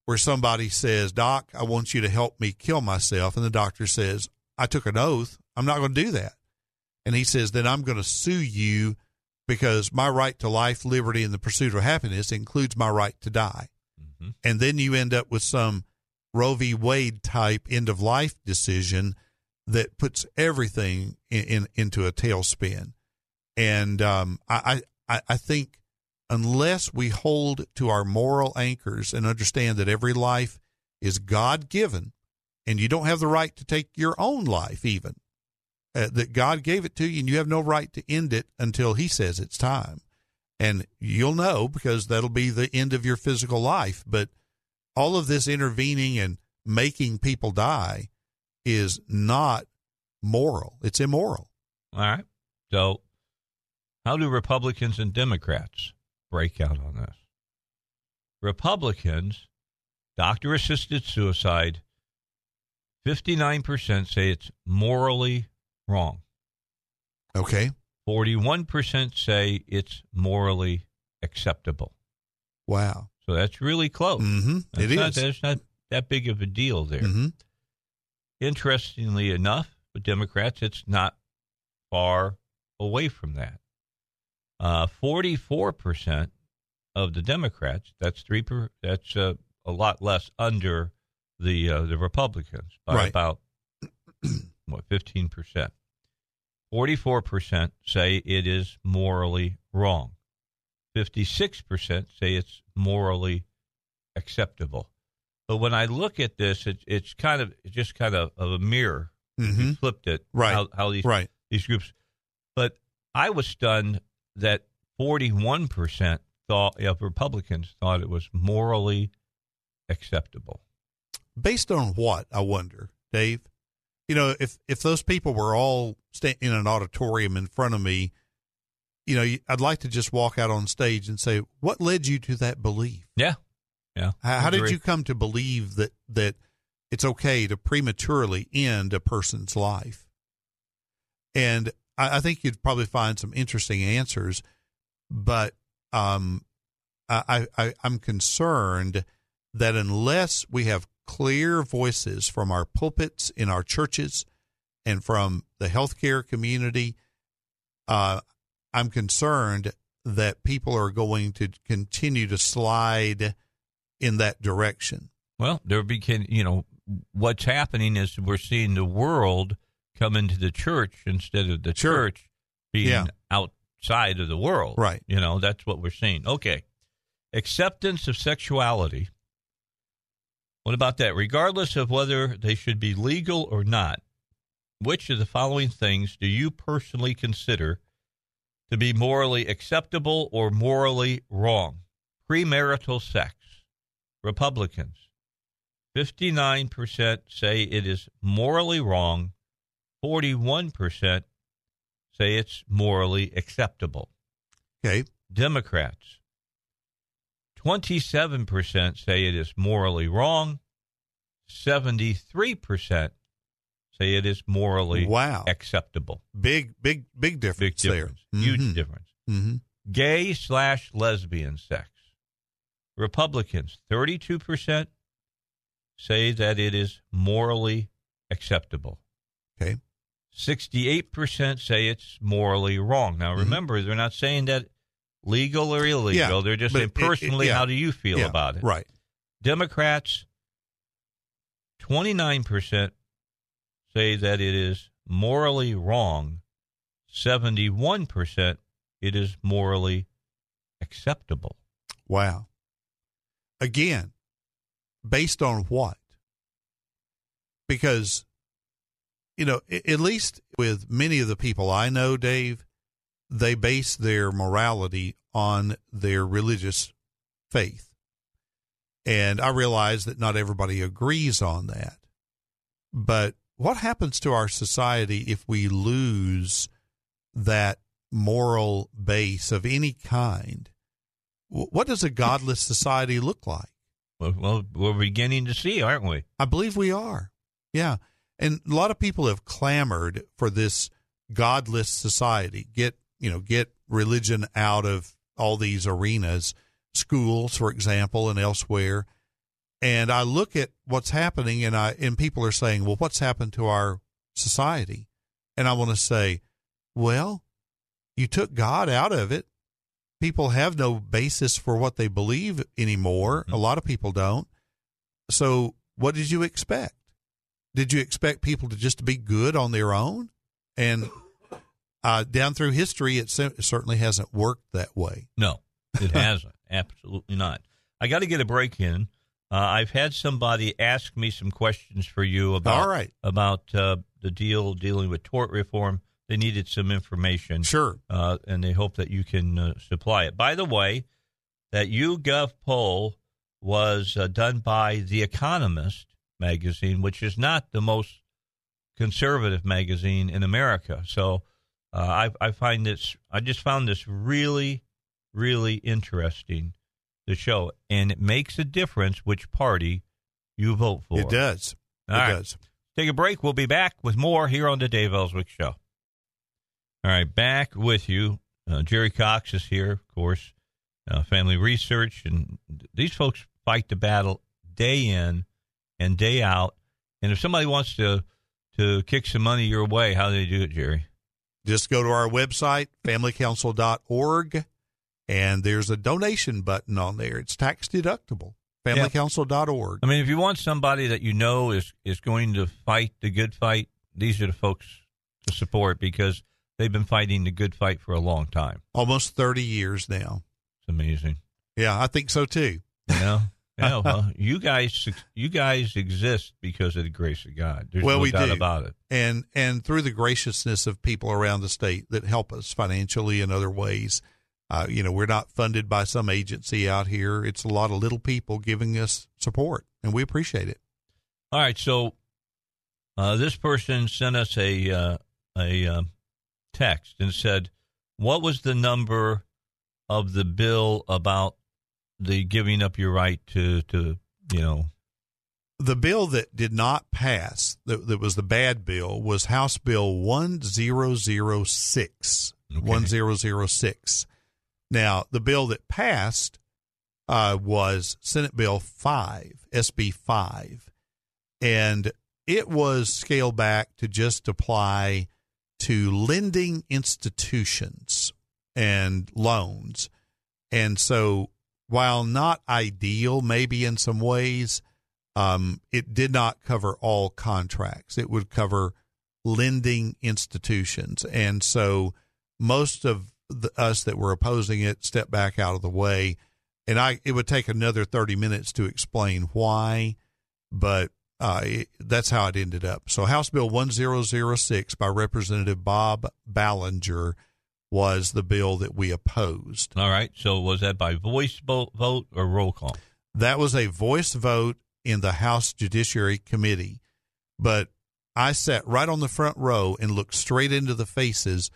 where somebody says, Doc, I want you to help me kill myself. And the doctor says, I took an oath. I'm not going to do that. And he says, then I'm going to sue you because my right to life, liberty, and the pursuit of happiness includes my right to die. Mm-hmm. And then you end up with some Roe v. Wade type end of life decision that puts everything in, in into a tailspin. And um, I, I, I think unless we hold to our moral anchors and understand that every life is God given, and you don't have the right to take your own life, even uh, that God gave it to you, and you have no right to end it until He says it's time. And you'll know because that'll be the end of your physical life. But all of this intervening and making people die is not moral, it's immoral. All right. So, how do Republicans and Democrats break out on this? Republicans, doctor assisted suicide, 59% say it's morally wrong. Okay. 41% say it's morally acceptable. Wow. So that's really close. Mm-hmm. It is. That's It not, is. There's not that big of a deal there. Mm-hmm. Interestingly enough, with Democrats, it's not far away from that. Uh, Forty-four percent of the Democrats. That's three. Per, that's uh, a lot less under the uh, the Republicans by Right. about what fifteen percent. Forty-four percent say it is morally wrong. Fifty-six percent say it's morally acceptable. But when I look at this, it, it's kind of it's just kind of, of a mirror. Mhm. flipped it, Right. How, how these Right. these groups. But I was stunned that forty one percent thought of Republicans thought it was morally acceptable. Based on what, I wonder, Dave? You know, if if those people were all sta- in an auditorium in front of me, you know, I'd like to just walk out on stage and say, what led you to that belief? Yeah. Yeah. How, how did you come to believe that, that it's okay to prematurely end a person's life? And I, I think you'd probably find some interesting answers, but um, I, I, I'm concerned that unless we have clear voices from our pulpits in our churches and from the healthcare community, uh, I'm concerned that people are going to continue to slide in that direction. Well, there begin, you know, what's happening is we're seeing the world come into the church instead of the Sure. church being Yeah. outside of the world. Right. You know, that's what we're seeing. Okay. Acceptance of sexuality. What about that? Regardless of whether they should be legal or not, which of the following things do you personally consider to be morally acceptable or morally wrong? Premarital sex. Republicans. 59% say it is morally wrong. 41% say it's morally acceptable. Okay. Democrats. 27% say it is morally wrong. 73% say it is morally Wow. acceptable. Big, big, big difference Big difference. there. Huge Mhm. difference. Mhm. Gay slash lesbian sex. Republicans, 32% say that it is morally acceptable. Okay. 68% say it's morally wrong. Now, remember, they're not saying that legal or illegal. Mm-hmm. Yeah, they're just saying it- it- personally, yeah. how do you feel Yeah, about it? Right. Democrats, 29% say that it is morally wrong. 71% it is morally acceptable. Wow. Again, based on what? Because, you know, at least with many of the people I know, Dave, they base their morality on their religious faith. And I realize that not everybody agrees on that. But what happens to our society if we lose that moral base of any kind? What does a godless society look like? Well, well, we're beginning to see, aren't we? I believe we are. Yeah. And a lot of people have clamored for this godless society. Get, you know, get religion out of all these arenas, schools, for example, and elsewhere. And I look at what's happening and I and people are saying, "Well, what's happened to our society?" And I want to say, "Well, you took God out of it. People have no basis for what they believe anymore. Mm-hmm. A lot of people don't. So, what did you expect? Did you expect people to just be good on their own? And uh, down through history, it cer- certainly hasn't worked that way. No, it hasn't. Absolutely not. I got to get a break in. Uh, I've had somebody ask me some questions for you about All right. about uh, the deal dealing with tort reform. They needed some information. Sure. Uh, and they hope that you can uh, supply it. By the way, that YouGov poll was uh, done by The Economist magazine, which is not the most conservative magazine in America. So uh, I, I find this, I just found this really, really interesting the show. And it makes a difference which party you vote for. It does. All it right. does. Take a break. We'll be back with more here on the Dave Elswick Show. All right, back with you. Uh, Jerry Cox is here, of course, uh, Family Research. And these folks fight the battle day in and day out. And if somebody wants to, to kick some money your way, how do they do it, Jerry? Just go to our website, familycouncil.org, and there's a donation button on there. It's tax deductible. Familycouncil.org. I mean, if you want somebody that you know is, is going to fight the good fight, these are the folks to support because they've been fighting the good fight for a long time. Almost 30 years now. It's amazing. Yeah, I think so too. You know? yeah, well, you guys, you guys exist because of the grace of God. There's well, no we doubt do. about it. and and through the graciousness of people around the state that help us financially in other ways. Uh, you know, we're not funded by some agency out here. It's a lot of little people giving us support, and we appreciate it. All right, so uh, this person sent us a uh, a um, text and said, what was the number of the bill about the giving up your right to to you know. The bill that did not pass that, that was the bad bill was House Bill 1006 Okay. 1006 now the bill that passed uh, was Senate Bill 5 SB 5 and it was scaled back to just apply to lending institutions and loans. And so while not ideal maybe in some ways um, it did not cover all contracts. It would cover lending institutions, and so most of the, us that were opposing it stepped back out of the way. And I, it would take another thirty minutes to explain why, but uh, it, that's how it ended up. So House Bill one zero zero six by Representative Bob Ballinger was the bill that we opposed. all right so was that by voice vote, vote or roll call That was a voice vote in the House Judiciary Committee, but I sat right on the front row and looked straight into the faces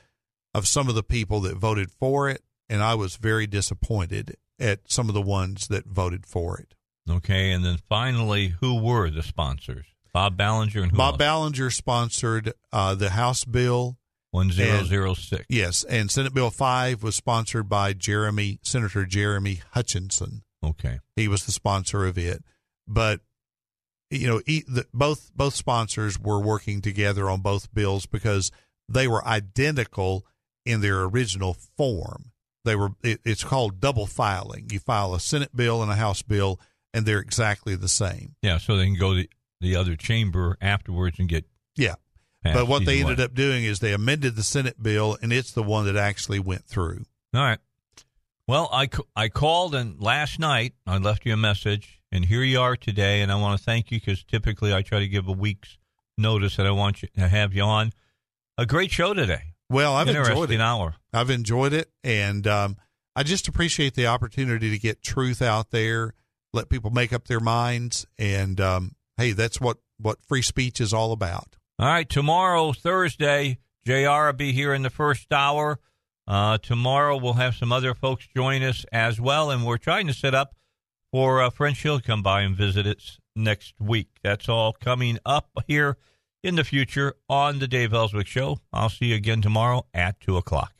of some of the people that voted for it, and I was very disappointed at some of the ones that voted for it. okay and then finally who were the sponsors bob ballinger and who Bob else? Ballinger sponsored uh, the House bill. 1006 Yes, and Senate Bill 5 was sponsored by Jeremy Senator Jeremy Hutchinson. okay He was the sponsor of it, but you know, e- the, both both sponsors were working together on both bills because they were identical in their original form. They were. It, it's called double filing. You file a Senate bill and a House bill, and they're exactly the same. yeah so they can go to the other chamber afterwards and get Yeah. But what they ended way. up doing is they amended the Senate bill, and it's the one that actually went through. All right. Well, I, I called and last night I left you a message, and here you are today. And I want to thank you because typically I try to give a week's notice that I want you to have you on. A great show today. Well, I've enjoyed it. hour. I've enjoyed it, and um, I just appreciate the opportunity to get truth out there, let people make up their minds, and um, hey, that's what what free speech is all about. All right, tomorrow, Thursday, JR will be here in the first hour. Uh, tomorrow, we'll have some other folks join us as well, and we're trying to set up for uh, French Hill come by and visit us next week. That's all coming up here in the future on the Dave Elswick Show. I'll see you again tomorrow at 2 o'clock.